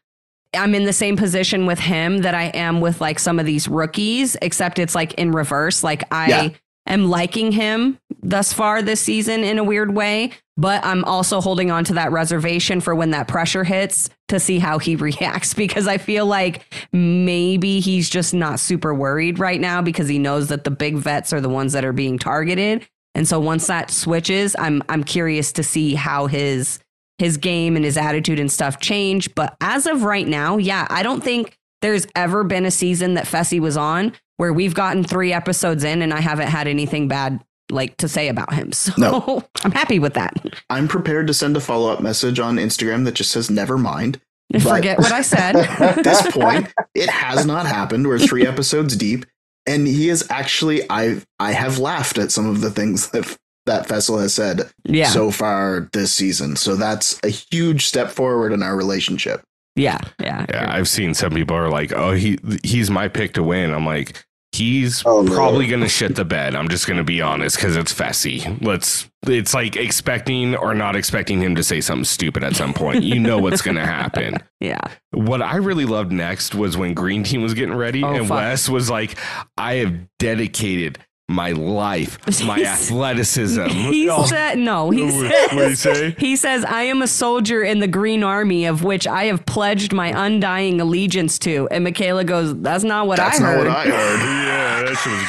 I'm in the same position with him that I am with like some of these rookies, except it's like in reverse. Like I Yeah. Am liking him thus far this season in a weird way, but I'm also holding on to that reservation for when that pressure hits to see how he reacts because I feel like maybe he's just not super worried right now because he knows that the big vets are the ones that are being targeted. And so once that switches, I'm I'm curious to see how his his game and his attitude and stuff change. But as of right now, yeah, I don't think there's ever been a season that Fessy was on where we've gotten three episodes in and I haven't had anything bad like to say about him. So No. I'm happy with that. I'm prepared to send a follow up message on Instagram that just says never mind. But- Forget what I said. At this point, it has not happened. We're three episodes deep, and he is actually I I have laughed at some of the things that that Fessel has said Yeah. so far this season. So that's a huge step forward in our relationship. yeah. Yeah. Yeah, I've seen some people are like, "Oh, he he's my pick to win." I'm like, he's Oh, no. probably gonna shit the bed. I'm just gonna be honest because it's Fessy. Let's. It's like expecting or not expecting him to say something stupid at some point. You know what's gonna happen. Yeah. What I really loved next was when Green Team was getting ready Oh, and fuck. Wes was like, "I have dedicated my life, my He's- athleticism." He Oh, said no. He says, what'd he say? He says, "I am a soldier in the Green Army, of which I have pledged my undying allegiance to." And Michaela goes, "That's not what That's I not heard." That's not what I heard. yeah, that shit was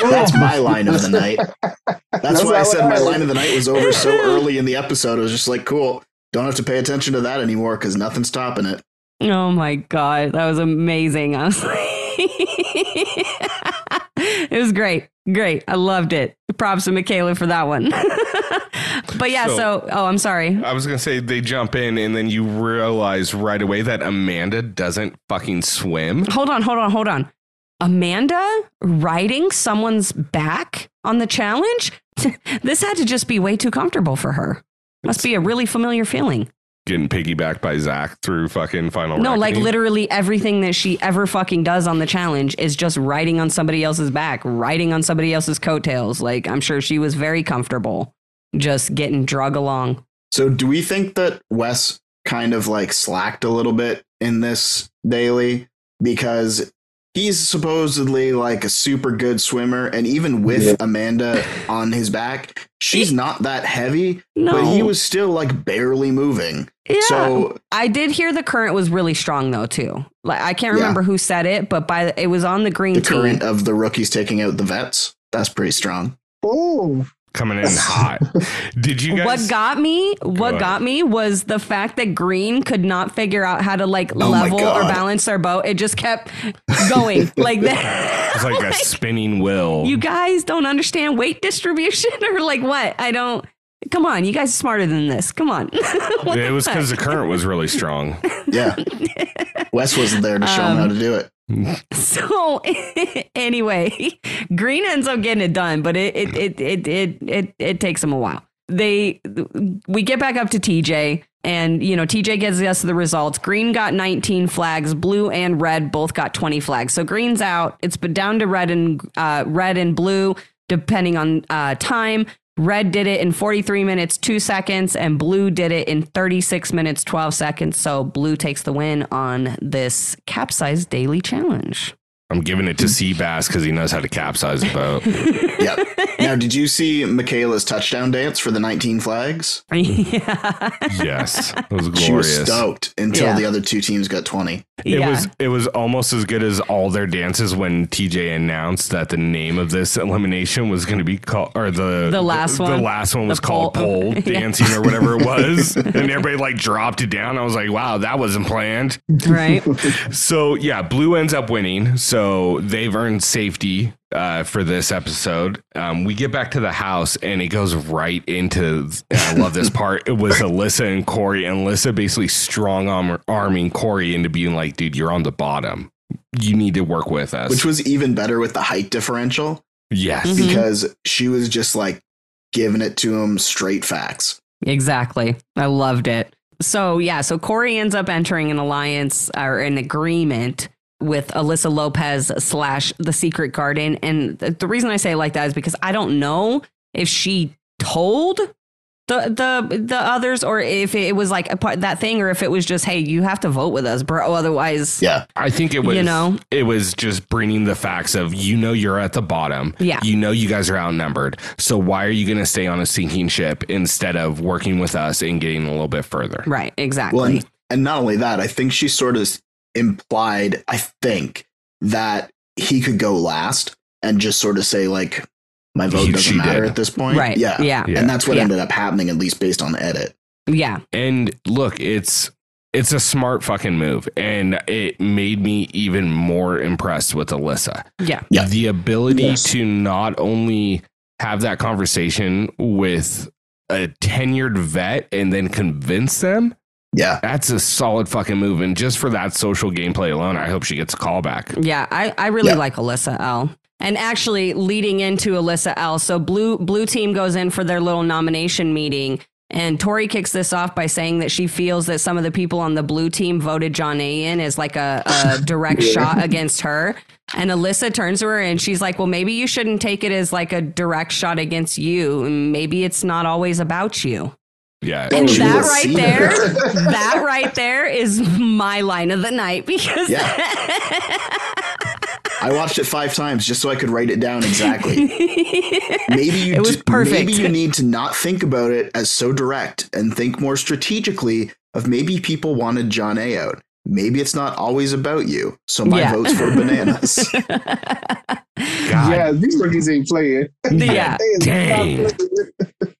great. That's my line of the night. That's, That's why I said what my line of the night was over so early in the episode. I was just like, cool. Don't have to pay attention to that anymore because nothing's stopping it. Oh my god, that was amazing! I was like, it was great, great. I loved it. Props to Michaela for that one. but yeah, so, So- oh, I'm sorry. I was gonna say they jump in and then you realize right away that Amanda doesn't fucking swim. Hold on, hold on, hold on. Amanda riding someone's back on the challenge? this had to just be way too comfortable for her. Must be a really familiar feeling. Getting piggybacked by Zach through fucking final. No, like literally everything that she ever fucking does on the challenge is just riding on somebody else's back, riding on somebody else's coattails. Like I'm sure she was very comfortable just getting drug along. So, do we think that Wes kind of like slacked a little bit in this daily because he's supposedly like a super good swimmer, and even with Yeah. Amanda on his back, she's not that heavy, No. but he was still like barely moving. Yeah. So, I did hear the current was really strong though too. Like I can't Yeah. remember who said it, but by the, it was on the green the team. current of the rookies taking out the vets, that's pretty strong. Ooh. Coming in hot. Did you guys? What got me? What ahead. got me was the fact that Green could not figure out how to like Oh level or balance their boat. It just kept going like that. It's like a spinning wheel. you guys don't understand weight distribution or like what? I don't. Come on, you guys are smarter than this. Come on. It was because the current was really strong. Yeah. Wes wasn't there to show him Um, how to do it. So anyway, Green ends up getting it done, but it it it it it it, it takes him a while. They we get back up to TJ and you know TJ gives us the results. Green got 19 flags, blue and red both got 20 flags. So Green's out. It's been down to red and uh, red and blue depending on uh, time. Red did it in 43 minutes, 2 seconds, and Blue did it in 36 minutes, 12 seconds. So Blue takes the win on this capsized daily challenge. I'm giving it to Seabass because he knows how to capsize a boat. Yep. now, did you see Michaela's touchdown dance for the 19 flags? yeah. yes, it was She was glorious. stoked until Yeah. the other two teams got 20. It yeah. was it was almost as good as all their dances when TJ announced that the name of this elimination was going to be called or the The last the, one? the last one was The called oh, pole- pole Yeah. dancing or whatever it was and everybody like dropped it down I was like wow that wasn't planned right. so yeah blue ends up winning so they've earned safety uh, for this episode um, we get back to the house and it goes right into and I love this part it was Alyssa and Cory and Alyssa basically strong arm, arming Cory into being like dude you're on the bottom you need to work with us Which was even better with the height differential yes Mhm. because she was just like giving it to him straight facts. Exactly. I loved it. So, yeah, so Cory ends up entering an alliance or an agreement with Alyssa Lopez slash the Secret Garden. And the, the reason I say it like that is because I don't know if she told the the the others, or if it was like a part that thing, or if it was just, hey, you have to vote with us, bro. Otherwise, Yeah. I think it was You know? it was just bringing the facts of you know you're at the bottom. Yeah. You know you guys are outnumbered. So why are you going to stay on a sinking ship instead of working with us and getting a little bit further? right, exactly. Well, and, and not only that, I think she sort of implied, I think, that he could go last and just sort of say, like, my vote He- doesn't she matter did. at this point. right, Yeah. yeah, Yeah. And that's what Yeah. ended up happening, at least based on the edit. yeah, And look, it's it's a smart fucking move and it made me even more impressed with Alyssa. yeah, Yeah. The ability Yes. to not only have that conversation with a tenured vet and then convince them Yeah. That's a solid fucking move. And just for that social gameplay alone, I hope she gets a call back. Yeah, I, I really Yeah. like Alyssa L. And actually, leading into Alyssa L, so blue blue team goes in for their little nomination meeting, and Tori kicks this off by saying that she feels that some of the people on the blue team voted Jonna in as like a, a direct Yeah. shot against her. And Alyssa turns to her and she's like, "Well, maybe you shouldn't take it as like a direct shot against you. Maybe it's not always about you." Yeah. And oh, that right seen there, that right there is my line of the night because yeah. I watched it five times just so I could write it down exactly. Maybe you It was d- perfect. Maybe you need to not think about it as so direct and think more strategically of maybe people wanted Jonna out. Maybe it's not always about you. So my Yeah. vote's for bananas. God yeah, these rookies ain't playing. yeah, They Dang.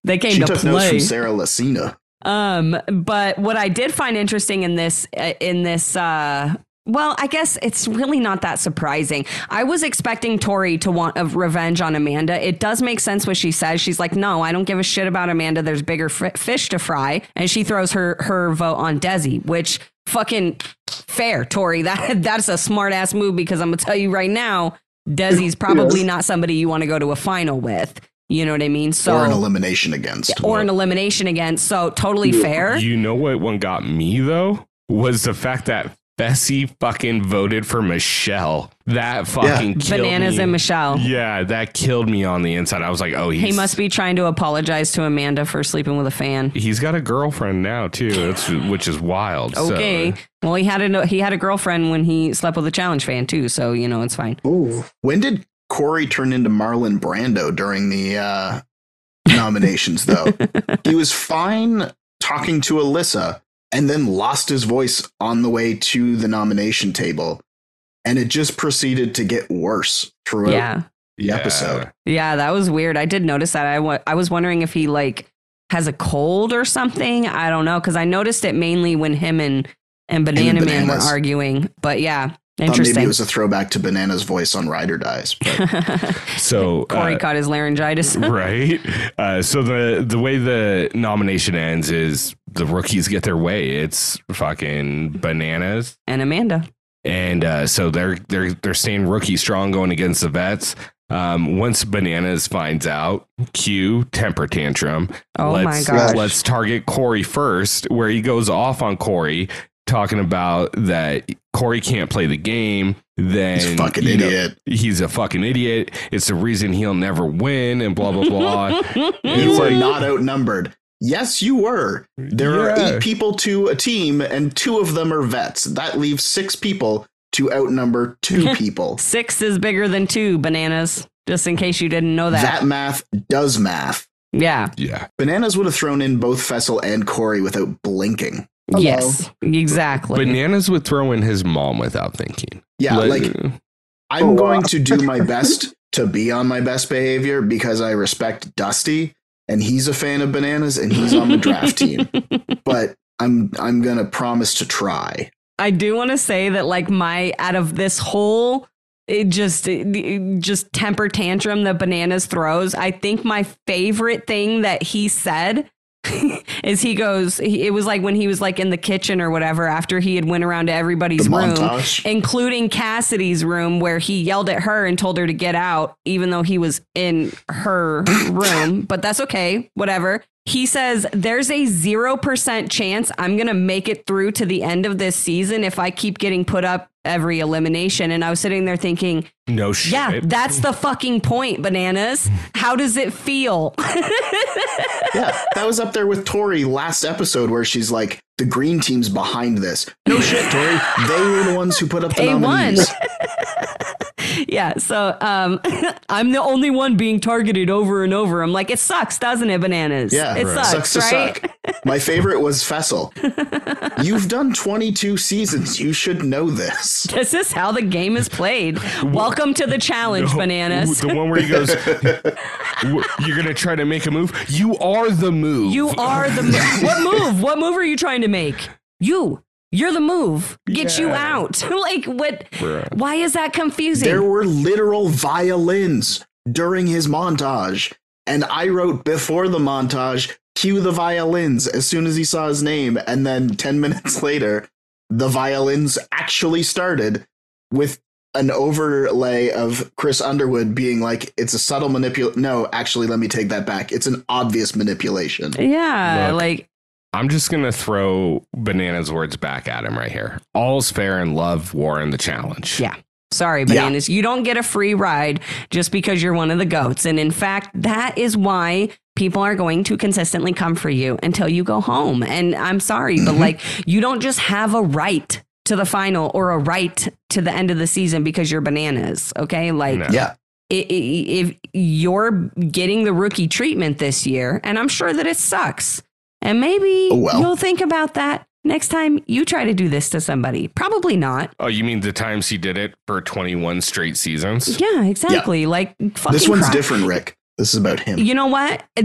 they came she to took notes play. from Sarah Lacina. Um, but what I did find interesting in this, uh, in this, uh, well, I guess it's really not that surprising. I was expecting Tori to want a revenge on Amanda. It does make sense what she says. She's like, "No, I don't give a shit about Amanda. There's bigger f- fish to fry," and she throws her her vote on Desi, which fucking fair, Tori. That that's a smart ass move because I'm gonna tell you right now, Desi's probably Yes. not somebody you want to go to a final with. You know what I mean? So or an elimination against. or an elimination against. So totally fair. You know what one got me though? Was the fact that Fessy fucking voted for Michele. That fucking killed Bananas me. and Michele. Yeah, that killed me on the inside. I was like, oh, he's, He must be trying to apologize to Amanda for sleeping with a fan. He's got a girlfriend now too, That's, which is wild. so- Okay. Well, he had a he had a girlfriend when he slept with a challenge fan too, so you know it's fine. Ooh. When did Cory turn into Marlon Brando during the uh, nominations, though? he was fine talking to Alyssa and then lost his voice on the way to the nomination table. And it just proceeded to get worse throughout Yeah. the episode. Yeah, that was weird. I did notice that. I wa- I was wondering if he like has a cold or something. I don't know cuz I noticed it mainly when him and and Banana and Man were arguing. But yeah, Thought maybe interesting. it was a throwback to Banana's voice on Ride or Dies. But So Cory uh, caught his laryngitis. right? Uh, so the the way the nomination ends is the rookies get their way. It's fucking bananas, and Amanda. and uh, so they're they're they're staying rookie strong going against the vets. Um, once bananas finds out, cue temper tantrum. Oh my let's, gosh. Let's target Cory first, where he goes off on Cory, talking about that Cory can't play the game. Then he's a fucking you know, idiot. he's a fucking idiot. It's the reason he'll never win, and blah blah blah. you It's were like- not outnumbered. Yes, you were. There are eight people to a team, and two of them are vets. That leaves six people to outnumber two people. Six is bigger than two bananas, just in case you didn't know that. that math does math. yeah. Yeah. Bananas would have thrown in both Fessy and Cory without blinking. Hello. Yes. Exactly. Bananas would throw in his mom without thinking. Yeah, Like, like Oh, I'm wow. going to do my best to be on my best behavior because I respect Dusty and he's a fan of bananas and he's on the draft team. But I'm I'm gonna promise to try. I do want to say that, like, my out of this whole it just it just temper tantrum that bananas throws. I think my favorite thing that he said is he goes. He, it was like when he was like in the kitchen or whatever after he had went around to everybody's The room. montage. including Cassidy's room where he yelled at her and told her to get out, even though he was in her room. But that's okay, whatever. He says there's a 0% chance I'm going to make it through to the end of this season if I keep getting put up every elimination. And I was sitting there thinking, No shit. yeah, that's the fucking point, bananas. How does it feel? Yeah, that was up there with Tori last episode where she's like, the green team's behind this. No shit, Tori. They were the ones who put up the They won. nominees. yeah. So um, I'm the only one being targeted over and over. I'm like, it sucks, doesn't it, bananas? Yeah, it right. sucks, to right? suck. My favorite was Fessy. You've done 22 seasons. You should know this. This is how the game is played. Welcome to the challenge, No, bananas. The one where he goes, "You're gonna try to make a move. You are the move. You are the move. what move? What move are you trying to make? You. You're the move. Get you out. like what? Bruh. Why is that confusing? There were literal violins during his montage. And I wrote before the montage, cue the violins as soon as he saw his name. And then 10 minutes later, the violins actually started with an overlay of Chris Underwood being like, it's a subtle manipulation. No, actually, let me take that back. It's an obvious manipulation. yeah, Look. like I'm just gonna throw bananas words back at him right here. All's fair in love, war and the challenge. Yeah. Sorry, bananas. You don't get a free ride just because you're one of the goats. And in fact, that is why people are going to consistently come for you until you go home. And I'm sorry, but mm-hmm. like you don't just have a right to the final or a right to the end of the season because you're bananas. Okay. Like No. Yeah. i- i- if you're getting the rookie treatment this year, and I'm sure that it sucks, and maybe Oh, well. you'll think about that next time you try to do this to somebody. Probably not. Oh, you mean the times he did it for 21 straight seasons? Yeah, exactly. Like fucking This one's cry. different, Rick. This is about him. You know what? Uh,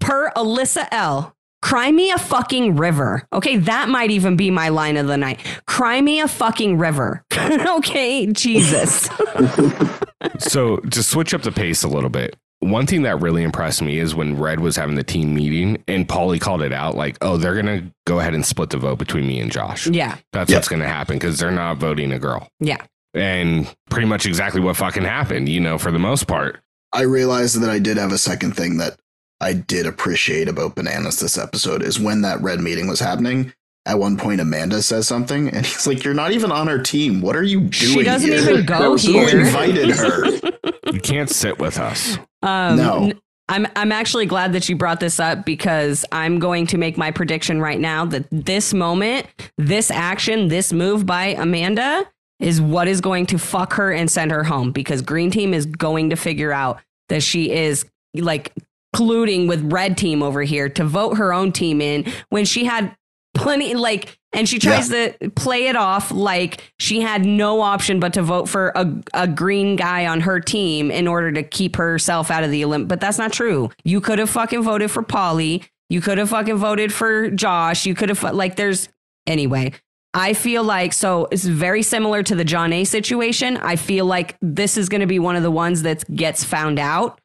Per Alyssa L. Cry me a fucking river. Okay, that might even be my line of the night. Cry me a fucking river. okay, Jesus. So to switch up the pace a little bit, one thing that really impressed me is when Red was having the team meeting and Paulie called it out, like, "Oh, they're gonna go ahead and split the vote between me and Josh. yeah, That's Yep. what's gonna happen because they're not voting a girl." yeah. And pretty much exactly what fucking happened, you know, for the most part. I realized that I did have a second thing that I did appreciate about Bananas this episode is when that red meeting was happening. At one point, Amanda says something, and he's like, "You're not even on our team. What are you doing? She doesn't here? even go Who here. invited her? You can't sit with us. Um, No. n- I'm I'm actually glad that you brought this up because I'm going to make my prediction right now that this moment, this action, this move by Amanda is what is going to fuck her and send her home because Green Team is going to figure out that she is like colluding with Red Team over here to vote her own team in when she had plenty like and she tries to play it off like she had no option but to vote for a, a green guy on her team in order to keep herself out of the Olymp. But that's not true. You could have fucking voted for Paulie. You could have fucking voted for Josh. You could have like there's anyway. I feel like so it's very similar to the Jonna situation. I feel like this is going to be one of the ones that gets found out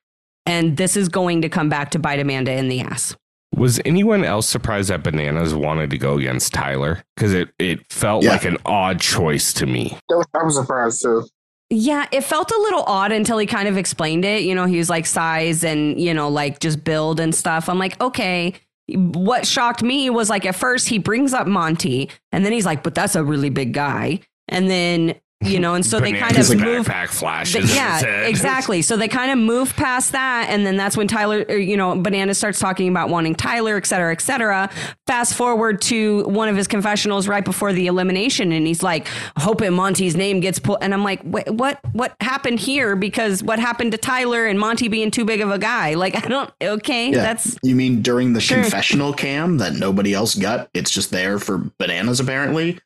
and this is going to come back to bite Amanda in the ass. Was anyone else surprised that Bananas wanted to go against Tyler? Because it, it felt Yeah. like an odd choice to me. I was surprised too. Yeah, it felt a little odd until he kind of explained it. You know, he was like size and, you know, like just build and stuff. I'm like, okay. What shocked me was like at first he brings up Monte and then he's like, but that's a really big guy. And then, you know, and so they kind of move. backpack flashes. Th- yeah, exactly. So they kind of move past that, and then that's when Tyler, or, you know, Banana starts talking about wanting Tyler, et cetera, et cetera. Fast forward to one of his confessionals right before the elimination, and he's like, "Hoping Monte's name gets pulled," and I'm like, "What? What? What happened here? Because what happened to Tyler and Monte being too big of a guy? Like, I don't. Okay, Yeah. that's you mean during the Sure. confessional cam that nobody else got? It's just there for Bananas, apparently,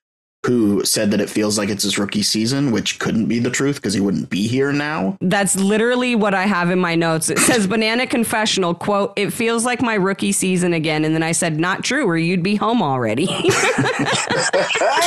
who said that it feels like it's his rookie season, which couldn't be the truth because he wouldn't be here now. That's literally what I have in my notes. It says banana confessional quote, it feels like my rookie season again. And then I said, not true, or you'd be home already. Two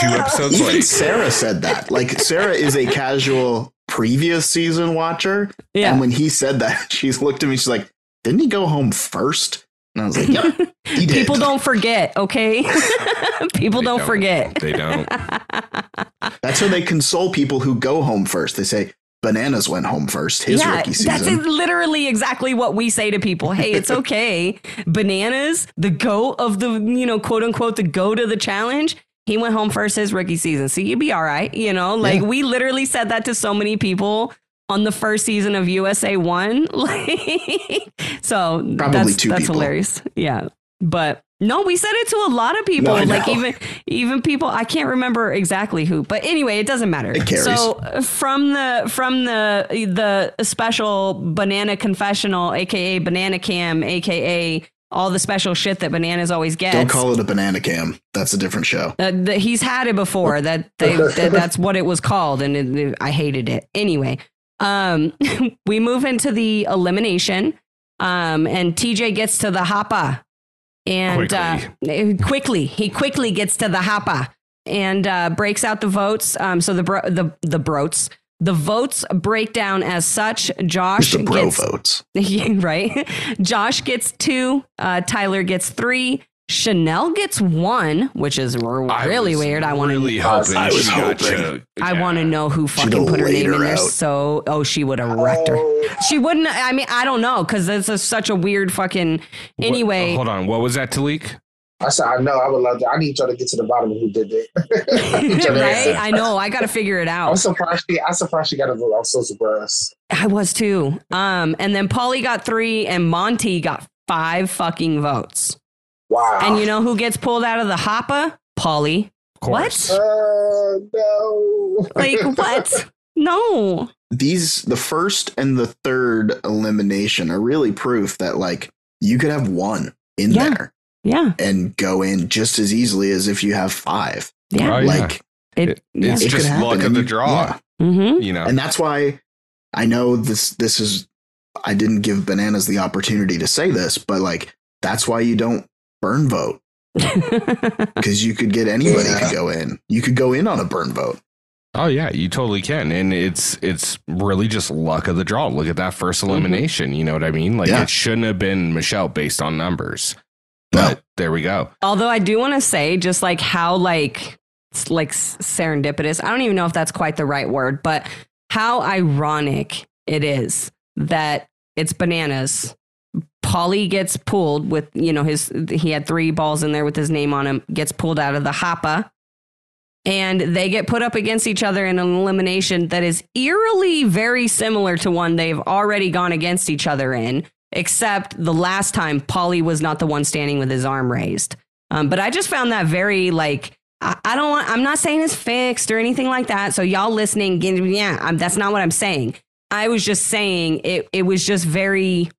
episodes Even late. Sarah said that. Like Sarah is a casual previous season watcher, yeah. and when he said that, she's looked at me. She's like, "Didn't he go home first? And I was like, "Yep, he did." People don't forget, okay? People They don't, forget. They don't. That's how they console people who go home first. They say, Bananas went home first, his yeah, rookie season. that's literally exactly what we say to people. Hey, it's okay. Bananas, the goat of the, you know, quote unquote, the goat of the challenge. He went home first his rookie season. So you'd be all right. You know, like Yeah. we literally said that to so many people on the first season of USA One. Like, so Probably that's, two that's people. hilarious. Yeah. But no, we said it to a lot of people. No, like even even people I can't remember exactly who, but anyway, it doesn't matter. It. So from the from the the special banana confessional, aka banana cam, aka all the special shit that bananas always gets. Don't call it a banana cam. That's a different show. Uh, th- he's had it before. That, they, that that's what it was called, and it- I hated it. Anyway, um, we move into the elimination, um, and TJ gets to the hoppa, and uh, quickly he quickly gets to the hoppa and uh, breaks out the votes. Um, so the bro- the the brotes. The votes break down as such. Josh It's the bro gets votes. Right? Josh gets two, uh, Tyler gets three, Chanelle gets one, which is r- I really weird. I want really to. hoping I was she got hoping. choked. I want to know who fucking put her laid name in her there. out. So, oh, she would have wrecked her. Oh, She wouldn't. I mean, I don't know because this is such a weird fucking. What- Anyway, hold on. What was that, Talik? I said, I know. I would love to. I need y'all to get to the bottom of who did it. I need y'all to right? answer. I know. I got to figure it I'm out. surprised. She, I'm surprised she got a vote. I'm so surprised. I was too. Um, and then Paulie got three, and Monte got five fucking votes. Wow. And you know who gets pulled out of the hoppa? Paulie. What? Uh, no. Like what? No. These the first and the third elimination are really proof that like you could have one in Yeah. there Yeah. and go in just as easily as if you have five. Yeah. Oh, yeah. Like It, It- yeah. it's it just happen, luck of the draw. yeah. mm-hmm. You know. and that's why I know this this is I didn't give bananas the opportunity to say this, but like that's why you don't burn vote because you could get anybody Yeah. to go in. You could go in on a burn vote. Oh yeah, you totally can, and it's it's really just luck of the draw. Look at that 1st Mm-hmm. elimination. You know what I mean? Like Yeah. it shouldn't have been Michele based on numbers, No. but there we go. Although I do want to say just like how like like serendipitous. I don't even know if that's quite the right word, but how ironic it is that it's bananas. Paulie gets pulled with, you know, his he had three balls in there with his name on him, gets pulled out of the hoppa. And they get put up against each other in an elimination that is eerily very similar to one they've already gone against each other in, except the last time Paulie was not the one standing with his arm raised. Um, but I just found that very like I, I don't want. I'm not saying it's fixed or anything like that. So y'all listening, yeah, I'm, that's not what I'm saying. I was just saying it. It was just very.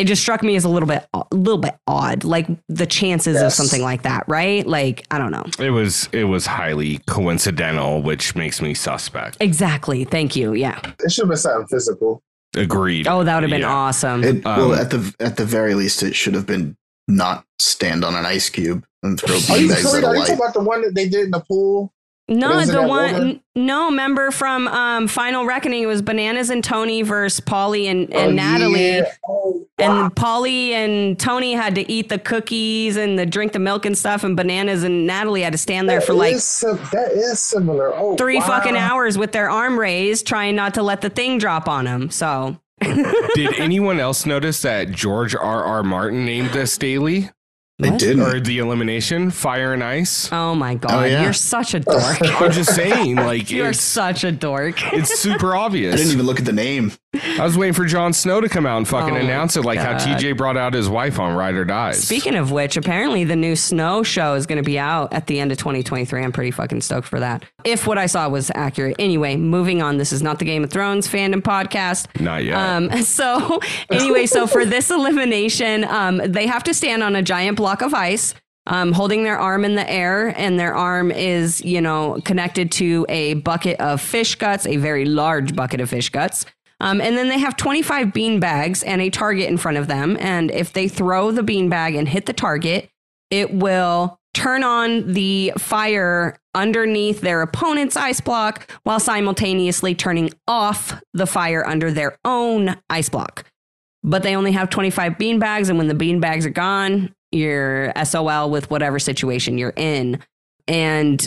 It just struck me as a little bit, a little bit odd. Like the chances of something like that, right? Like I don't know. It was it was highly coincidental, which makes me suspect. Exactly. Thank you. Yeah. It should have been something physical. Agreed. Oh, that would have been Yeah. awesome. It, well, Um, at the at the very least, it should have been not stand on an ice cube and throw Are you, beanbags at are you light. talking about the one that they did in the pool? No, the one. woman? No, member from um, Final Reckoning, it was Bananas and Tony versus Paulie and, and Oh, Natalie. yeah. Oh, wow. And Paulie and Tony had to eat the cookies and the drink the milk and stuff, and Bananas and Natalie had to stand there That for like is sim- that is similar. Oh, three wow. fucking hours with their arm raised, trying not to let the thing drop on them. So Did anyone else notice that George R. R. Martin named this daily They didn't. or the elimination Fire and Ice? oh my god, yeah. you're such a dork. I'm just saying, like you're such a dork. it's super obvious. I didn't even look at the name. I was waiting for Jon Snow to come out and fucking Oh announce it, like how TJ brought out his wife on Ride or Dies. Speaking of which, apparently the new Snow show is going to be out at the end of 2023. I'm pretty fucking stoked for that. If what I saw was accurate. Anyway, moving on. This is not the Game of Thrones fandom podcast. Not yet. Um, so anyway, so for this elimination, um, they have to stand on a giant block of ice. Um, holding their arm in the air, and their arm is, you know, connected to a bucket of fish guts, a very large bucket of fish guts. Um, and then they have 25 bean bags and a target in front of them. And if they throw the bean bag and hit the target, it will turn on the fire underneath their opponent's ice block while simultaneously turning off the fire under their own ice block. But they only have 25 bean bags, and when the bean bags are gone, you're SOL with whatever situation you're in. And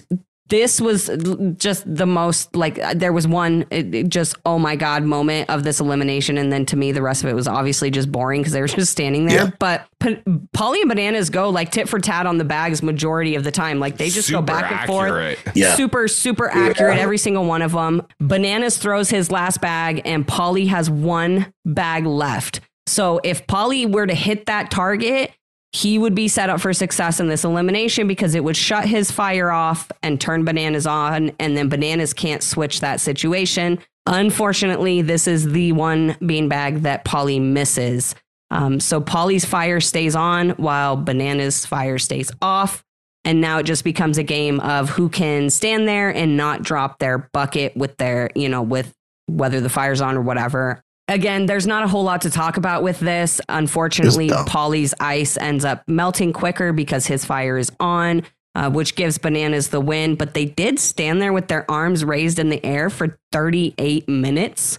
this was just the most like there was one it, it just oh my god moment of this elimination and then to me the rest of it was obviously just boring because they were just standing there Yeah. but P- paulie and bananas go like tit for tat on the bags majority of the time like they just go Super back and forth. Yeah. super super accurate every single one of them bananas throws his last bag and paulie has one bag left so if paulie were to hit that target he would be set up for success in this elimination because it would shut his fire off and turn bananas on and then bananas can't switch that situation. Unfortunately this is the one beanbag that paulie misses. Um, so paulie's fire stays on while bananas fire stays off and now it just becomes a game of who can stand there and not drop their bucket with their you know with whether the fire's on or whatever Again, there's not a whole lot to talk about with this. Unfortunately. Paulie's ice ends up melting quicker because his fire is on, uh, which gives Bananas the win. But they did stand there with their arms raised in the air for 38 minutes.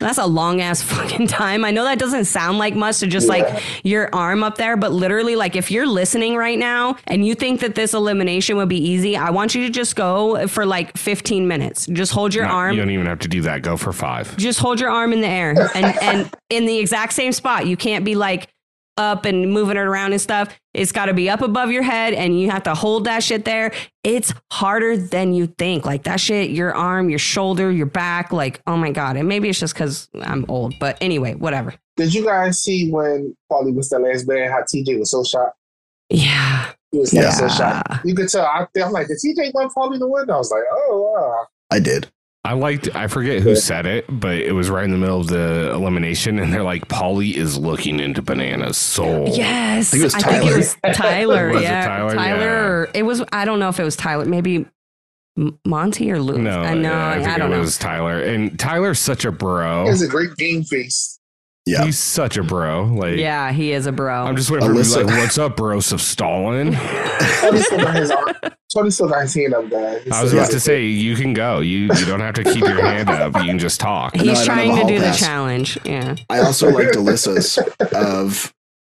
That's a long ass fucking time. I know that doesn't sound like much to just like your arm up there, but literally, like if you're listening right now and you think that this elimination would be easy, I want you to just go for like 15 minutes. Just hold your No, arm You don't even have to do that. Go for five. just hold your arm in the air and and in the exact same spot. You can't be like up and moving it around and stuff. It's got to be up above your head and you have to hold that shit there. It's harder than you think. Like that shit, your arm, your shoulder, your back, like oh my god. And maybe it's just cuz I'm old, but anyway, whatever. Did you guys see when Paulie was the last man? How TJ was so shocked. Yeah. He was Yeah. so shocked. You could tell. I, I'm like, did TJ want Paulie to win? I was like, oh wow. I did. I liked. I forget who said it, but it was right in the middle of the elimination, and they're like, "Paulie is looking into Banana's soul." Yes. think it was I think it Tyler. was Tyler. Was it yeah. Tyler? Yeah. it was I don't know if it was Tyler. Maybe Monte or Lou. No, I know. yeah, I I, don't know. it was Tyler, and Tyler's such a bro. He has a great game face. Yeah. He's such a bro. Like, Yeah, he is a bro. I'm just waiting for him to be like, "What's up, bros of Stalin?" Tony still got his arm. Tony still got his hand up, guys. I was about to say, you can go. You you don't have to keep your hand up. You can just talk. He's No, trying to do hall the challenge. Yeah. I also liked Alyssa's of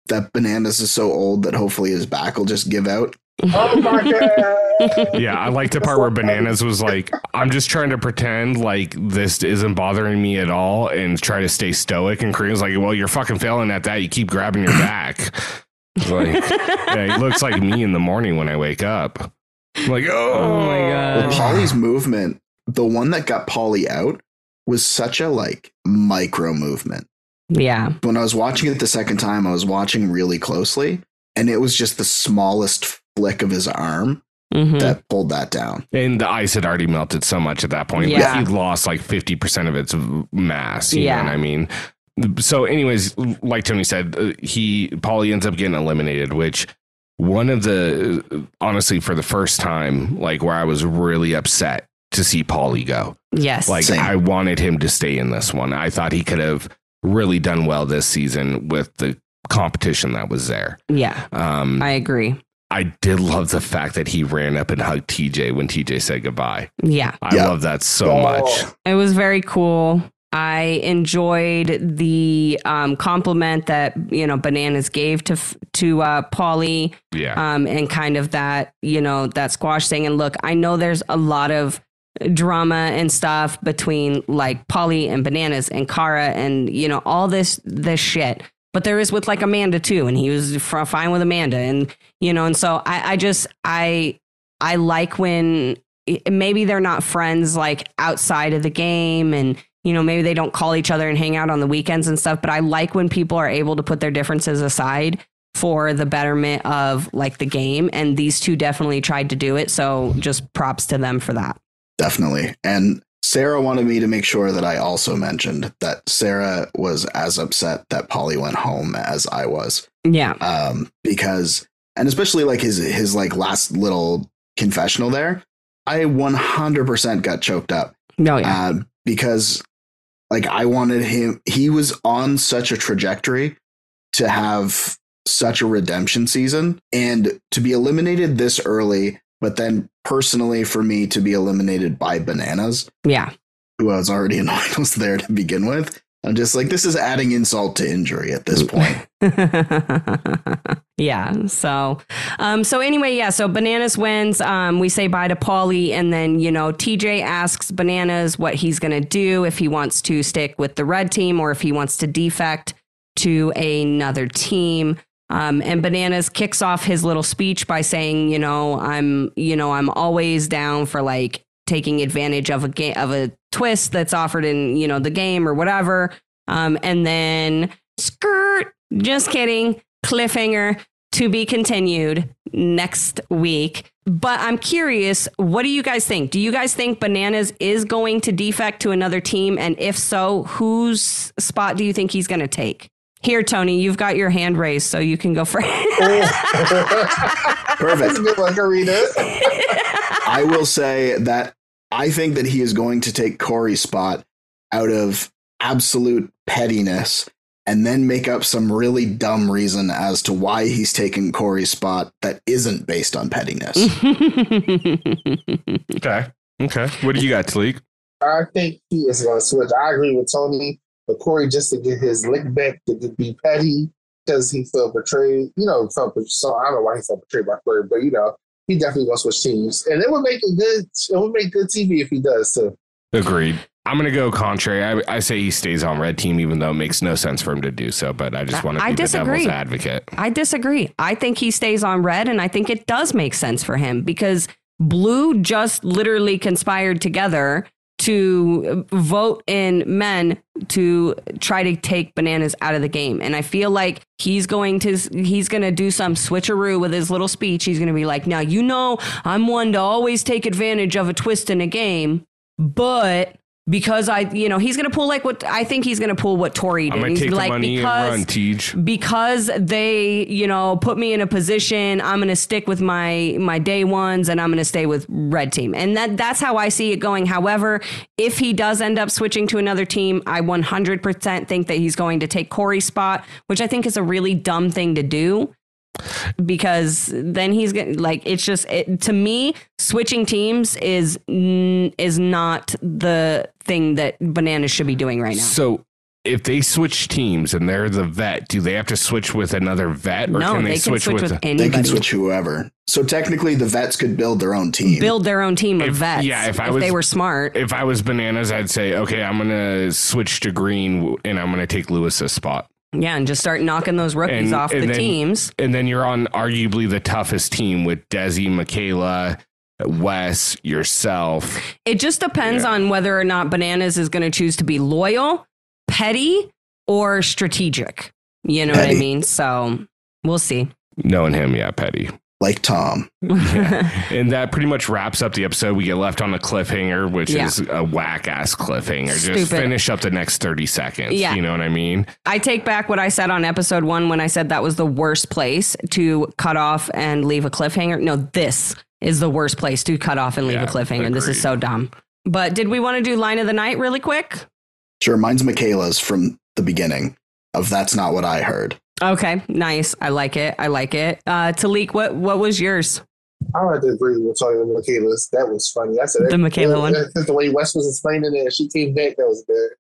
that bananas is so old that hopefully his back will just give out. Oh my god. Yeah, I like the part where Bananas was like, I'm just trying to pretend like this isn't bothering me at all and try to stay stoic. And Corrina's like, Well, you're fucking failing at that. You keep grabbing your back. Like, yeah, he looks like me in the morning when I wake up. I'm like, oh, Oh my God. Well, Paulie's movement, the one that got Paulie out, was such a like micro movement. Yeah. When I was watching it the second time, I was watching really closely, and it was just the smallest flick of his arm Mhm. that pulled that down. And the ice had already melted so much at that point. Yeah. Like he'd lost like 50% of its mass. You Yeah. know what I mean? So, anyways, like Tony said, uh, he, Paulie ends up getting eliminated, which one of the, honestly, for the first time, like where I was really upset to see Paulie go. Yes. Like Same. I wanted him to stay in this one. I thought he could have really done well this season with the competition that was there. yeah. Um, I agree. I did love the fact that he ran up and hugged TJ when TJ said goodbye. Yeah. I Yeah. love that so Oh. much. It was very cool. I enjoyed the um, compliment that you know bananas gave to to uh, Paulie, Yeah. um, and kind of that you know that squash thing. And look, I know there's a lot of drama and stuff between like Paulie and bananas and Kara and you know all this this shit. But there is with like Amanda too, and he was fine with Amanda, and you know, and so I, I just I I like when maybe they're not friends like outside of the game and you know maybe they don't call each other and hang out on the weekends and stuff but i like when people are able to put their differences aside for the betterment of like the game and these two definitely tried to do it so just props to them for that Definitely. And Sarah wanted me to make sure that I also mentioned that Sarah was as upset that Paulie went home as I was. yeah Um, because and especially like his his like last little confessional there, I 100% got choked up. no yeah uh, because like I wanted him. He was on such a trajectory to have such a redemption season and to be eliminated this early, but then personally for me to be eliminated by Bananas, yeah who I was already annoyed was there to begin with. I'm just like, this is adding insult to injury at this point. yeah. So, um, so anyway, yeah. So Bananas wins. Um, we say bye to Paulie, and then you know TJ asks Bananas what he's gonna do if he wants to stick with the red team or if he wants to defect to another team. Um, and Bananas kicks off his little speech by saying, you know, I'm, you know, I'm always down for like taking advantage of a game of a twist that's offered in, you know, the game or whatever. Um, and then skirt, just kidding, cliffhanger to be continued next week. But I'm curious, what do you guys think? Do you guys think Bananas is going to defect to another team? And if so, whose spot do you think he's going to take? Here, Tony, you've got your hand raised, so you can go first. Oh. Perfect. Good one, Corrina. I will say that I think that he is going to take Cory's spot out of absolute pettiness and then make up some really dumb reason as to why he's taking Cory's spot that isn't based on pettiness. Okay. Okay. What do you got, Talik? I think he is going to switch. I agree with Tony, but Cory just to get his lick back to, to be petty because he felt betrayed. You know, felt so I don't know why he felt betrayed by Cory, but you know, he definitely wants to switch teams, and it would make a good. It would make good TV if he does too. Agreed. I'm gonna go contrary. I, I say he stays on red team, even though it makes no sense for him to do so. But I just want to I be the disagree. devil's advocate. I disagree. I think he stays on red, and I think it does make sense for him because blue just literally conspired together to vote in men to try to take bananas out of the game. And i feel like he's going to he's going to do some switcheroo with his little speech. He's going to be like now you know i'm one to always take advantage of a twist in a game but because I, you know, he's going to pull like what I think he's going to pull what Tori did. He's like and run, because they you know put me in a position i'm going to stick with my my day ones and i'm going to stay with red team. And that that's how i see it going. However if he does end up switching to another team i 100% think that he's going to take cory's spot which i think is a really dumb thing to do because then he's going to like it's just it, to me switching teams is n- is not the thing that bananas should be doing right now So if they switch teams and they're the vet, do they have to switch with another vet, or no can they, they, can switch, switch with? with, anybody They can switch whoever. So technically, the vets could build their own team. build their own team of If- vets. yeah, if I if was- they were smart. if I was bananas, I'd say, okay, I'm gonna switch to green and I'm gonna take Lewis's spot. Yeah, and just start knocking those rookies And- off and the then- teams. And then you're on arguably the toughest team with Desi, Michaela, Wes, yourself. It just depends Yeah. on whether or not Bananas is going to choose to be loyal, petty, or strategic. You know what I mean? So we'll see. Knowing him, yeah, petty. Like Tom. Yeah. and that pretty much wraps up the episode. We get left on a cliffhanger, which Yeah. is a whack ass cliffhanger. Just finish up the next 30 seconds. Yeah. You know what I mean? I take back what I said on episode one when I said that was the worst place to cut off and leave a cliffhanger. No, this is the worst place to cut off and leave Yeah, a cliffhanger. This is so dumb. But did we want to do line of the night really quick? Sure, mine's Michaela's from the beginning of That's Not What I Heard. Okay, nice. I like it. I like it. Uh, Talik, what what was yours? I would have to agree with Tony and Michaela's. That was funny. I said The Michaela one? The way Wes was explaining it, she came back. That was good.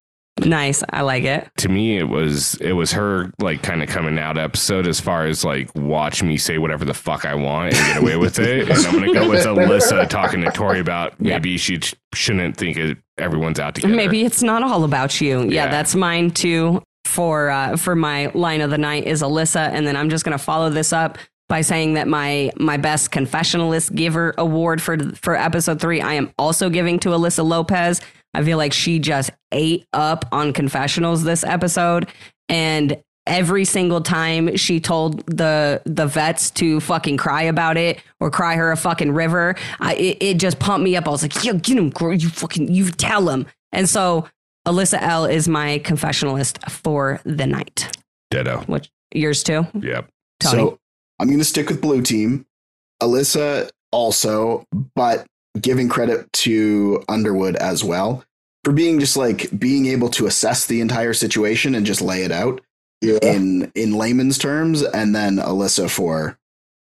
Nice. I like it. To me, it was it was her like kind of coming out episode as far as like watch me say whatever the fuck I want and get away with it. And I'm gonna go with Alyssa talking to Tori about maybe she sh- shouldn't think it, everyone's out to together. Maybe it's not all about you. Yeah, Yeah. that's mine too. For uh, for my line of the night is Alyssa, and then I'm just gonna follow this up by saying that my my best confessionalist giver award for for episode three, I am also giving to Alyssa Lopez. I feel like she just ate up on confessionals this episode, and every single time she told the the vets to fucking cry about it or cry her a fucking river, I, it, it just pumped me up. I was like, yo, get him, girl. You fucking, you tell him. And so Alyssa L is my confessionalist for the night. Ditto. Which yours too, Yep. Tony? So I'm going to stick with Blue Team. Alyssa also, but giving credit to Underwood as well for being just like being able to assess the entire situation and just lay it out Yeah. in in layman's terms, and then Alyssa for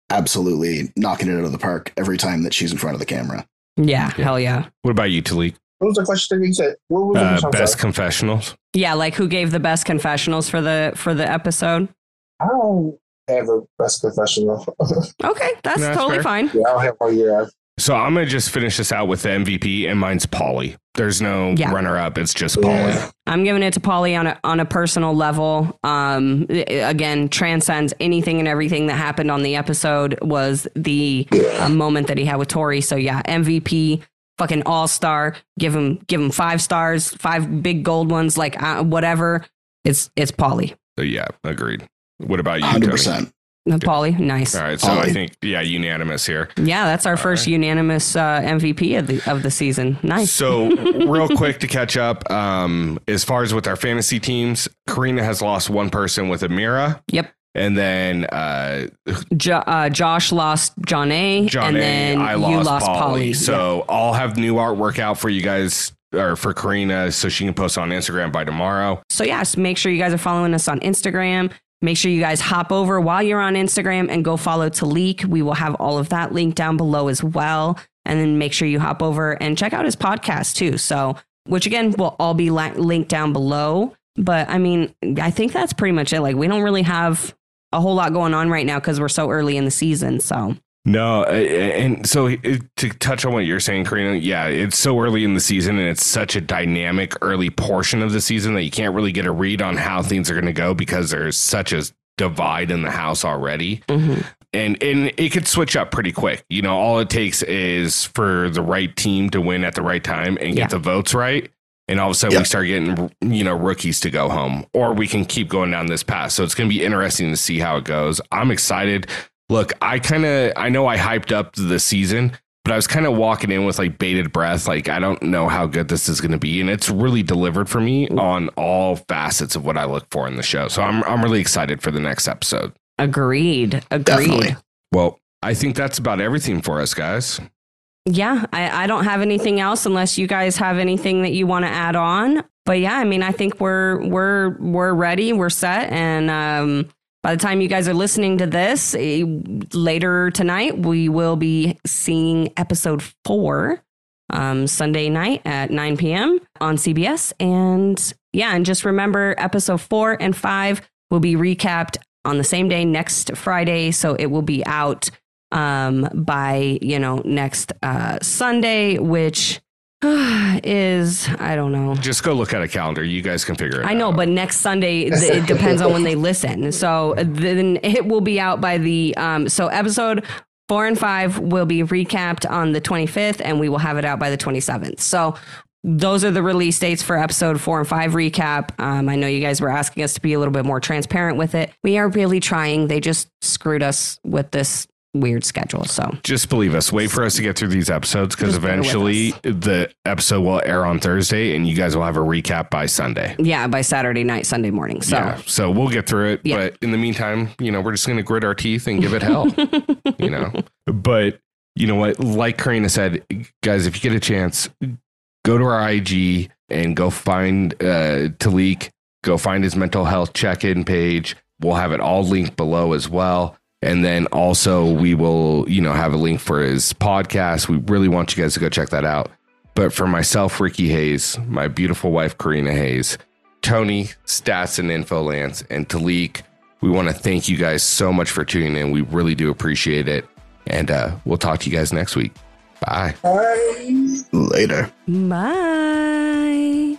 absolutely knocking it out of the park every time that she's in front of the camera. yeah, hell yeah. What about you, Talik? What was the question that you said? What was Uh, question? Best sorry. confessionals. Yeah, like who gave the best confessionals for the for the episode? I don't have a best confessional. Okay, that's That's totally fair. fine. yeah, I don't have one year. So I'm gonna just finish this out with the MVP, and mine's Paulie. There's no Yeah. runner up. It's just Paulie. I'm giving it to Paulie on a on a personal level. Um, again, transcends anything and everything that happened on the episode. Was the uh, moment that he had with Tori. So yeah, MVP, fucking all star. Give him give him five stars, five big gold ones, like uh, whatever. It's it's Paulie. So yeah, agreed. What about you, Hundred percent. Uh, Paulie, nice. All right, so I think yeah, unanimous here. Yeah, that's our first unanimous uh, MVP of the of the season. Nice. So, real quick to catch up, um, as far as with our fantasy teams, Corrina has lost one person with Ameerah, Yep. And then uh, Jo- uh, Josh lost Jonna. John and A. then I you lost, lost Paulie. Paulie. So I'll have new artwork out for you guys or for Corrina, so she can post on Instagram by tomorrow. So yes, make sure you guys are following us on Instagram. Make sure you guys hop over while you're on Instagram and go follow Talik. We will have all of that linked down below as well. And then make sure you hop over and check out his podcast too. So, which again will all be la- linked down below. But I mean, I think that's pretty much it. Like, we don't really have a whole lot going on right now because we're so early in the season. So, No, and so uh, to touch on what you're saying, Corrina, yeah, it's so early in the season and it's such a dynamic early portion of the season that you can't really get a read on how things are going to go because there's such a divide in the house already. mhm. And and it could switch up pretty quick. You know, all it takes is for the right team to win at the right time and get Yeah. the votes right. And all of a sudden, Yeah. we start getting you know rookies to go home, or we can keep going down this path. So it's going to be interesting to see how it goes. I'm excited. Look, I kind of I know I hyped up the season, but I was kind of walking in with like bated breath. Like I don't know how good this is going to be, and it's really delivered for me mm. on all facets of what I look for in the show. So I'm I'm really excited for the next episode. agreed. Agreed. Definitely. Well, I think that's about everything for us, guys. Yeah, I, I don't have anything else unless you guys have anything that you want to add on. But yeah, I mean, I think we're we're we're ready, we're set, and um, by the time you guys are listening to this eh, later tonight, we will be seeing episode four um, Sunday night at 9 p.m. on CBS. And yeah, and just remember, episode four and five will be recapped on the same day next Friday, so it will be out um, by you know next uh, Sunday, which is I don't know. Just go look at a calendar. You guys can figure it out. I know, but next Sunday it depends on when they listen. So then it will be out by the um. So episode four and five will be recapped on the 25th, and we will have it out by the 27th. So those are the release dates for episode four and five recap. Um, I know you guys were asking us to be a little bit more transparent with it. We are really trying. They just screwed us with this weird schedule. So just believe us. Wait for us to get through these episodes because Just bear with eventually the episode will air on Thursday and you guys will have a recap by Sunday. yeah, by Saturday night, Sunday morning. So yeah, so we'll get through it. Yeah. But in the meantime, you know, we're just going to grit our teeth and give it hell. you know, but you know what? Like Corrina said, guys, if you get a chance, go to our IG and go find uh, Talik. Go find his mental health check-in page. We'll have it all linked below as well. And then also we will, you know, have a link for his podcast. We really want you guys to go check that out. But for myself, Ricky Hayes, my beautiful wife, Corrina Hayes, Tony, Stats and Info Lance, and Talik, we want to thank you guys so much for tuning in. We really do appreciate it. And uh, we'll talk to you guys next week. Bye. Bye. Later. bye.